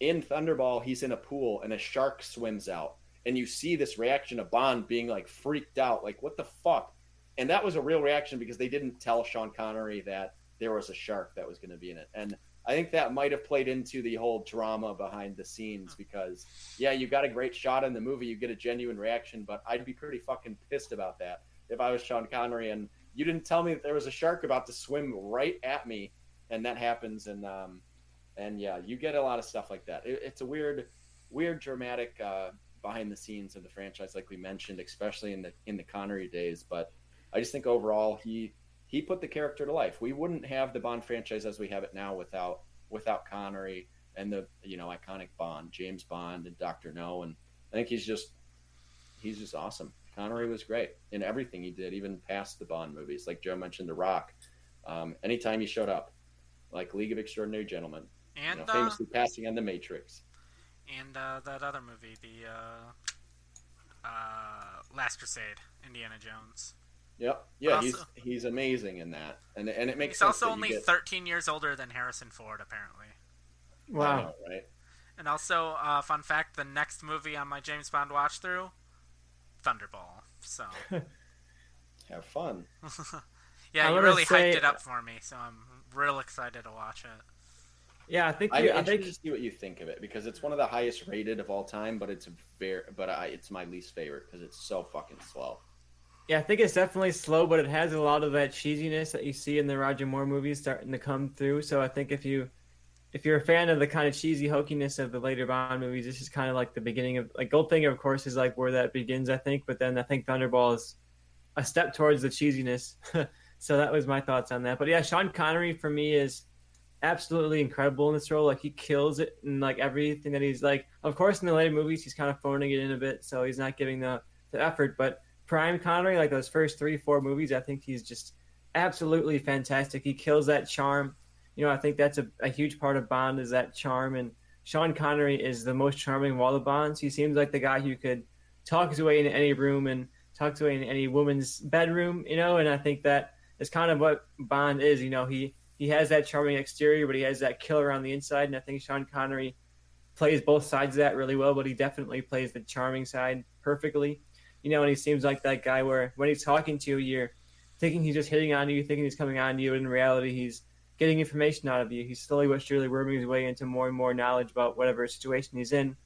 in Thunderball, he's in a pool and a shark swims out, and you see this reaction of Bond being like freaked out, like what the fuck. And that was a real reaction because they didn't tell Sean Connery that there was a shark that was going to be in it. And I think that might have played into the whole drama behind the scenes because, yeah, you got a great shot in the movie, you get a genuine reaction, but I'd be pretty fucking pissed about that if I was Sean Connery and you didn't tell me that there was a shark about to swim right at me, and that happens, and um, and yeah, you get a lot of stuff like that. It, it's a weird, weird, dramatic uh, behind the scenes of the franchise, like we mentioned, especially in the in the Connery days. But I just think overall he he put the character to life. We wouldn't have the Bond franchise as we have it now without without Connery and the you know iconic Bond, James Bond and Doctor No, and I think he's just he's just awesome. Connery was great in everything he did, even past the Bond movies, like Joe mentioned, The Rock. Um, anytime he showed up, like League of Extraordinary Gentlemen, and you know, famously uh, passing on The Matrix, and uh, that other movie, the uh, uh Last Crusade, Indiana Jones. Yep. Yeah, also, he's he's amazing in that, and and it makes. He's also only get... 13 years older than Harrison Ford, apparently. Wow. Know, right. And also, uh, fun fact: the next movie on my James Bond watch through, Thunderball. So. Have fun. yeah, you really say, hyped it up for me, so I'm real excited to watch it. Yeah, I think you, I, I think to see what you think of it because it's one of the highest rated of all time, but it's very, but I, it's my least favorite because it's so fucking slow. Yeah, I think it's definitely slow, but it has a lot of that cheesiness that you see in the Roger Moore movies starting to come through. So I think if you if you're a fan of the kind of cheesy hokiness of the later Bond movies, this is kind of like the beginning of like Goldfinger, of course, is like where that begins, I think. But then I think Thunderball is a step towards the cheesiness. so that was my thoughts on that. But yeah, Sean Connery for me is absolutely incredible in this role. Like he kills it and like everything that he's like. Of course, in the later movies, he's kind of phoning it in a bit, so he's not giving the the effort, but prime Connery, like those first three, four movies, I think he's just absolutely fantastic. He kills that charm. You know, I think that's a, a huge part of Bond is that charm. And Sean Connery is the most charming of all the Bonds. He seems like the guy who could talk his way into any room and talk to any, any woman's bedroom, you know. And I think that is kind of what Bond is. You know, he he has that charming exterior, but he has that killer on the inside. And I think Sean Connery plays both sides of that really well, but he definitely plays the charming side perfectly. You know, and he seems like that guy where when he's talking to you, you're thinking he's just hitting on you, thinking he's coming on you, and in reality, he's getting information out of you. He's slowly but surely worming his way into more and more knowledge about whatever situation he's in.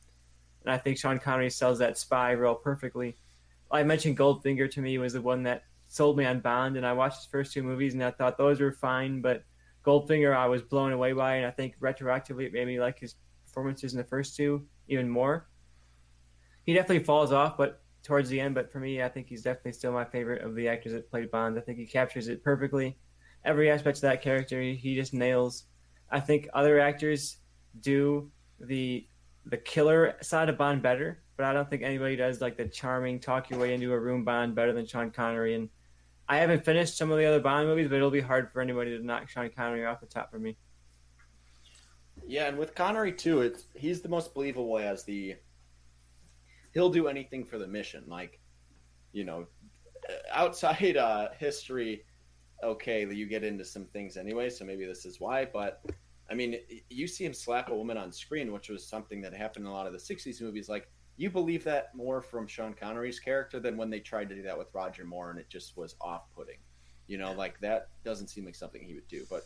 And I think Sean Connery sells that spy role perfectly. I mentioned Goldfinger to me was the one that sold me on Bond, and I watched his first two movies and I thought those were fine, but Goldfinger I was blown away by, and I think retroactively it made me like his performances in the first two even more. He definitely falls off, but towards the end. But for me, I think he's definitely still my favorite of the actors that played Bond. I think he captures it perfectly. Every aspect of that character, he just nails. I think other actors do the the killer side of Bond better, but I don't think anybody does like the charming, talk your way into a room Bond better than Sean Connery. And I haven't finished some of the other Bond movies, but it'll be hard for anybody to knock Sean Connery off the top for me. Yeah, and with Connery too, it's he's the most believable as the he'll do anything for the mission. Like, you know, outside uh, history, okay, you get into some things anyway, so maybe this is why. But I mean, you see him slap a woman on screen, which was something that happened in a lot of the '60s movies. Like, you believe that more from Sean Connery's character than when they tried to do that with Roger Moore, and it just was off-putting. You know, like that doesn't seem like something he would do, but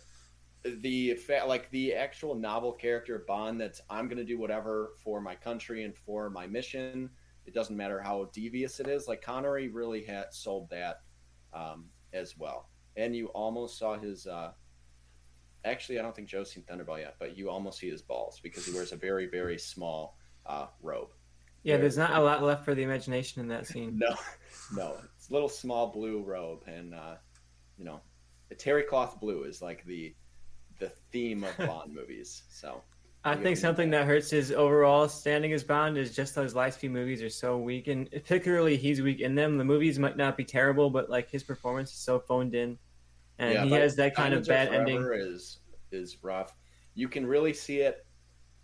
the like the actual novel character Bond that's I'm going to do whatever for my country and for my mission. It doesn't matter how devious it is. Like Connery really had sold that um, as well, and you almost saw his. Uh, actually, I don't think Joe's seen Thunderball yet, but you almost see his balls because he wears a very very small uh, robe. Yeah, there's not a lot left for the imagination in that scene. No, no, it's a little small blue robe, and uh, you know, the terry cloth blue is like the the theme of Bond movies. So I think something that. that hurts his overall standing as Bond is just those last few movies are so weak, and particularly he's weak in them. The movies might not be terrible, but like his performance is so phoned in, and yeah, he has that kind of bad ending. Is is rough. You can really see it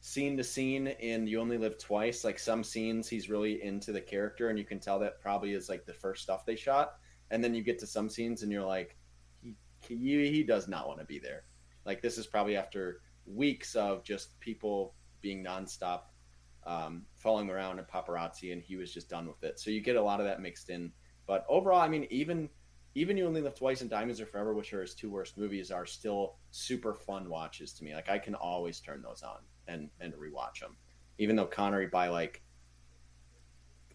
scene to scene in You Only Live Twice. Like some scenes, he's really into the character, and you can tell that probably is like the first stuff they shot. And then you get to some scenes, and you're like, he he, he does not want to be there. Like this is probably after weeks of just people being nonstop um, following around and paparazzi, and he was just done with it. So you get a lot of that mixed in. But overall, I mean, even even You Only Live Twice and Diamonds Are Forever, which are his two worst movies, are still super fun watches to me. Like I can always turn those on and and rewatch them, even though Connery by like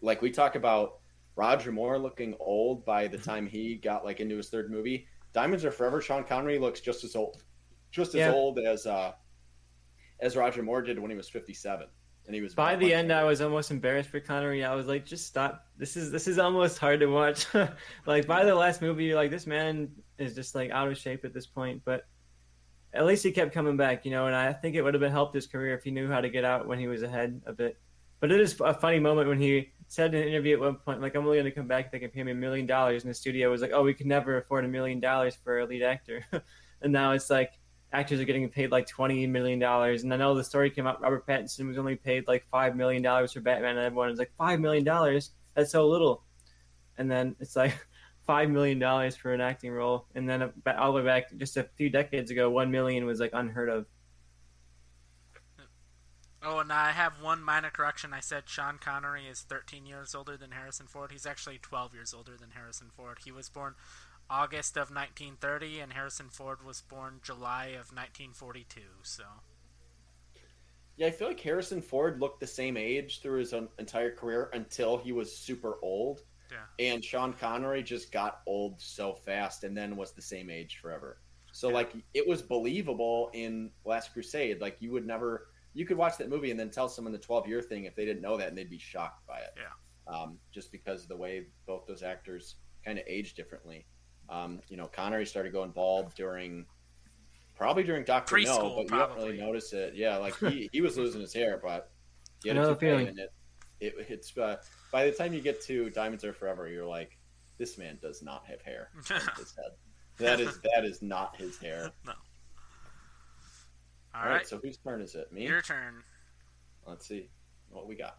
like we talk about Roger Moore looking old by the time he got like into his third movie. Diamonds Are Forever. Sean Connery looks just as old just as yeah. old as uh, as Roger Moore did when he was 57. And he was by the end. I was almost embarrassed for Connery. I was like, just stop. This is this is almost hard to watch. like by the last movie, you're like, this man is just like out of shape at this point. But at least he kept coming back, you know. And I think it would have been helped his career if he knew how to get out when he was ahead a bit. But it is a funny moment when he said in an interview at one point, like, I'm only going to come back if they can pay me a million dollars. And the studio was like, oh, we can never afford a million dollars for a lead actor. and now it's like, actors are getting paid like twenty million dollars. And I know the story came out. Robert Pattinson was only paid like five million dollars for Batman, and everyone was like, five million dollars? That's so little. And then it's like five million dollars for an acting role, and then uh, all the way back just a few decades ago, one million was like unheard of. Oh, and I have one minor correction. I said Sean Connery is 13 years older than Harrison Ford. He's actually 12 years older than Harrison Ford. He was born August of 1930, and Harrison Ford was born July of 1942. So. Yeah, I feel like Harrison Ford looked the same age through his entire career until he was super old. Yeah. And Sean Connery just got old so fast and then was the same age forever. So yeah. like it was believable in Last Crusade. Like you would never you could watch that movie and then tell someone the 12 year thing if they didn't know that and they'd be shocked by it. Yeah. Um, just because of the way both those actors kind of age differently. Um, you know, Connery started going bald during probably during Doctor No, but probably. you don't really notice it. Yeah, like he, he was losing his hair, but he had a feeling. it, it it's uh, by the time you get to Diamonds Are Forever, you're like, this man does not have hair on his head. That is that is not his hair. No. All, All right. right. So whose turn is it? Me. Your turn. Let's see what we got.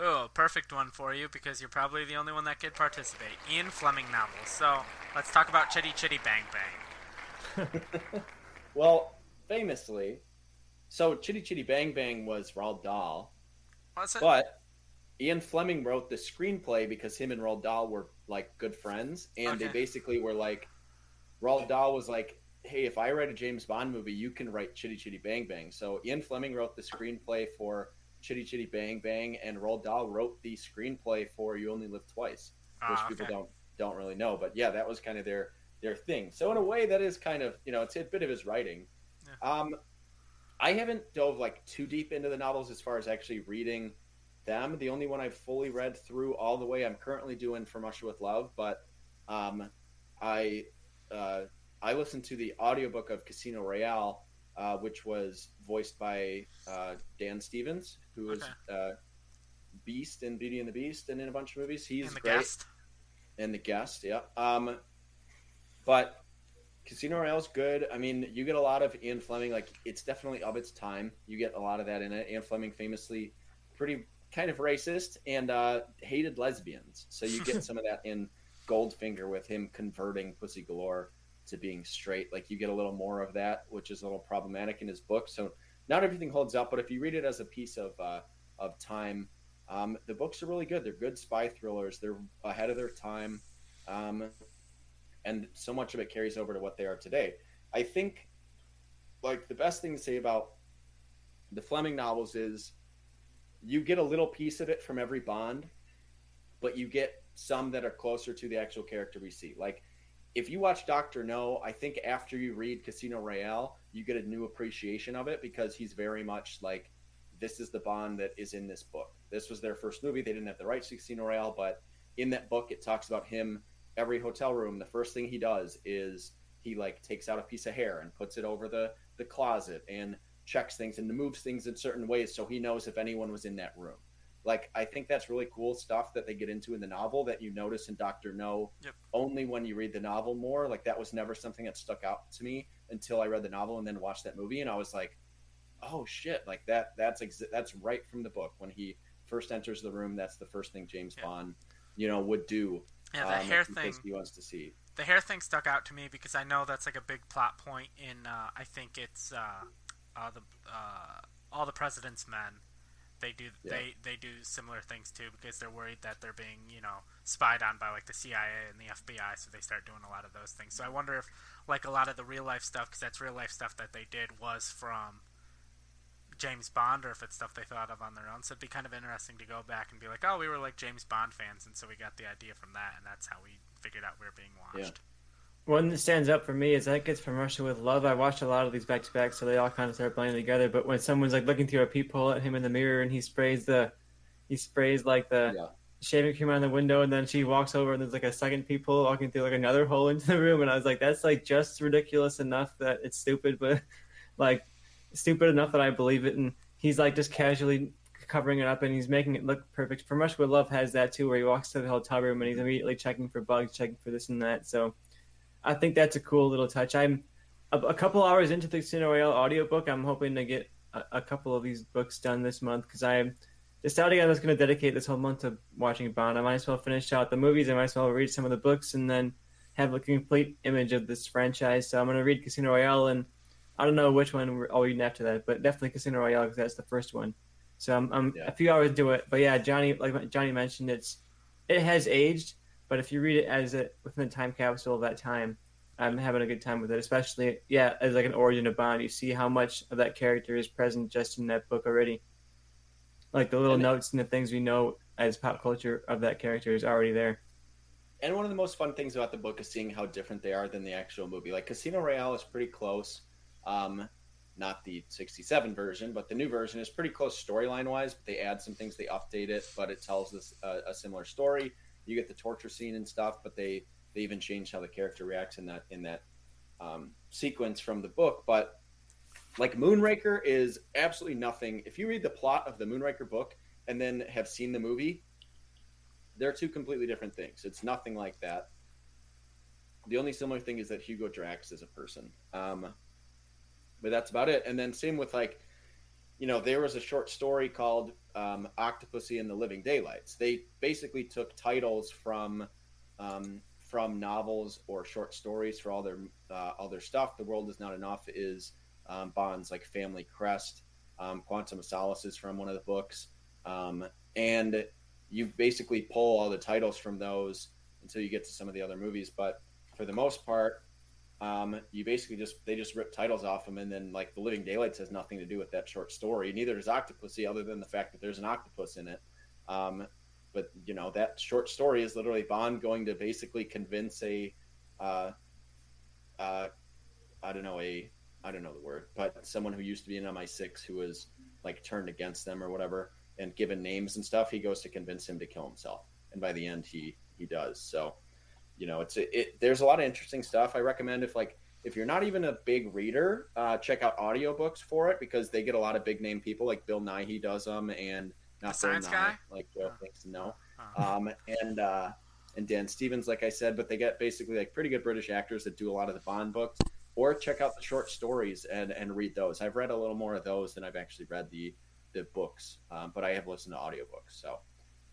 Oh, perfect one for you because you're probably the only one that could participate. Ian Fleming novels. So let's talk about Chitty Chitty Bang Bang. well, famously, so Chitty Chitty Bang Bang was Roald Dahl. Was it? But Ian Fleming wrote the screenplay because him and Roald Dahl were like good friends, and Okay. they basically were like, Roald Dahl was like, "Hey, if I write a James Bond movie, you can write Chitty Chitty Bang Bang." So Ian Fleming wrote the screenplay for Chitty Chitty Bang Bang, and Roald Dahl wrote the screenplay for You Only Live Twice, which Ah, people don't don't really know. But yeah, that was kind of their their thing. So in a way, that is kind of you know it's a bit of his writing. Um, I haven't dove like too deep into the novels as far as actually reading them. The only one I've fully read through all the way, I'm currently doing From Russia with Love, but um, I uh, I listened to the audiobook of Casino Royale, uh, which was voiced by uh, Dan Stevens, who is uh, Beast in Beauty and the Beast and in a bunch of movies. He's and the great guest. and the guest, yeah. Um, but Casino Royale is good. I mean, you get a lot of Ian Fleming. Like, it's definitely of its time. You get a lot of that in it. Ian Fleming, famously, pretty kind of racist and uh, hated lesbians. So you get some of that in Goldfinger with him converting Pussy Galore to being straight. Like, you get a little more of that, which is a little problematic in his book. So not everything holds up, but if you read it as a piece of uh, of time, um, the books are really good. They're good spy thrillers. They're ahead of their time, um, and so much of it carries over to what they are today. I think, like the best thing to say about the Fleming novels is, you get a little piece of it from every Bond, but you get some that are closer to the actual character we see. Like if you watch Doctor No, I think after you read Casino Royale, you get a new appreciation of it because he's very much like this is the Bond that is in this book. This was their first movie. They didn't have the rights to Casino Royale, but in that book, it talks about him. Every hotel room, the first thing he does is he like takes out a piece of hair and puts it over the the closet and checks things and moves things in certain ways so he knows if anyone was in that room. Like I think that's really cool stuff that they get into in the novel that you notice in Doctor No Yep. only when you read the novel more. Like that was never something that stuck out to me until I read the novel and then watched that movie and I was like, oh shit, like that that's ex- that's right from the book when he first enters the room. That's the first thing James Yeah. Bond, you know, would do. Yeah, the um, hair thing. he wants to see. The hair thing stuck out to me because I know that's like a big plot point in. Uh, I think it's uh, uh, the uh, all the President's Men. They do Yeah. they they do similar things too because they're worried that they're being you know spied on by like the CIA and the FBI, so they start doing a lot of those things. So I wonder if like a lot of the real life stuff, because that's real life stuff that they did, was from James Bond, or if it's stuff they thought of on their own. So it'd be kind of interesting to go back and be like, oh, we were like James Bond fans, and so we got the idea from that, and that's how we figured out we were being watched. One that stands up for me is that gets from Russia with Love. I watched a lot of these back to back, so they all kind of start blending together. But when someone's like looking through a peephole at him in the mirror and he sprays the, he sprays like the Yeah. shaving cream on the window, and then she walks over and there's like a second peephole walking through like another hole into the room, and I was like, that's like just ridiculous enough that it's stupid, but like stupid enough that I believe it. And he's like just casually covering it up and he's making it look perfect. From Russia with Love has that too, where he walks to the hotel room and he's immediately checking for bugs, checking for this and that. So I think that's a cool little touch. I'm a, a couple hours into the Casino Royale audiobook. I'm hoping to get a, a couple of these books done this month because I'm decided I was going to dedicate this whole month to watching Bond. I might as well finish out the movies. I might as well read some of the books and then have a complete image of this franchise. So I'm going to read Casino Royale and I don't know which one we're- I'll read after that, but definitely Casino Royale because that's the first one. So I'm, I'm Yeah. a few hours into it, but yeah, Johnny, like Johnny mentioned, it's it has aged, but if you read it as it within the time capsule of that time, I'm having a good time with it. Especially, yeah, as like an origin of Bond, you see how much of that character is present just in that book already. Like the little And- notes and the things we know as pop culture of that character is already there. And one of the most fun things about the book is seeing how different they are than the actual movie. Like Casino Royale is pretty close. Um, not the 67 version, but the new version is pretty close storyline wise. But they add some things, they update it, but it tells this uh, a similar story. You get the torture scene and stuff, but they they even change how the character reacts in that in that um, sequence from the book. But like Moonraker is absolutely nothing. If you read the plot of the Moonraker book and then have seen the movie, they're two completely different things. It's nothing like that. The only similar thing is that Hugo Drax is a person. Um, but that's about it. And then same with like you know, there was a short story called um, Octopussy and the Living Daylights. They basically took titles from um, from novels or short stories for all their uh, all their stuff. The World Is Not Enough is um, Bond's like family crest. Um, Quantum of Solace is from one of the books, um, and you basically pull all the titles from those until you get to some of the other movies. But for the most part, um, you basically just they just rip titles off them, and then like the Living Daylights has nothing to do with that short story. Neither does Octopussy, other than the fact that there's an octopus in it. Um, but you know that short story is literally Bond going to basically convince a, uh, uh, I don't know a I don't know the word, but someone who used to be in MI6 who was like turned against them or whatever and given names and stuff. He goes to convince him to kill himself, and by the end he he does. So you know, it's a, it. There's a lot of interesting stuff. I recommend if like if you're not even a big reader, uh, check out audiobooks for it because they get a lot of big name people like Bill Nighy does them and not the science Bill guy, like Joe thinks no, Oh. um, and uh, and Dan Stevens, like I said, but they get basically like pretty good British actors that do a lot of the Bond books. Or check out the short stories and and read those. I've read a little more of those than I've actually read the the books, um, but I have listened to audiobooks. So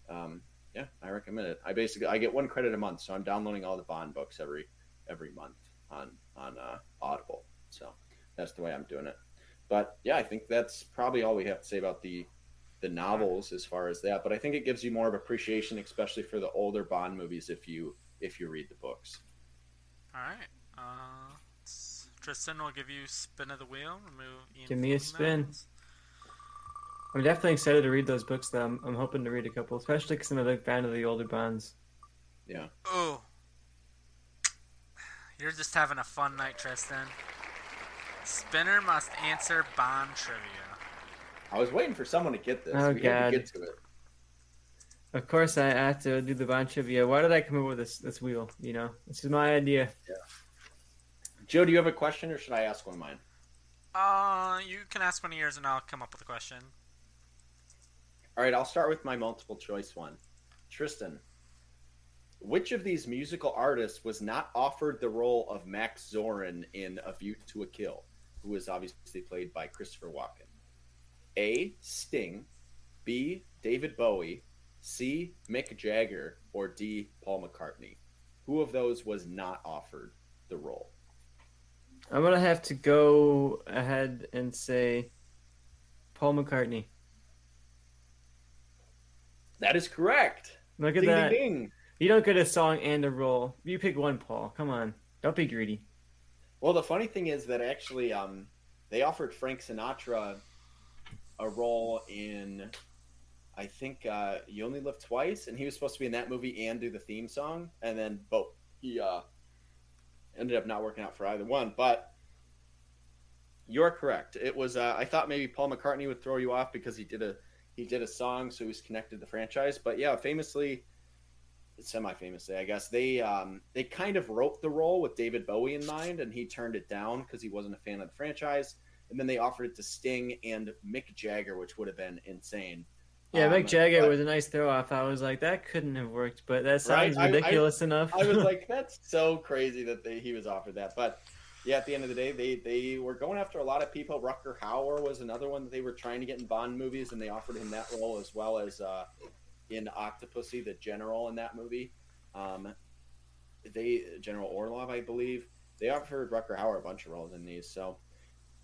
um, yeah, I recommend it. I basically I get one credit a month, so I'm downloading all the Bond books every every month on on uh, Audible. So that's the way I'm doing it. But yeah, I think that's probably all we have to say about the the novels as far as that. But I think it gives you more of appreciation, especially for the older Bond movies, if you if you read the books. All right. Uh, Tristan will give you spin of the wheel. Remove Ian Give me a spin. novels. I'm definitely excited to read those books. Though I'm, I'm hoping to read a couple, especially because I'm a big fan of the older Bonds. Yeah. Oh, you're just having a fun night, Tristan. Spinner must answer Bond trivia. I was waiting for someone to get this. Oh, we had God. to get to it. Of course, I have to do the Bond trivia. Why did I come up with this this wheel? You know, this is my idea. Yeah. Joe, do you have a question, or should I ask one of mine? Uh, you can ask one of yours, and I'll come up with a question. All right, I'll start with my multiple choice one. Tristan, which of these musical artists was not offered the role of Max Zorin in A View to a Kill, who was obviously played by Christopher Walken? A. Sting, B. David Bowie, C. Mick Jagger, or D. Paul McCartney? Who of those was not offered the role? I'm gonna have to go ahead and say Paul McCartney. That is correct. Look at Ding, that. ding, ding. You don't get a song and a role. You pick one, Paul. Come on. Don't be greedy. Well, the funny thing is that actually, um, they offered Frank Sinatra a role in, I think, uh, "You Only Live Twice," and he was supposed to be in that movie and do the theme song, and then both he uh, ended up not working out for either one. But you're correct. It was. Uh, I thought maybe Paul McCartney would throw you off because he did a he did a song, so he's connected to the franchise. But yeah, famously, semi-famously, I guess they um, they kind of wrote the role with David Bowie in mind, and he turned it down because he wasn't a fan of the franchise. And then they offered it to Sting and Mick Jagger, which would have been insane. Yeah, Um, Mick Jagger but was a nice throw off. I was like, that couldn't have worked, but that sounds Right? I- I- ridiculous enough. I was like, that's so crazy that they, he was offered that. But yeah, at the end of the day, they they were going after a lot of people. Rutger Hauer was another one that they were trying to get in Bond movies, and they offered him that role as well as uh, in Octopussy, the general in that movie. Um, they General Orlov, I believe, they offered Rutger Hauer a bunch of roles in these. So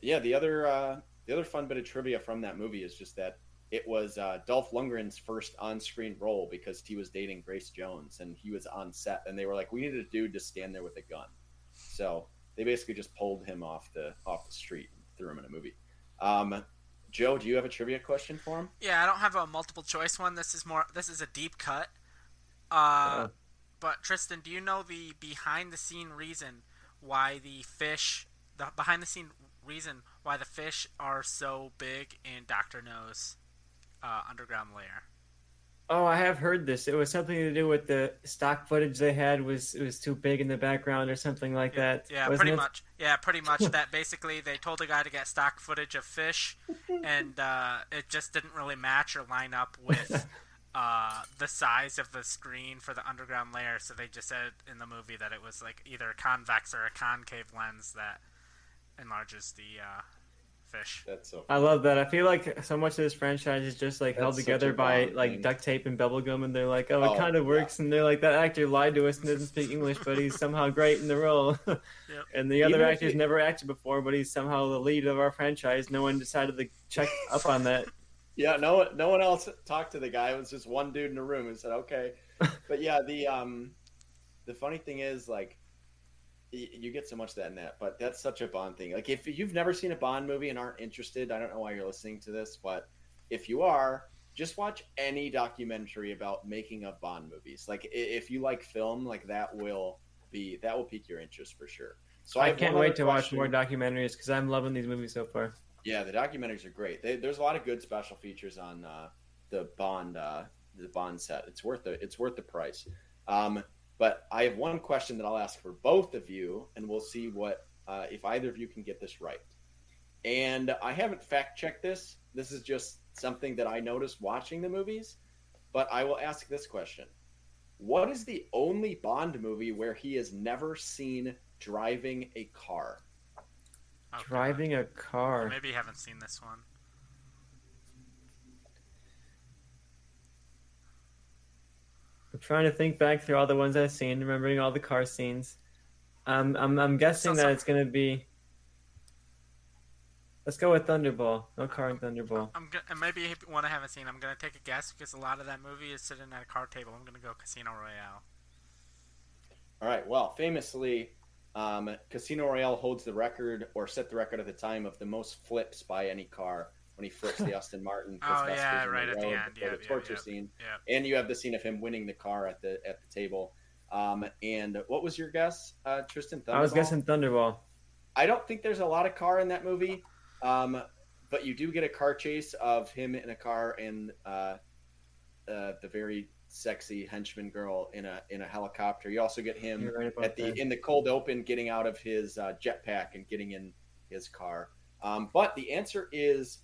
yeah, the other uh, the other fun bit of trivia from that movie is just that it was uh, Dolph Lundgren's first on-screen role because he was dating Grace Jones and he was on set, and they were like, "We needed a dude to stand there with a gun," so they basically just pulled him off the off the street and threw him in a movie. Um, Joe, do you have a trivia question for him? Yeah, I don't have a multiple choice one. This is more. This is a deep cut. Uh, Oh. but Tristan, do you know the behind the scene reason why the fish, the behind the scene reason why the fish are so big in Doctor No's uh, underground lair? Oh, I have heard this. It was something to do with the stock footage they had was it was too big in the background or something like that. Yeah, pretty it? much. Yeah, pretty much. that basically they told the guy to get stock footage of fish, and uh, it just didn't really match or line up with uh, the size of the screen for the underground layer. So they just said in the movie that it was like either a convex or a concave lens that enlarges the uh, fish. That's so. I love that. I feel like so much of this franchise is just like held That's such together by Bond like thing. duct tape and bubble gum, and they're like, oh, Oh, it kind of yeah. works, and they're like, that actor lied to us and doesn't speak English, but he's somehow great in the role. And the other Even if actor's he- never acted before, but he's somehow the lead of our franchise. No one decided to check up on that. Yeah, no, one- no one else talked to the guy. It was just one dude in the room and said, "Okay." But yeah, the um, the funny thing is, like, y- you get so much of that in that, but that's such a Bond thing. Like, if you've never seen a Bond movie and aren't interested, I don't know why you're listening to this, but if you are, just watch any documentary about making of Bond movies. Like, if you like film, like that will be that will pique your interest for sure. So I have can't wait to watch more documentaries because I'm loving these movies so far. Yeah, the documentaries are great. They, there's a lot of good special features on uh, the Bond uh, the Bond set. It's worth the it's worth the price. Um, but I have one question that I'll ask for both of you, and we'll see what uh, if either of you can get this right. And I haven't fact checked this. This is just something that I noticed watching the movies. But I will ask this question: What is the only Bond movie where he is never seen driving a car? Okay. Driving a Well, car. maybe you haven't seen this one. I'm trying to think back through all the ones I've seen, remembering all the car scenes. Um, I'm I'm guessing that it's gonna be. Let's go with Thunderball. No car in Thunderball. I'm go- and maybe if one I haven't seen. I'm gonna take a guess because a lot of that movie is sitting at a card table. I'm gonna go Casino Royale. All right. Well, famously, um, Casino Royale holds the record or set the record at the time of the most flips by any car when he flips the Aston Martin. Oh, Ghostbusters yeah, right at the end. before Yep, the yep, torture yep. scene, Yeah. and you have the scene of him winning the car at the at the table. Um, and what was your guess, uh, Tristan? I was guessing Thunderball. I don't think there's a lot of car in that movie, um, but you do get a car chase of him in a car and uh, uh, the very sexy henchman girl in a in a helicopter. You also get him right at the that. in the cold open, getting out of his uh, jetpack and getting in his car. Um, but the answer is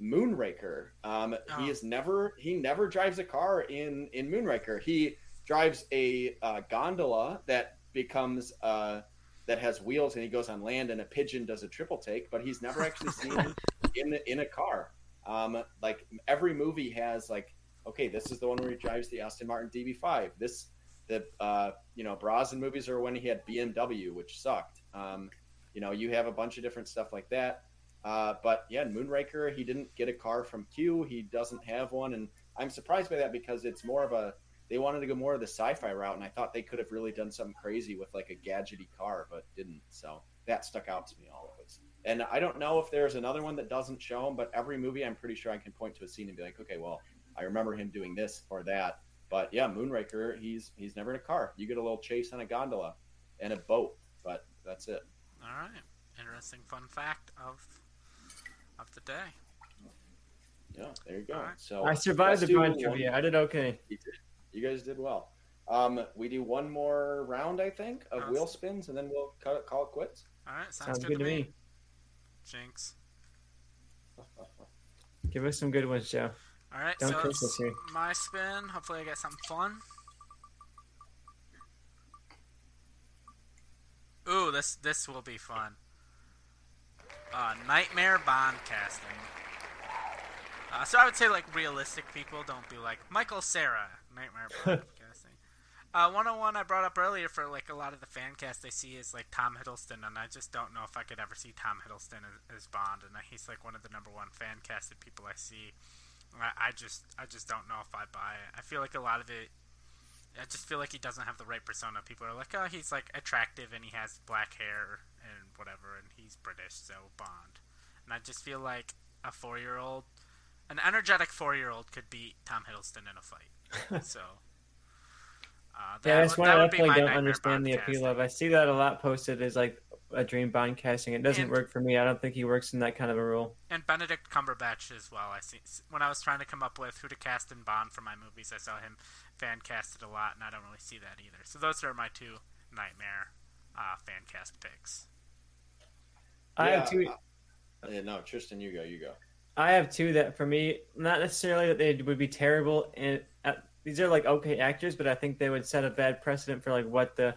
Moonraker. Um, Oh. He is never he never drives a car in in Moonraker. He drives a uh, gondola that becomes uh, that has wheels and he goes on land and a pigeon does a triple take. But he's never actually seen in in a car. Um, like every movie has like okay, this is the one where he drives the Aston Martin DB5. This the uh, you know Brosnan movies are when he had BMW, which sucked. Um, you know, you have a bunch of different stuff like that. Uh, but yeah, Moonraker, he didn't get a car from Q. He doesn't have one, and I'm surprised by that because it's more of a they wanted to go more of the sci-fi route, and I thought they could have really done something crazy with like a gadgety car, but didn't. So that stuck out to me always. And I don't know if there's another one that doesn't show him, but every movie, I'm pretty sure I can point to a scene and be like, okay, well, I remember him doing this or that. But yeah, Moonraker, he's he's never in a car. You get a little chase on a gondola and a boat, but that's it. All right. Interesting fun fact of of the day. Yeah, there you go. All right. So I survived the do Bond one- trivia. I did okay. You, did. You guys did well. Um, we do one more round, I think, of Awesome. wheel spins, and then we'll cut it, call it quits. All right. Sounds, Sounds good to me. Jinx. Give us some good ones, Joe. All right. Don't so curse us it's here. my spin. Hopefully, I get something fun. Ooh, this this will be fun. Uh, nightmare Bond casting. Uh, so I would say like realistic people don't be like Michael Cera Nightmare Bond casting. Uh, 101 I brought up earlier for like a lot of the fan cast I see is like Tom Hiddleston, and I just don't know if I could ever see Tom Hiddleston as, as Bond, and he's like one of the number one fan casted people I see. I, I just I just don't know if I buy it. I feel like a lot of it. I just feel like he doesn't have the right persona. People are like, oh, he's like attractive and he has black hair and whatever, and he's British, so Bond. And I just feel like a four-year-old, an energetic four-year-old, could beat Tom Hiddleston in a fight. so. Uh, that Yeah, that's one that I definitely don't understand the appeal casting. of. I see that a lot posted as like a dream Bond casting. It doesn't And- work for me. I don't think he works in that kind of a role. and Benedict Cumberbatch as well. I see when I was trying to come up with who to cast in Bond for my movies, I saw him fan casted a lot, and I don't really see that either. So those are my two nightmare uh, fan cast picks. I have two. uh, yeah, no, Tristan, you go, you go. I have two that for me, not necessarily that they would be terrible, and uh, these are like okay actors, but I think they would set a bad precedent for like what the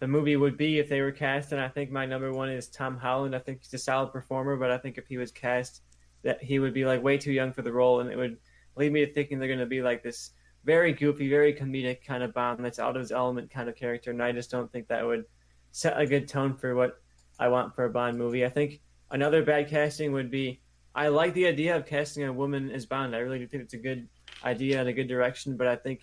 the movie would be if they were cast. And I think my number one is Tom Holland. I think he's a solid performer, but I think if he was cast, that he would be like way too young for the role, and it would lead me to thinking they're going to be like this very goofy, very comedic kind of Bond that's out of his element kind of character. And I just don't think that would set a good tone for what I want for a Bond movie. I think another bad casting would be I like the idea of casting a woman as Bond. I really do think it's a good idea and a good direction, but I think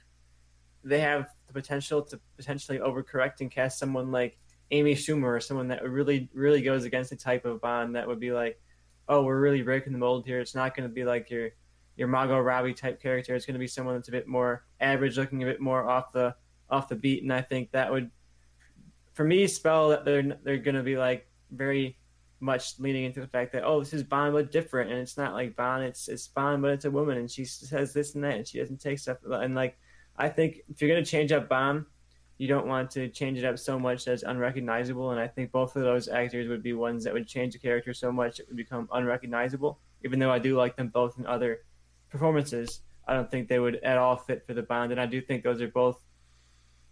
they have the potential to potentially overcorrect and cast someone like Amy Schumer or someone that really, really goes against the type of Bond that would be like, oh, we're really breaking the mold here. It's not going to be like your your Margot Robbie type character. It's going to be someone that's a bit more average, looking a bit more off the off the beat, and I think that would, for me, spell that they're they're going to be like very much leaning into the fact that oh, this is Bond but different, and it's not like Bond. It's it's Bond but it's a woman, and she says this and that, and she doesn't take stuff. And like, I think if you're going to change up Bond, you don't want to change it up so much that it's unrecognizable. And I think both of those actors would be ones that would change the character so much it would become unrecognizable. Even though I do like them both in other performances, I don't think they would at all fit for the Bond. And I do think those are both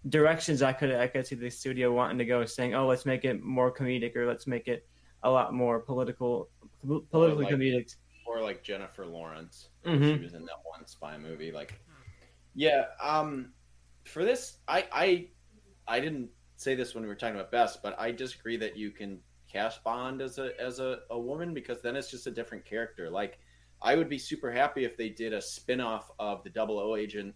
directions I could I could see the studio wanting to go, saying, "Oh, let's make it more comedic, or let's make it a lot more political, politically like, comedic." Or like Jennifer Lawrence, mm-hmm. she was in that one spy movie. Like, yeah, um, for this, I I I didn't say this when we were talking about best, but I disagree that you can cast Bond as a as a, a woman because then it's just a different character. Like I would be super happy if they did a spin-off of the Double O agent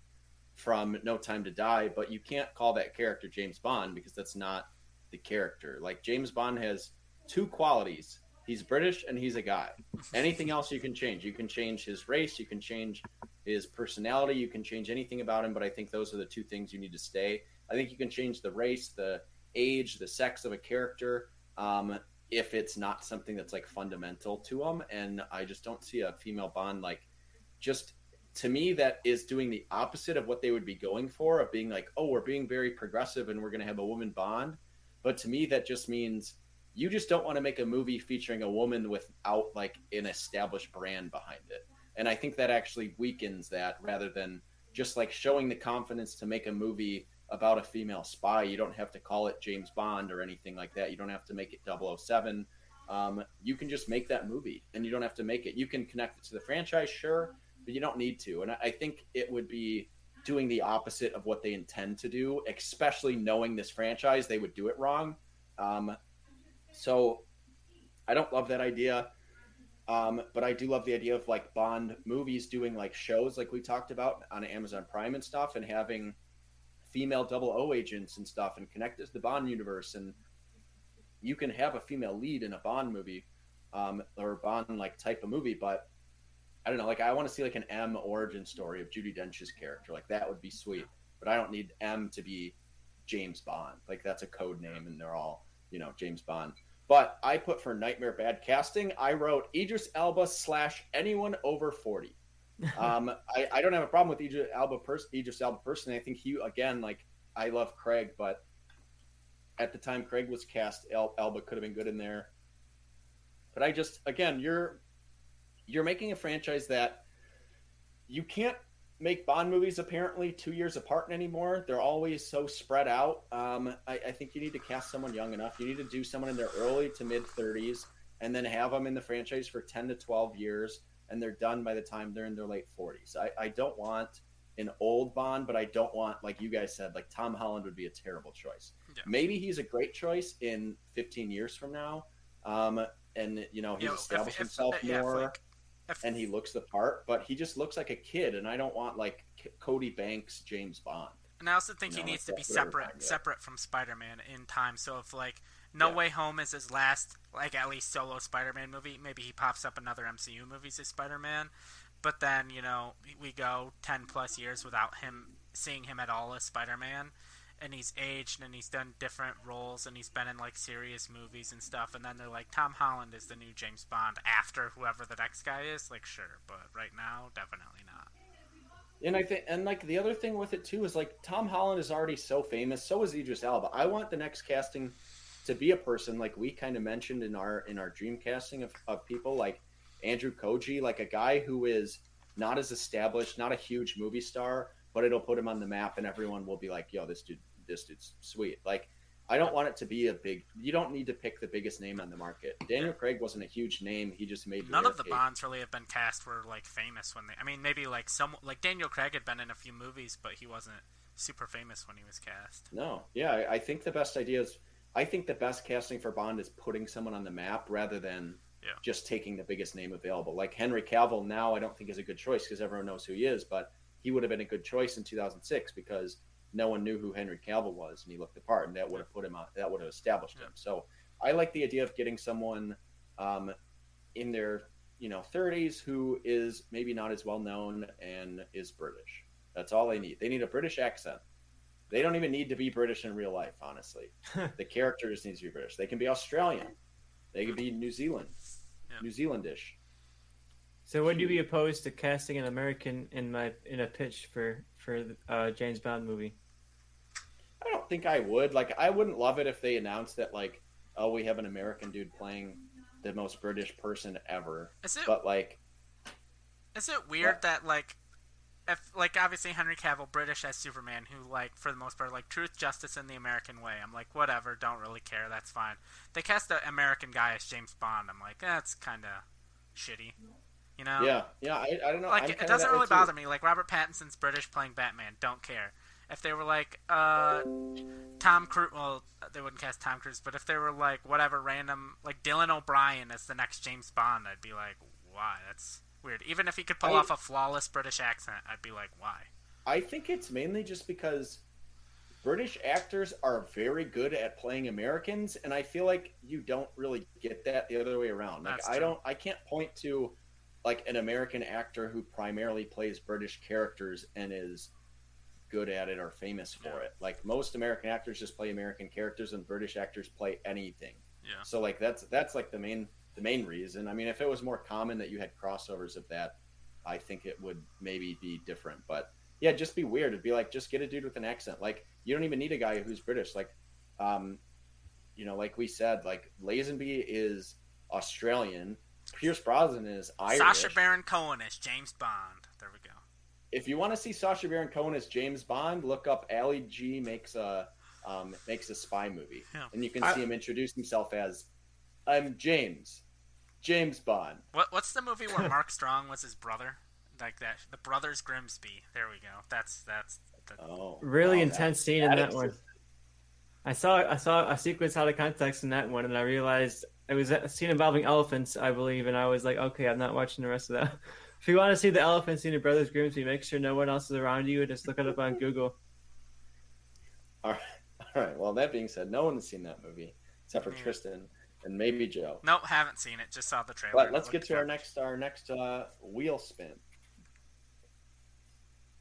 from No Time to Die, but you can't call that character James Bond because that's not the character. Like James Bond has two qualities. He's British and he's a guy. Anything else you can change. You can change his race, you can change his personality, you can change anything about him, but I think those are the two things you need to stay. I think you can change the race, the age, the sex of a character. Um, if it's not something that's like fundamental to them. And I just don't see a female Bond like just to me that is doing the opposite of what they would be going for of being like, oh, we're being very progressive and we're going to have a woman Bond. But to me, that just means you just don't want to make a movie featuring a woman without like an established brand behind it. And I think that actually weakens that rather than just like showing the confidence to make a movie about a female spy. You don't have to call it James Bond or anything like that. You don't have to make it 007. Um, you can just make that movie and you don't have to make it. You can connect it to the franchise, sure, but you don't need to. And I think it would be doing the opposite of what they intend to do, especially knowing this franchise, they would do it wrong. Um, so I don't love that idea. Um, but I do love the idea of like Bond movies doing like shows like we talked about on Amazon Prime and stuff and having female double O agents and stuff and connect it to the Bond universe. And you can have a female lead in a Bond movie um, or Bond like type of movie, but I don't know. Like I want to see like an M origin story of Judi Dench's character. Like that would be sweet. But I don't need M to be James Bond. Like that's a code name, and they're all you know James Bond. But I put for Nightmare Bad Casting. I wrote Idris Elba slash anyone over forty um, I, I don't have a problem with Idris Elba, pers- Idris Elba personally. I think he again, like I love Craig, but at the time Craig was cast, El- Elba could have been good in there. But I just again, you're you're making a franchise that you can't make Bond movies apparently two years apart anymore. They're always so spread out. Um, I, I, think you need to cast someone young enough. You need to do someone in their early to mid 30s and then have them in the franchise for 10 to 12 years and they're done by the time they're in their late 40s. I, I don't want an old Bond, but I don't want, like you guys said, like Tom Holland would be a terrible choice. Yeah. Maybe he's a great choice in 15 years from now. Um, and, you know, he's you know, established if, himself if, more yeah, like, if, and he looks the part, but he just looks like a kid. And I don't want like Cody Banks, James Bond. And I also think you know, he needs like to be separate, separate from Spider-Man in time. So if like no yeah. Way Home is his last, like at least solo Spider-Man movie. Maybe he pops up another MCU movies as Spider-Man, but then you know we go ten plus years without him seeing him at all as Spider-Man, and he's aged and he's done different roles and he's been in like serious movies and stuff. And then they're like, Tom Holland is the new James Bond after whoever the next guy is. Like, sure, but right now, definitely not. And I think, and like the other thing with it too is like Tom Holland is already so famous. So is Idris Elba. I want the next casting to be a person like we kind of mentioned in our in our dream casting of, of people like Andrew Koji, like a guy who is not as established, not a huge movie star, but it'll put him on the map and everyone will be like, yo, this dude this dude's sweet. Like I don't want it to be a big. You don't need to pick the biggest name on the market. Daniel Craig wasn't a huge name. He just made none of the cake. Bonds really have been cast were like famous when they. I mean, maybe like some like Daniel Craig had been in a few movies, but he wasn't super famous when he was cast. No, yeah, I, I think the best idea is. I think the best casting for Bond is putting someone on the map rather than Yeah. just taking the biggest name available. Like Henry Cavill now, I don't think is a good choice because everyone knows who he is, but he would have been a good choice in 2006 because no one knew who Henry Cavill was and he looked the part, and that would have put him on. That would have established him. So I like the idea of getting someone um, in their you know 30s who is maybe not as well known and is British. That's all they need. They need a British accent. They don't even need to be British in real life, honestly. the character just needs to be British. They can be Australian. They could be New Zealand, Yeah. New Zealandish. So would you be opposed to casting an American in my in a pitch for for uh, James Bond movie? I don't think I would. Like, I wouldn't love it if they announced that, like, oh, we have an American dude playing the most British person ever. Is it But like, is it weird What? that like if like obviously Henry Cavill British as Superman who like for the most part like truth justice in the American way. I'm like whatever don't really care that's fine. They cast an American guy as James Bond. I'm like that's kind of shitty you know? Yeah, yeah, I, I don't know. like I'm it doesn't really bother me. Like Robert Pattinson's British playing Batman don't care. If they were like uh Tom Cruise well they wouldn't cast Tom Cruise but if they were like whatever random like Dylan O'Brien as the next James Bond I'd be like why? That's weird even if he could pull I- off a flawless British accent I'd be like why I think it's mainly just because British actors are very good at playing Americans, and I feel like you don't really get that the other way around. Like That's I true. don't, I can't point to like an American actor who primarily plays British characters and is good at it or famous for Yeah. it. Like most American actors just play American characters, and British actors play anything. yeah So like that's that's like the main the main reason. I mean, if it was more common that you had crossovers of that, I think it would maybe be different. But yeah, just be weird. It'd be like just get a dude with an accent. Like you don't even need a guy who's British. Like, um, you know, like we said, like Lazenby is Australian. Pierce Brosnan is Irish. Sacha Baron Cohen is James Bond there we go if you want to see Sacha Baron Cohen as James Bond, look up Ali G makes a um, makes a spy movie, Yeah. and you can I- see him introduce himself as I'm James, James Bond. what what's the movie where Mark Strong was his brother like that the brothers Grimsby there we go that's that's the, Oh, Really wow, intense that- scene in that one. I saw I saw a sequence out of context in that one, and I realized it was a scene involving elephants, I believe, and I was like, okay, I'm not watching the rest of that. If you want to see the elephant scene in Brothers Grimsby, make sure no one else is around you, and just look it up on Google. All right. All right. Well, that being said, no one has seen that movie except for Yeah. Tristan and maybe Joe. nope haven't seen it just saw the trailer But let's get to our next our next uh, wheel spin,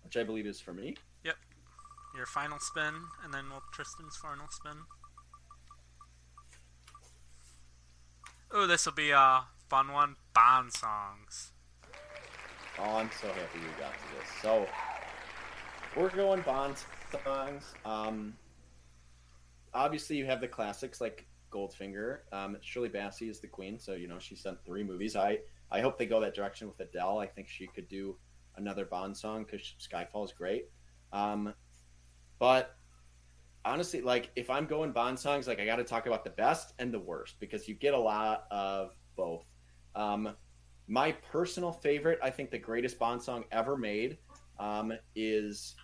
which I believe is for me. Yep, your final spin and then we'll Tristan's final spin oh this will be a fun one Bond songs Oh, I'm so happy you got to this. So we're going Bond songs. Um, obviously, you have the classics like Goldfinger. Um, Shirley Bassey is the queen, so you know she's done three movies. I I hope they go that direction with Adele. I think she could do another Bond song because Skyfall is great. Um, but honestly, like if I'm going Bond songs, like I got to talk about the best and the worst because you get a lot of both. Um, my personal favorite, I think the greatest Bond song ever made, um, is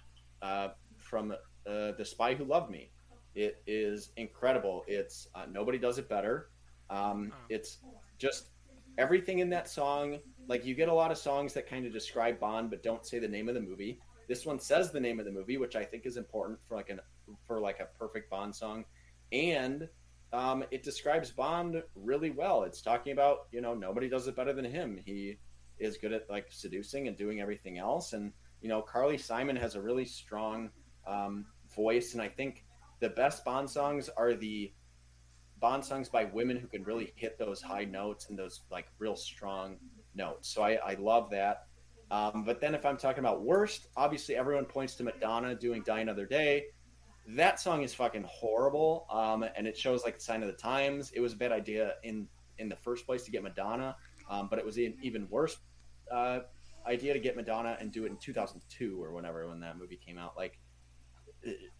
uh, from uh, "The Spy Who Loved Me." It is incredible. It's uh, nobody does it better. Um, it's just everything in that song. Like you get a lot of songs that kind of describe Bond but don't say the name of the movie. This one says the name of the movie, which I think is important for like an for like a perfect Bond song, and um, it describes Bond really well. It's talking about you know nobody does it better than him. He is good at like seducing and doing everything else, and you know Carly Simon has a really strong um, voice, and I think the best Bond songs are the Bond songs by women who can really hit those high notes and those like real strong notes. So I, I love that. Um, but then if I'm talking about worst, obviously everyone points to Madonna doing "Die Another Day." That song is fucking horrible, um, and it shows like the sign of the times. It was a bad idea in in the first place to get Madonna, um, but it was an even worse uh, idea to get Madonna and do it in 2002 or whenever when that movie came out. Like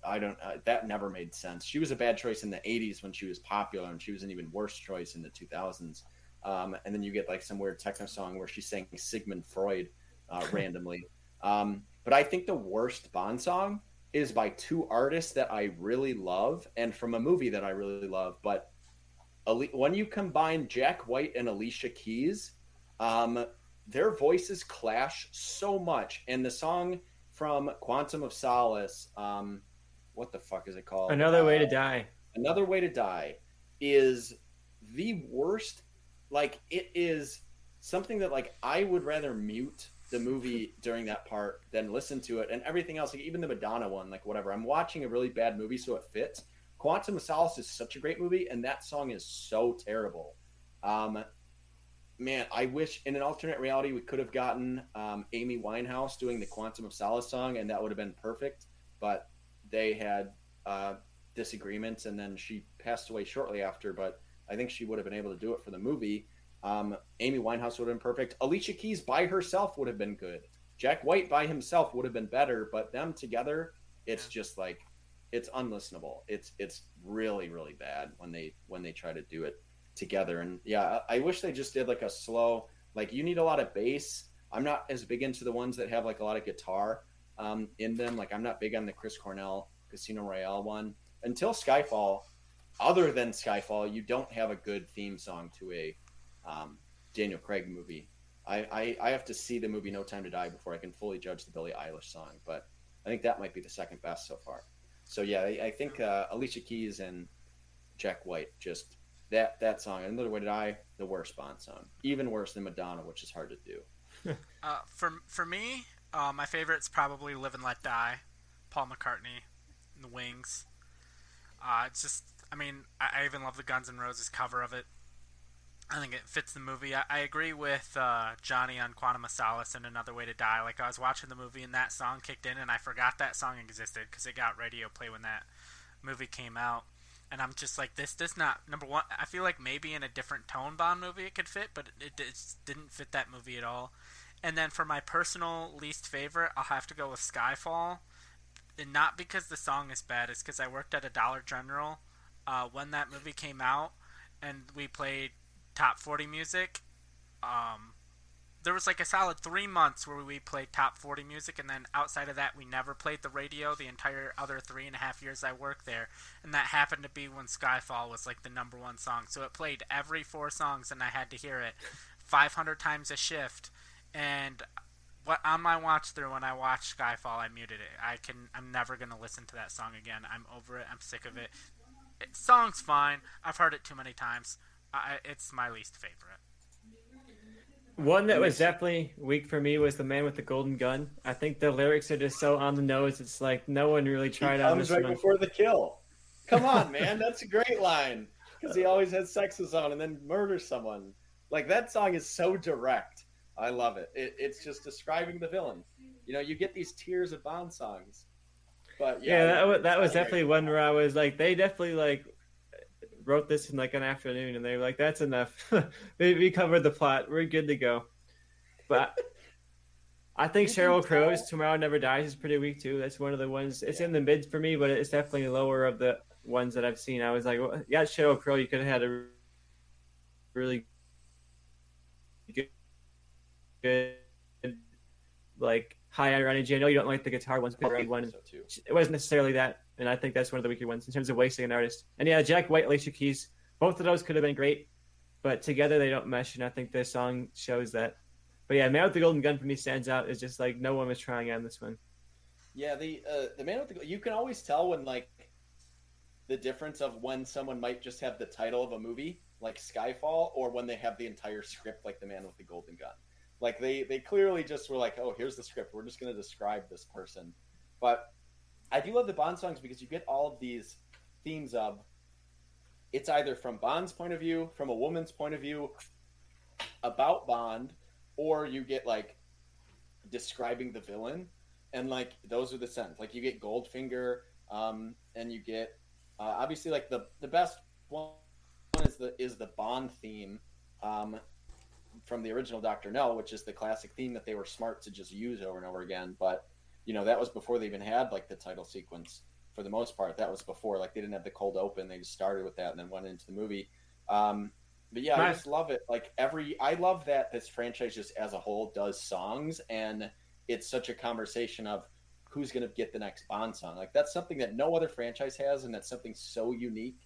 I don't. Uh, that never made sense. She was a bad choice in the '80s when she was popular, and she was an even worse choice in the 2000s. Um, and then you get like some weird techno song where she's saying Sigmund Freud uh, randomly. Um, but I think the worst Bond song is by two artists that I really love and from a movie that I really love. But when you combine Jack White and Alicia Keys, um, their voices clash so much. And the song from Quantum of Solace, um, what the fuck is it called? Another uh, Way to Die. Another Way to Die is the worst. Like it is something that like I would rather mute the movie during that part than listen to it and everything else like even the madonna one like whatever i'm watching a really bad movie so it fits quantum of solace is such a great movie and that song is so terrible um man i wish in an alternate reality we could have gotten um, amy winehouse doing the quantum of solace song and that would have been perfect but they had uh, disagreements and then she passed away shortly after but i think she would have been able to do it for the movie um, Amy Winehouse would have been perfect. Alicia Keys by herself would have been good. Jack White by himself would have been better, but them together, it's just like it's unlistenable. It's it's really really bad when they when they try to do it together. And yeah, I, wish they just did like a slow. Like you need a lot of bass. I'm not as big into the ones that have like a lot of guitar um, in them. Like I'm not big on the Chris Cornell Casino Royale one. Until Skyfall, other than Skyfall, you don't have a good theme song to a um, Daniel Craig movie. I, I, I have to see the movie No Time to Die before I can fully judge the Billie Eilish song, but I think that might be the second best so far. So yeah, I, I think uh, Alicia Keys and Jack White just that that song. Another Way to Die, the worst Bond song, even worse than Madonna, which is hard to do. uh, for for me, uh, my favorite's probably Live and Let Die, Paul McCartney, and The Wings. Uh, it's just, I mean, I, I even love the Guns N' Roses cover of it. I think it fits the movie. I, I agree with uh, Johnny on Quantum of Solace and Another Way to Die. Like I was watching the movie and that song kicked in, and I forgot that song existed because it got radio play when that movie came out. And I'm just like, this does not. Number one, I feel like maybe in a different tone Bond movie it could fit, but it, it didn't fit that movie at all. And then for my personal least favorite, I'll have to go with Skyfall. And not because the song is bad, it's because I worked at a Dollar General uh, when that movie came out, and we played top 40 music. Um, there was like a solid three months where we played top 40 music, and then outside of that, we never played the radio the entire other three and a half years I worked there. And that happened to be when Skyfall was like the number one song. So it played every four songs, and I had to hear it 500 times a shift. And what on my watch through when I watched Skyfall, I muted it. I can. I'm never gonna listen to that song again. I'm over it. I'm sick of it. it song's fine. I've heard it too many times. I, it's my least favorite. One that was definitely weak for me was the man with the golden gun. I think the lyrics are just so on the nose. It's like no one really tried he on this right one. before the kill. Come on, man, that's a great line because he always has sex with someone and then murders someone. Like that song is so direct. I love it. it it's just describing the villain. You know, you get these tears of Bond songs. But yeah, yeah that, was, that was definitely one where I was like, they definitely like wrote this in like an afternoon, and they were like, "That's enough. we, we covered the plot. We're good to go." But I think Sheryl Crow's "Tomorrow Never Dies" is pretty weak too. That's one of the ones. It's yeah. in the mids for me, but it's definitely lower of the ones that I've seen. I was like, well, "Yeah, Sheryl Crow. You could have had a really good, good like high energy. I know you don't like the guitar ones, but one so it wasn't necessarily that and I think that's one of the weaker ones in terms of wasting an artist. And yeah, Jack White, Alicia Keys, both of those could have been great, but together they don't mesh, and I think this song shows that. But yeah, Man with the Golden Gun for me stands out. Is just like no one was trying on this one. Yeah, the uh, the Man with the you can always tell when like the difference of when someone might just have the title of a movie like Skyfall or when they have the entire script like The Man with the Golden Gun. Like they they clearly just were like, oh, here's the script. We're just going to describe this person. But I do love the Bond songs because you get all of these themes of it's either from Bond's point of view, from a woman's point of view, about Bond, or you get like describing the villain, and like those are the sense. Like you get Goldfinger, um, and you get uh, obviously like the the best one is the is the Bond theme um, from the original Doctor No, which is the classic theme that they were smart to just use over and over again, but you know that was before they even had like the title sequence for the most part. That was before, like they didn't have the cold open; they just started with that and then went into the movie. Um, but yeah, I just love it. Like every, I love that this franchise just as a whole does songs, and it's such a conversation of who's going to get the next Bond song. Like that's something that no other franchise has, and that's something so unique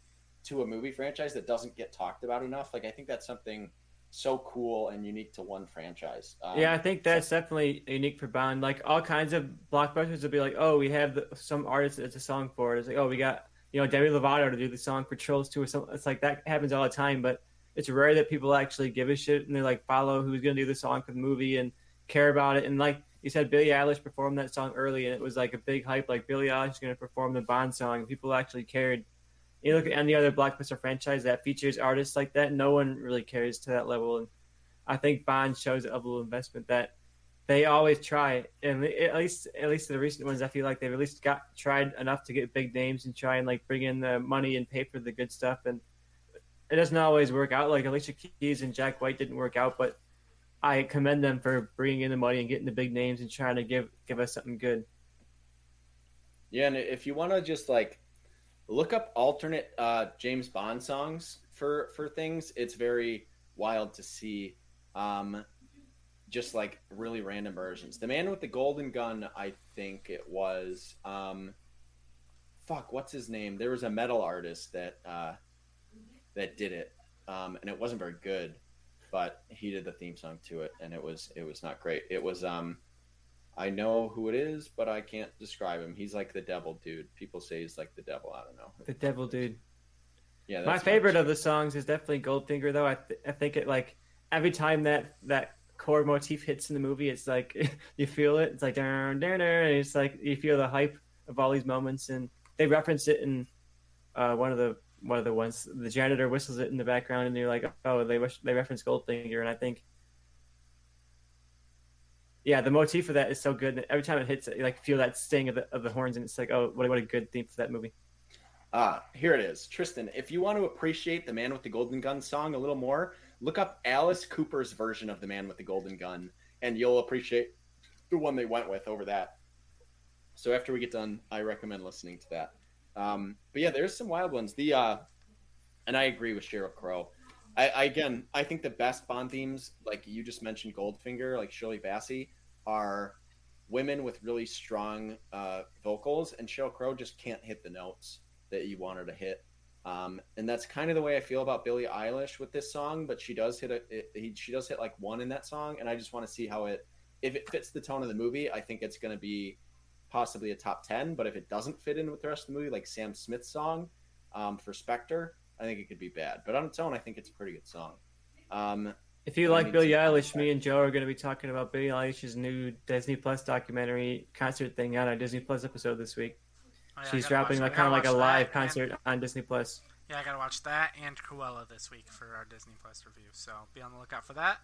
to a movie franchise that doesn't get talked about enough. Like I think that's something so cool and unique to one franchise. Um, yeah, I think that's so- definitely unique for Bond. Like all kinds of blockbusters will be like, oh, we have the, some artist that's a song for it. It's like, oh, we got you know Demi Lovato to do the song for Trolls 2 or something. It's like that happens all the time, but it's rare that people actually give a shit and they like follow who's gonna do the song for the movie and care about it. And like you said, Billie Eilish performed that song early, and it was like a big hype. Like Billie Eilish is gonna perform the Bond song. and People actually cared. You look at any other blockbuster franchise that features artists like that, no one really cares to that level. And I think Bond shows a level of investment that they always try, and at least at least the recent ones, I feel like they've at least got tried enough to get big names and try and like bring in the money and pay for the good stuff. And it doesn't always work out. Like Alicia Keys and Jack White didn't work out, but I commend them for bringing in the money and getting the big names and trying to give give us something good. Yeah, and if you want to just like look up alternate uh, James Bond songs for for things, it's very wild to see. Um, just like really random versions. The man with the golden gun, I think it was. Um, fuck, what's his name? There was a metal artist that uh, that did it, um, and it wasn't very good, but he did the theme song to it, and it was it was not great. It was um, I know who it is, but I can't describe him. He's like the devil dude. People say he's like the devil. I don't know. The devil dude. Yeah, my favorite of the songs is definitely Goldfinger, though. I th- I think it like every time that that chord motif hits in the movie, it's like you feel it. It's like darn, darn, and it's like you feel the hype of all these moments, and they reference it in uh, one of the one of the ones the janitor whistles it in the background and you're like oh they wish they reference goldfinger and i think yeah the motif of that is so good every time it hits it you like feel that sting of the, of the horns and it's like oh what, what a good theme for that movie ah here it is tristan if you want to appreciate the man with the golden gun song a little more look up alice cooper's version of the man with the golden gun and you'll appreciate the one they went with over that so after we get done i recommend listening to that um, but yeah, there's some wild ones. The uh, and I agree with Sheryl Crow. I, I, again, I think the best Bond themes, like you just mentioned, Goldfinger, like Shirley Bassey, are women with really strong uh, vocals, and Sheryl Crow just can't hit the notes that you want her to hit. Um, and that's kind of the way I feel about Billie Eilish with this song. But she does hit a, it, she does hit like one in that song, and I just want to see how it, if it fits the tone of the movie. I think it's going to be possibly a top 10 but if it doesn't fit in with the rest of the movie like sam smith's song um, for spectre i think it could be bad but on its own i think it's a pretty good song um, if you like Billie Eilish, me and Joe are going to be talking about Billie Eilish's new Disney Plus documentary concert thing on our Disney Plus episode this week. Oh, yeah, She's dropping like kind of like a live concert and, on Disney Plus. Yeah, I got to watch that and Cruella this week for our Disney Plus review. So be on the lookout for that.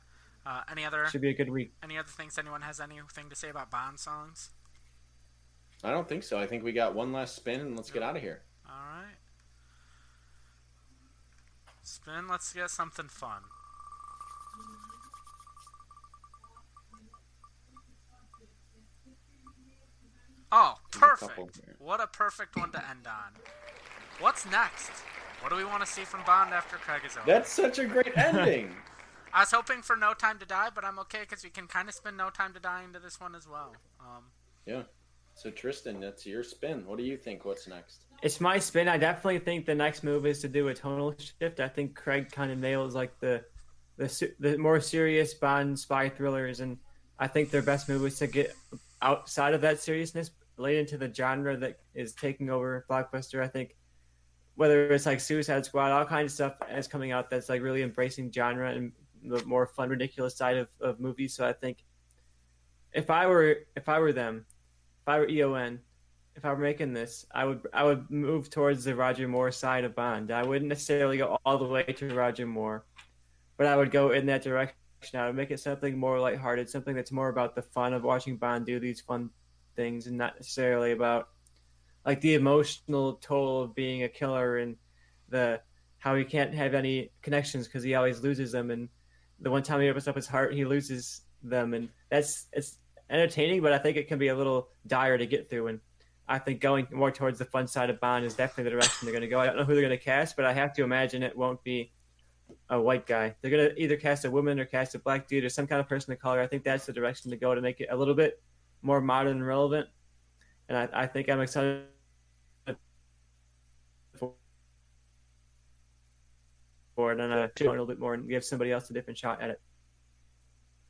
Uh, any other should be a good week. Any other things anyone has anything to say about Bond songs? I don't think so. I think we got one last spin and let's get out of here. All right. Spin, let's get something fun. Oh, perfect. What a perfect one to end on. What's next? What do we want to see from Bond after Craig is over? That's such a great ending. I was hoping for No Time to Die, but I'm okay because we can kind of spin No Time to Die into this one as well. Um, yeah. So Tristan, that's your spin. What do you think? What's next? It's my spin. I definitely think the next move is to do a tonal shift. I think Craig kind of nails like the the the more serious Bond spy thrillers, and I think their best move is to get outside of that seriousness, late into the genre that is taking over blockbuster. I think whether it's like Suicide Squad, all kinds of stuff is coming out that's like really embracing genre and the more fun, ridiculous side of, of movies. So I think if I were if I were them, if I were EON, if I were making this, I would I would move towards the Roger Moore side of Bond. I wouldn't necessarily go all the way to Roger Moore, but I would go in that direction. I would make it something more lighthearted, something that's more about the fun of watching Bond do these fun things, and not necessarily about like the emotional toll of being a killer and the how he can't have any connections because he always loses them, and the one time he opens up his heart, he loses them, and that's it's entertaining, but I think it can be a little dire to get through. And I think going more towards the fun side of Bond is definitely the direction they're going to go. I don't know who they're going to cast, but I have to imagine it won't be a white guy. They're going to either cast a woman or cast a black dude or some kind of person of color. I think that's the direction to go to make it a little bit more modern and relevant. And I, I think I'm excited for it and uh, a little bit more and give somebody else a different shot at it.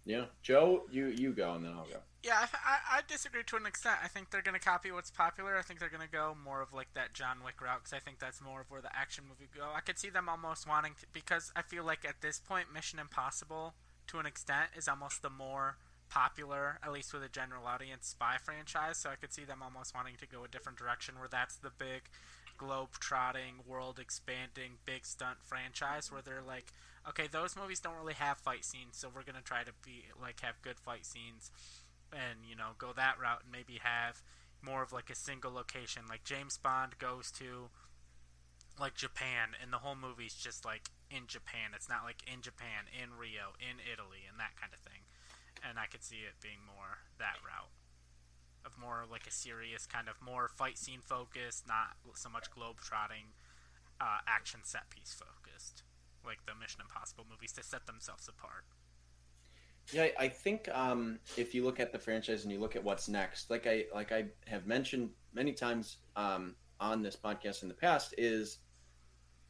Yeah, Joe, you you go and then I'll go. Yeah, I, I, I disagree to an extent. I think they're going to copy what's popular. I think they're going to go more of like that John Wick route because I think that's more of where the action movie go. I could see them almost wanting to because I feel like at this point, Mission Impossible to an extent is almost the more popular, at least with a general audience, spy franchise. So I could see them almost wanting to go a different direction where that's the big globe trotting, world expanding, big stunt franchise where they're like, okay, those movies don't really have fight scenes, so we're gonna try to be like have good fight scenes, and you know go that route and maybe have more of like a single location. Like James Bond goes to like Japan, and the whole movie's just like in Japan. It's not like in Japan, in Rio, in Italy, and that kind of thing. And I could see it being more that route of more like a serious kind of more fight scene focused, not so much globe trotting, uh, action set piece focused, like the Mission Impossible movies to set themselves apart. Yeah, I think um, if you look at the franchise and you look at what's next, like I like I have mentioned many times um, on this podcast in the past, is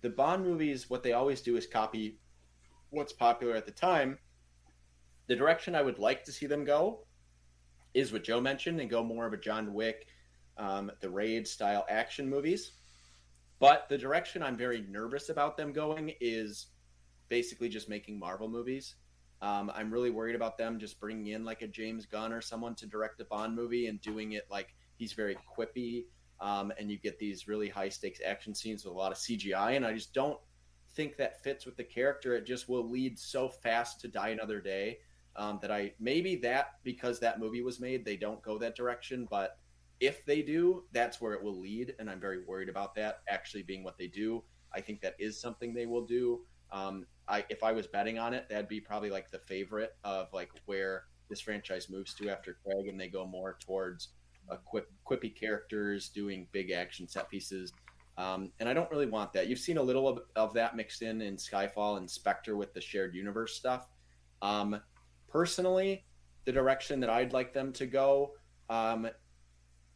the Bond movies. What they always do is copy what's popular at the time. The direction I would like to see them go is what Joe mentioned and go more of a John Wick, um, the raid style action movies. But the direction I'm very nervous about them going is basically just making Marvel movies. Um, I'm really worried about them just bringing in like a James Gunn or someone to direct a Bond movie and doing it like he's very quippy. Um, and you get these really high stakes action scenes with a lot of CGI. And I just don't think that fits with the character. It just will lead so fast to Die Another Day um, that I maybe that because that movie was made, they don't go that direction. But if they do, that's where it will lead, and I'm very worried about that actually being what they do. I think that is something they will do. Um, I if I was betting on it, that'd be probably like the favorite of like where this franchise moves to after Craig, and they go more towards a quip, quippy characters doing big action set pieces. Um, and I don't really want that. You've seen a little of, of, that mixed in in Skyfall and Spectre with the shared universe stuff. Um, personally, the direction that I'd like them to go, um,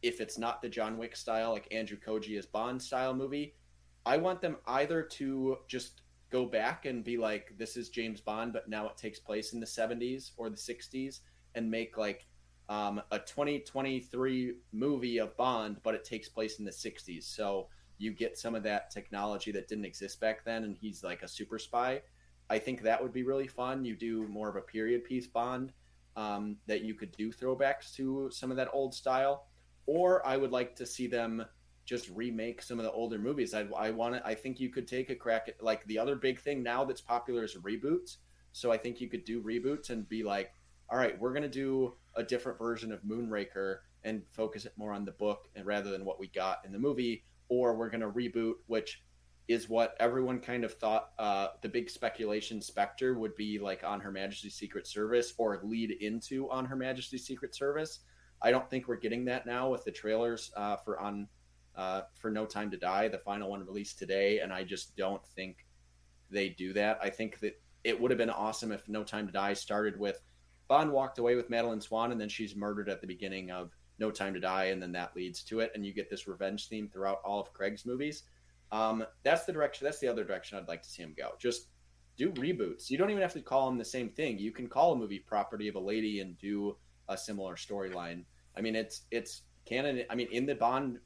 if it's not the John Wick style, like Andrew Koji's Bond style movie, I want them either to just go back and be like, this is James Bond, but now it takes place in the 70s or the 60s and make like um, a 2023 movie of Bond, but it takes place in the 60s. So you get some of that technology that didn't exist back then, and he's like a super spy. I think that would be really fun. You do more of a period piece Bond um, that you could do throwbacks to some of that old style, or I would like to see them just remake some of the older movies. I, I want to. I think you could take a crack at like the other big thing now that's popular is reboots. So I think you could do reboots and be like, all right, we're gonna do a different version of Moonraker and focus it more on the book and rather than what we got in the movie, or we're gonna reboot, which is what everyone kind of thought uh, the big speculation Spectre would be like on Her Majesty's Secret Service or lead into on Her Majesty's Secret Service. I don't think we're getting that now with the trailers uh, for on uh, for No Time to Die, the final one released today, and I just don't think they do that. I think that it would have been awesome if No Time to Die started with Bond walked away with Madeleine Swann, and then she's murdered at the beginning of No Time to Die, and then that leads to it, and you get this revenge theme throughout all of Craig's movies. Um, that's the direction. That's the other direction I'd like to see him go. Just do reboots. You don't even have to call them the same thing. You can call a movie "Property of a Lady" and do a similar storyline. I mean, it's it's canon. I mean, in the Bond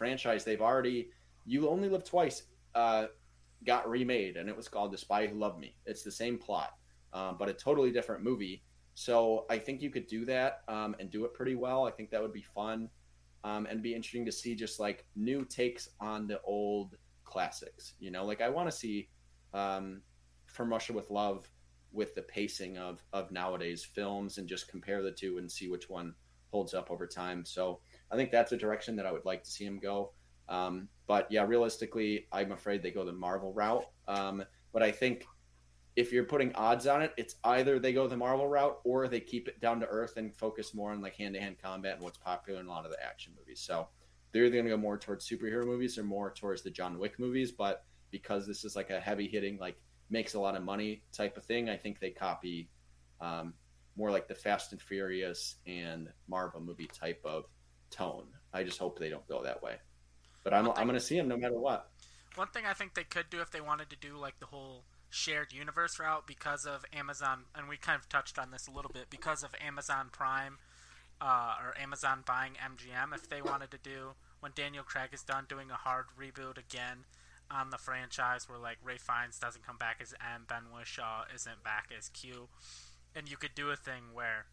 franchise, they've already "You Only Live Twice" uh, got remade, and it was called "The Spy Who Loved Me." It's the same plot, um, but a totally different movie. So I think you could do that um, and do it pretty well. I think that would be fun um, and be interesting to see just like new takes on the old classics. You know, like I want to see um, From Russia with Love with the pacing of of nowadays films and just compare the two and see which one holds up over time. So I think that's a direction that I would like to see him go. Um, but yeah, realistically, I'm afraid they go the Marvel route. Um, but I think if you're putting odds on it, it's either they go the Marvel route or they keep it down to earth and focus more on like hand to hand combat and what's popular in a lot of the action movies. So they're either going to go more towards superhero movies or more towards the John Wick movies. But because this is like a heavy hitting, like makes a lot of money type of thing, I think they copy um, more like the Fast and Furious and Marvel movie type of tone. I just hope they don't go that way. But I'm, I'm going to see them no matter what. One thing I think they could do if they wanted to do like the whole shared universe route because of Amazon, and we kind of touched on this a little bit because of Amazon Prime uh, or Amazon buying MGM. If they wanted to do when Daniel Craig is done doing a hard reboot again on the franchise, where like Ralph Fiennes doesn't come back as M, Ben Whishaw isn't back as Q, and you could do a thing where,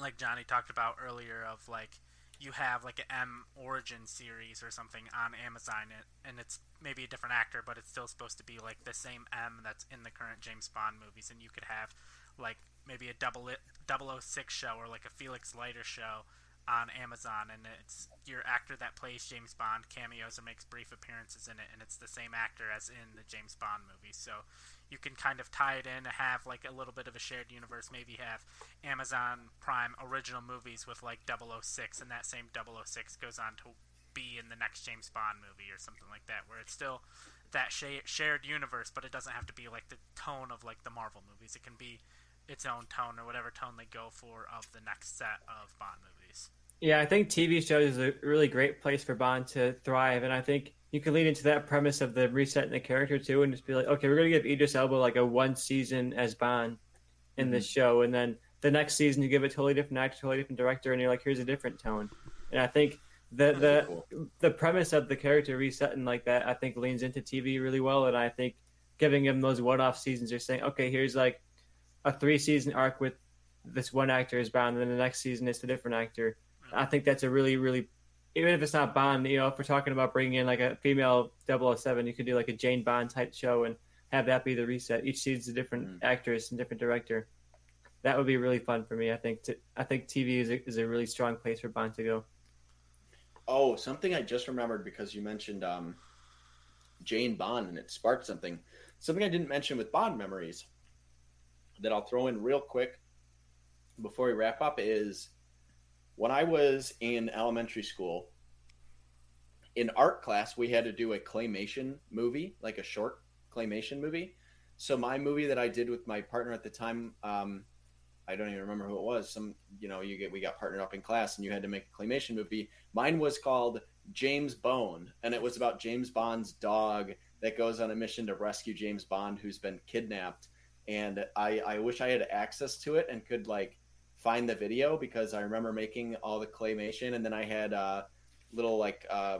like Johnny talked about earlier, of like you have like an M origin series or something on Amazon, and it's maybe a different actor, but it's still supposed to be like the same M that's in the current James Bond movies, and you could have like maybe a double it, 006 show or like a Felix Leiter show on Amazon, and it's your actor that plays James Bond cameos or makes brief appearances in it, and it's the same actor as in the James Bond movie. So you can kind of tie it in and have like a little bit of a shared universe. Maybe have Amazon Prime original movies with like 006, and that same 006 goes on to be in the next James Bond movie or something like that, where it's still that shared universe, but it doesn't have to be like the tone of like the Marvel movies. It can be its own tone or whatever tone they go for of the next set of Bond movies. Yeah, I think TV shows is a really great place for Bond to thrive, and I think you can lead into that premise of the resetting the character too, and just be like, okay, we're gonna give Idris Elba like a one season as Bond in mm-hmm. this show, and then the next season you give a totally different actor, totally different director, and you're like, here's a different tone. And I think the the cool. the premise of the character resetting like that, I think leans into TV really well, and I think giving him those one off seasons, you're saying, okay, here's like a three season arc with this one actor is Bond, and then the next season it's a different actor. I think that's a really, really even if it's not Bond, you know, if we're talking about bringing in like a female 007, you could do like a Jane Bond type show and have that be the reset. Each season's a different mm. actress and different director. That would be really fun for me. I think. To, I think TV is a, is a really strong place for Bond to go. Oh, something I just remembered because you mentioned um, Jane Bond and it sparked something. Something I didn't mention with Bond memories that I'll throw in real quick before we wrap up is when I was in elementary school, in art class, we had to do a claymation movie, like a short claymation movie. So my movie that I did with my partner at the time, um, I don't even remember who it was. Some, you know, you get we got partnered up in class, and you had to make a claymation movie. Mine was called James Bone, and it was about James Bond's dog that goes on a mission to rescue James Bond, who's been kidnapped. And I, I wish I had access to it and could like find the video because I remember making all the claymation, and then I had uh, little like uh,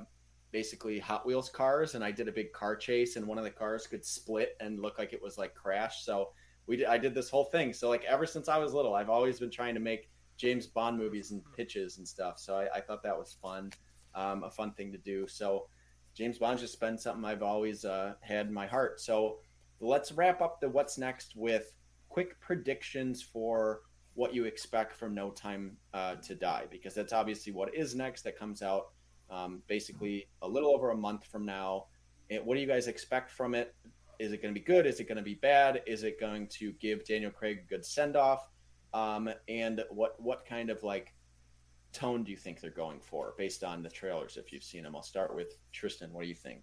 basically Hot Wheels cars, and I did a big car chase, and one of the cars could split and look like it was like crashed. So we did, I did this whole thing. So like ever since I was little, I've always been trying to make James Bond movies and pitches and stuff. So I, I thought that was fun, um, a fun thing to do. So James Bond's just been something I've always uh, had in my heart. So let's wrap up the what's next with quick predictions for what you expect from No Time uh, to Die, because that's obviously what is next. That comes out um, basically a little over a month from now. And what do you guys expect from it? Is it going to be good? Is it going to be bad? Is it going to give Daniel Craig a good send off? Um, and what what kind of like tone do you think they're going for based on the trailers? If you've seen them, I'll start with Tristan. What do you think?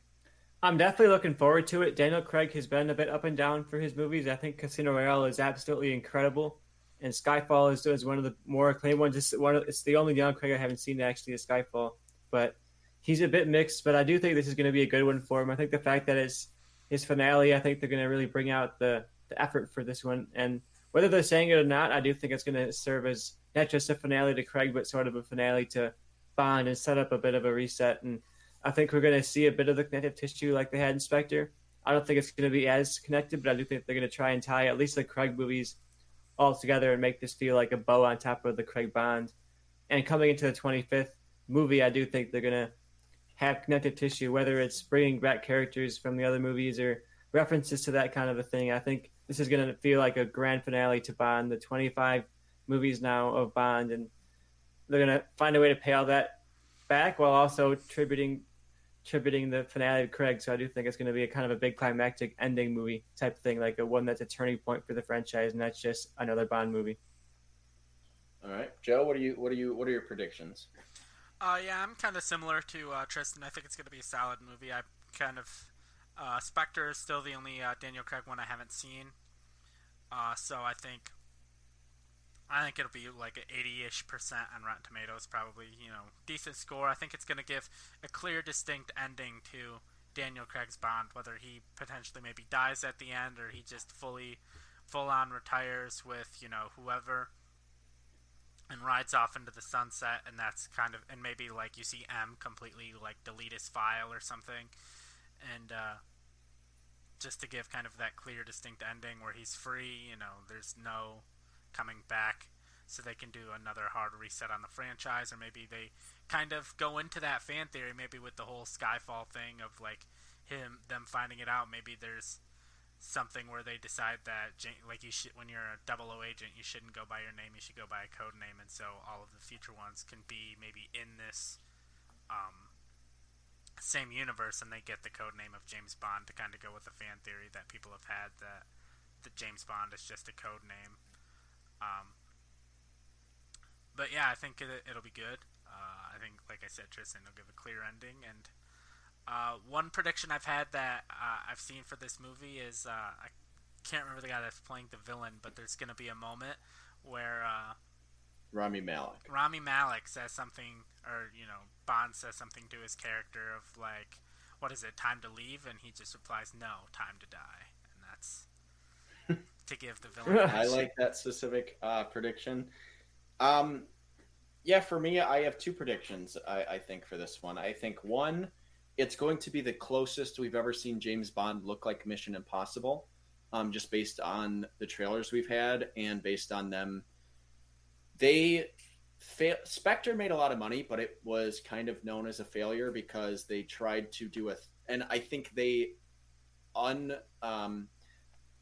I'm definitely looking forward to it. Daniel Craig has been a bit up and down for his movies. I think Casino Royale is absolutely incredible and Skyfall is, is one of the more acclaimed ones. It's one of, it's the only Daniel Craig I haven't seen actually is Skyfall, but he's a bit mixed. But I do think this is going to be a good one for him. I think the fact that it's his finale, I think they're going to really bring out the the effort for this one. And whether they're saying it or not, I do think it's going to serve as not just a finale to Craig, but sort of a finale to Bond and set up a bit of a reset. And I think we're going to see a bit of the connective tissue like they had in Spectre. I don't think it's going to be as connected, but I do think they're going to try and tie at least the Craig movies all together and make this feel like a bow on top of the Craig Bond. And coming into the 25th movie, I do think they're going to have connective tissue, whether it's bringing back characters from the other movies or references to that kind of a thing. I think this is going to feel like a grand finale to Bond, the 25 movies now of Bond, and they're going to find a way to pay all that back while also tributing attributing the finale to Craig, so I do think it's going to be a kind of a big climactic ending movie type thing, like a one that's a turning point for the franchise, and that's just another Bond movie. All right, Joe, what are you? What are you? What are your predictions? Uh, yeah, I'm kind of similar to uh, Tristan. I think it's going to be a solid movie. I kind of uh, Spectre is still the only uh, Daniel Craig one I haven't seen. Uh, so I think I think it'll be like an 80-ish percent on Rotten Tomatoes, probably. You know, decent score. I think it's going to give a clear, distinct ending to Daniel Craig's Bond, whether he potentially maybe dies at the end or he just fully, full on retires with you know whoever and rides off into the sunset, and that's kind of and maybe like you see M completely like delete his file or something, and uh, just to give kind of that clear, distinct ending where he's free. You know, there's no coming back so they can do another hard reset on the franchise or maybe they kind of go into that fan theory maybe with the whole skyfall thing of like him them finding it out. Maybe there's something where they decide that like you should when you're a double O agent you shouldn't go by your name you should go by a code name and so all of the future ones can be maybe in this um, same universe and they get the code name of James Bond to kind of go with the fan theory that people have had that that James Bond is just a code name um, but yeah, I think it, will be good. Uh, I think, like I said, Tristan will give a clear ending. And uh, one prediction I've had that uh, I've seen for this movie is uh, I can't remember the guy that's playing the villain, but there's going to be a moment where uh, Rami Malek. Rami Malek says something, or you know, Bond says something to his character of like, "What is it? Time to leave?" And he just replies, "No, time to die." To give the villain. I like that specific uh, prediction. Um, yeah, for me, I have two predictions. I, I think for this one, I think one, it's going to be the closest we've ever seen James Bond look like Mission Impossible, um, just based on the trailers we've had and based on them. They fa- Spectre made a lot of money, but it was kind of known as a failure because they tried to do a, th- and I think they un um,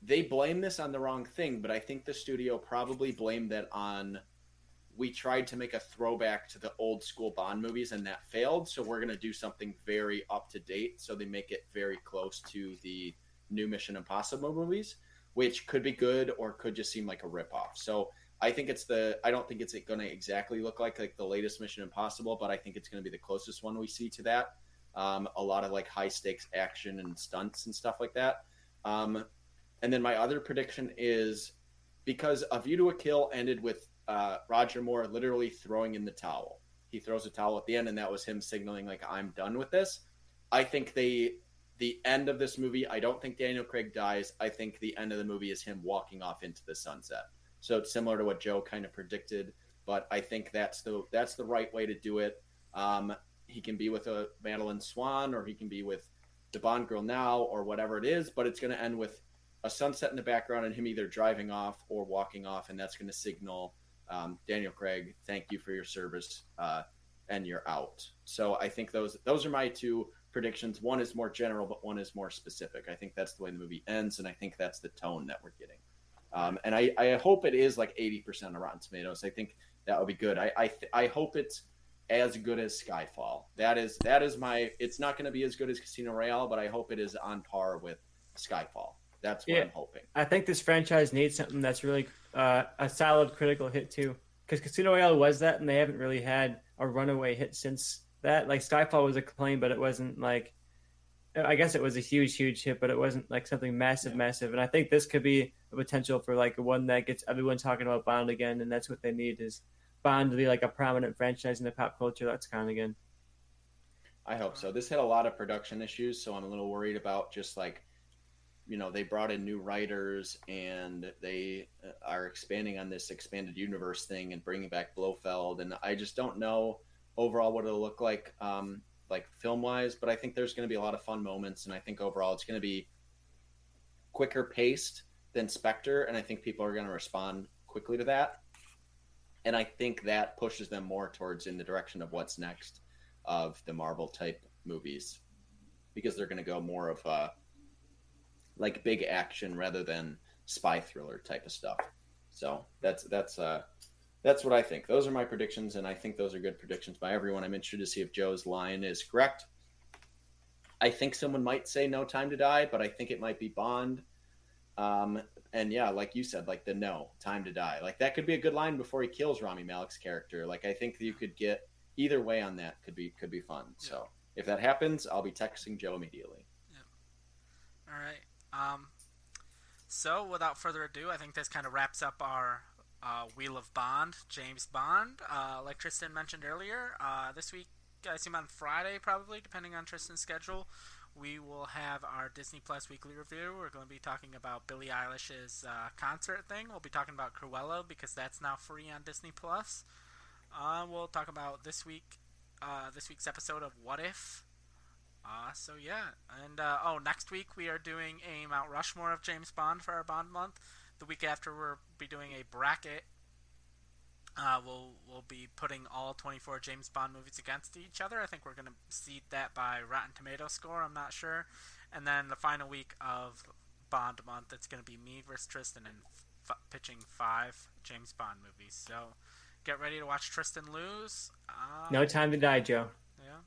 they blame this on the wrong thing, but I think the studio probably blamed that on we tried to make a throwback to the old school Bond movies and that failed. So we're going to do something very up to date. So they make it very close to the new Mission Impossible movies, which could be good or could just seem like a ripoff. So I think it's the, I don't think it's going to exactly look like like the latest Mission Impossible, but I think it's going to be the closest one we see to that. Um, a lot of like high stakes action and stunts and stuff like that. Um, and then my other prediction is because A View to a Kill ended with uh, Roger Moore literally throwing in the towel. He throws a towel at the end, and that was him signaling like I'm done with this. I think they the end of this movie. I don't think Daniel Craig dies. I think the end of the movie is him walking off into the sunset. So it's similar to what Joe kind of predicted, but I think that's the that's the right way to do it. Um, he can be with a Madeleine Swann, or he can be with the Bond girl now, or whatever it is. But it's going to end with a sunset in the background and him either driving off or walking off, and that's going to signal um, Daniel Craig, thank you for your service, uh, and you're out. So I think those those are my two predictions. One is more general, but one is more specific. I think that's the way the movie ends, and I think that's the tone that we're getting. Um, and I, I hope it is like 80% of Rotten Tomatoes. I think that would be good. I I, th- I hope it's as good as Skyfall. That is that is my. It's not going to be as good as Casino Royale, but I hope it is on par with Skyfall. That's what yeah, I'm hoping. I think this franchise needs something that's really uh, a solid critical hit too, because Casino Royale was that, and they haven't really had a runaway hit since that. Like Skyfall was acclaimed, but it wasn't like. I guess it was a huge, huge hit, but it wasn't like something massive, yeah. massive. And I think this could be a potential for like one that gets everyone talking about Bond again, and that's what they need is Bond to be like a prominent franchise in the pop culture That's kind of again. I hope so. This had a lot of production issues, so I'm a little worried about just like you know they brought in new writers and they uh, are expanding on this expanded universe thing and bringing back Blofeld. And I just don't know overall what it'll look like um, like film wise but I think there's going to be a lot of fun moments and I think overall it's going to be quicker paced than Spectre and I think people are going to respond quickly to that. And I think that pushes them more towards in the direction of what's next of the Marvel type movies because they're going to go more of a like big action rather than spy thriller type of stuff. So that's that's uh that's what I think. Those are my predictions, and I think those are good predictions by everyone. I'm interested to see if Joe's line is correct. I think someone might say No Time to Die, but I think it might be Bond. Um, and yeah, like you said, like the no time to die, like that could be a good line before he kills Rami Malek's character. Like I think you could get either way on that could be could be fun. So if that happens, I'll be texting Joe immediately. All right. Um, so without further ado, I think this kind of wraps up our uh, Wheel of Bond, James Bond. Uh, like Tristan mentioned earlier, uh, this week, I assume on Friday, probably, depending on Tristan's schedule, we will have our Disney Plus weekly review. We're going to be talking about Billie Eilish's uh, concert thing. We'll be talking about Cruella because that's now free on Disney Plus. Uh, we'll talk about this week, uh, this week's episode of What If. Uh, so yeah, and uh, oh, next week we are doing a Mount Rushmore of James Bond for our Bond month. The week after we'll be doing a bracket. Uh, we'll we'll be putting all 24 James Bond movies against each other. I think we're going to seed that by Rotten Tomato score. I'm not sure. And then the final week of Bond month, it's going to be me versus Tristan and f- pitching five James Bond movies. So get ready to watch Tristan lose. Uh, No time to die, Joe. Yeah.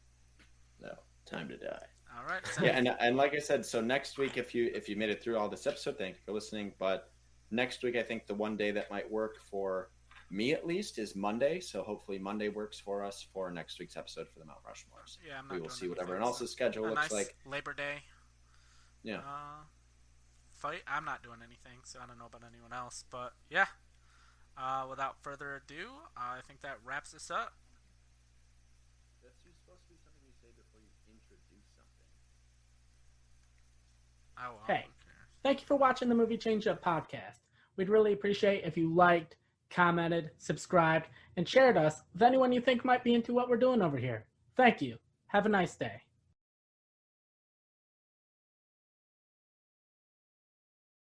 No, time to die. All right. So Yeah, and and like I said, so next week, if you if you made it through all this episode, thank you for listening. But next week, I think the one day that might work for me at least is Monday. So hopefully Monday works for us for next week's episode for the Mount Rushmores. yeah, I'm not We will see what anything, everyone else's schedule a looks nice like. Labor Day. Yeah. Uh, fight. I'm not doing anything, so I don't know about anyone else. But yeah. Uh, without further ado, I think that wraps us up. That's supposed to be something you say before you introduce something. Oh, Hey. Thank you for watching the Movie Change Up podcast. We'd really appreciate if you liked, commented, subscribed, and shared us with anyone you think might be into what we're doing over here. Thank you. Have a nice day.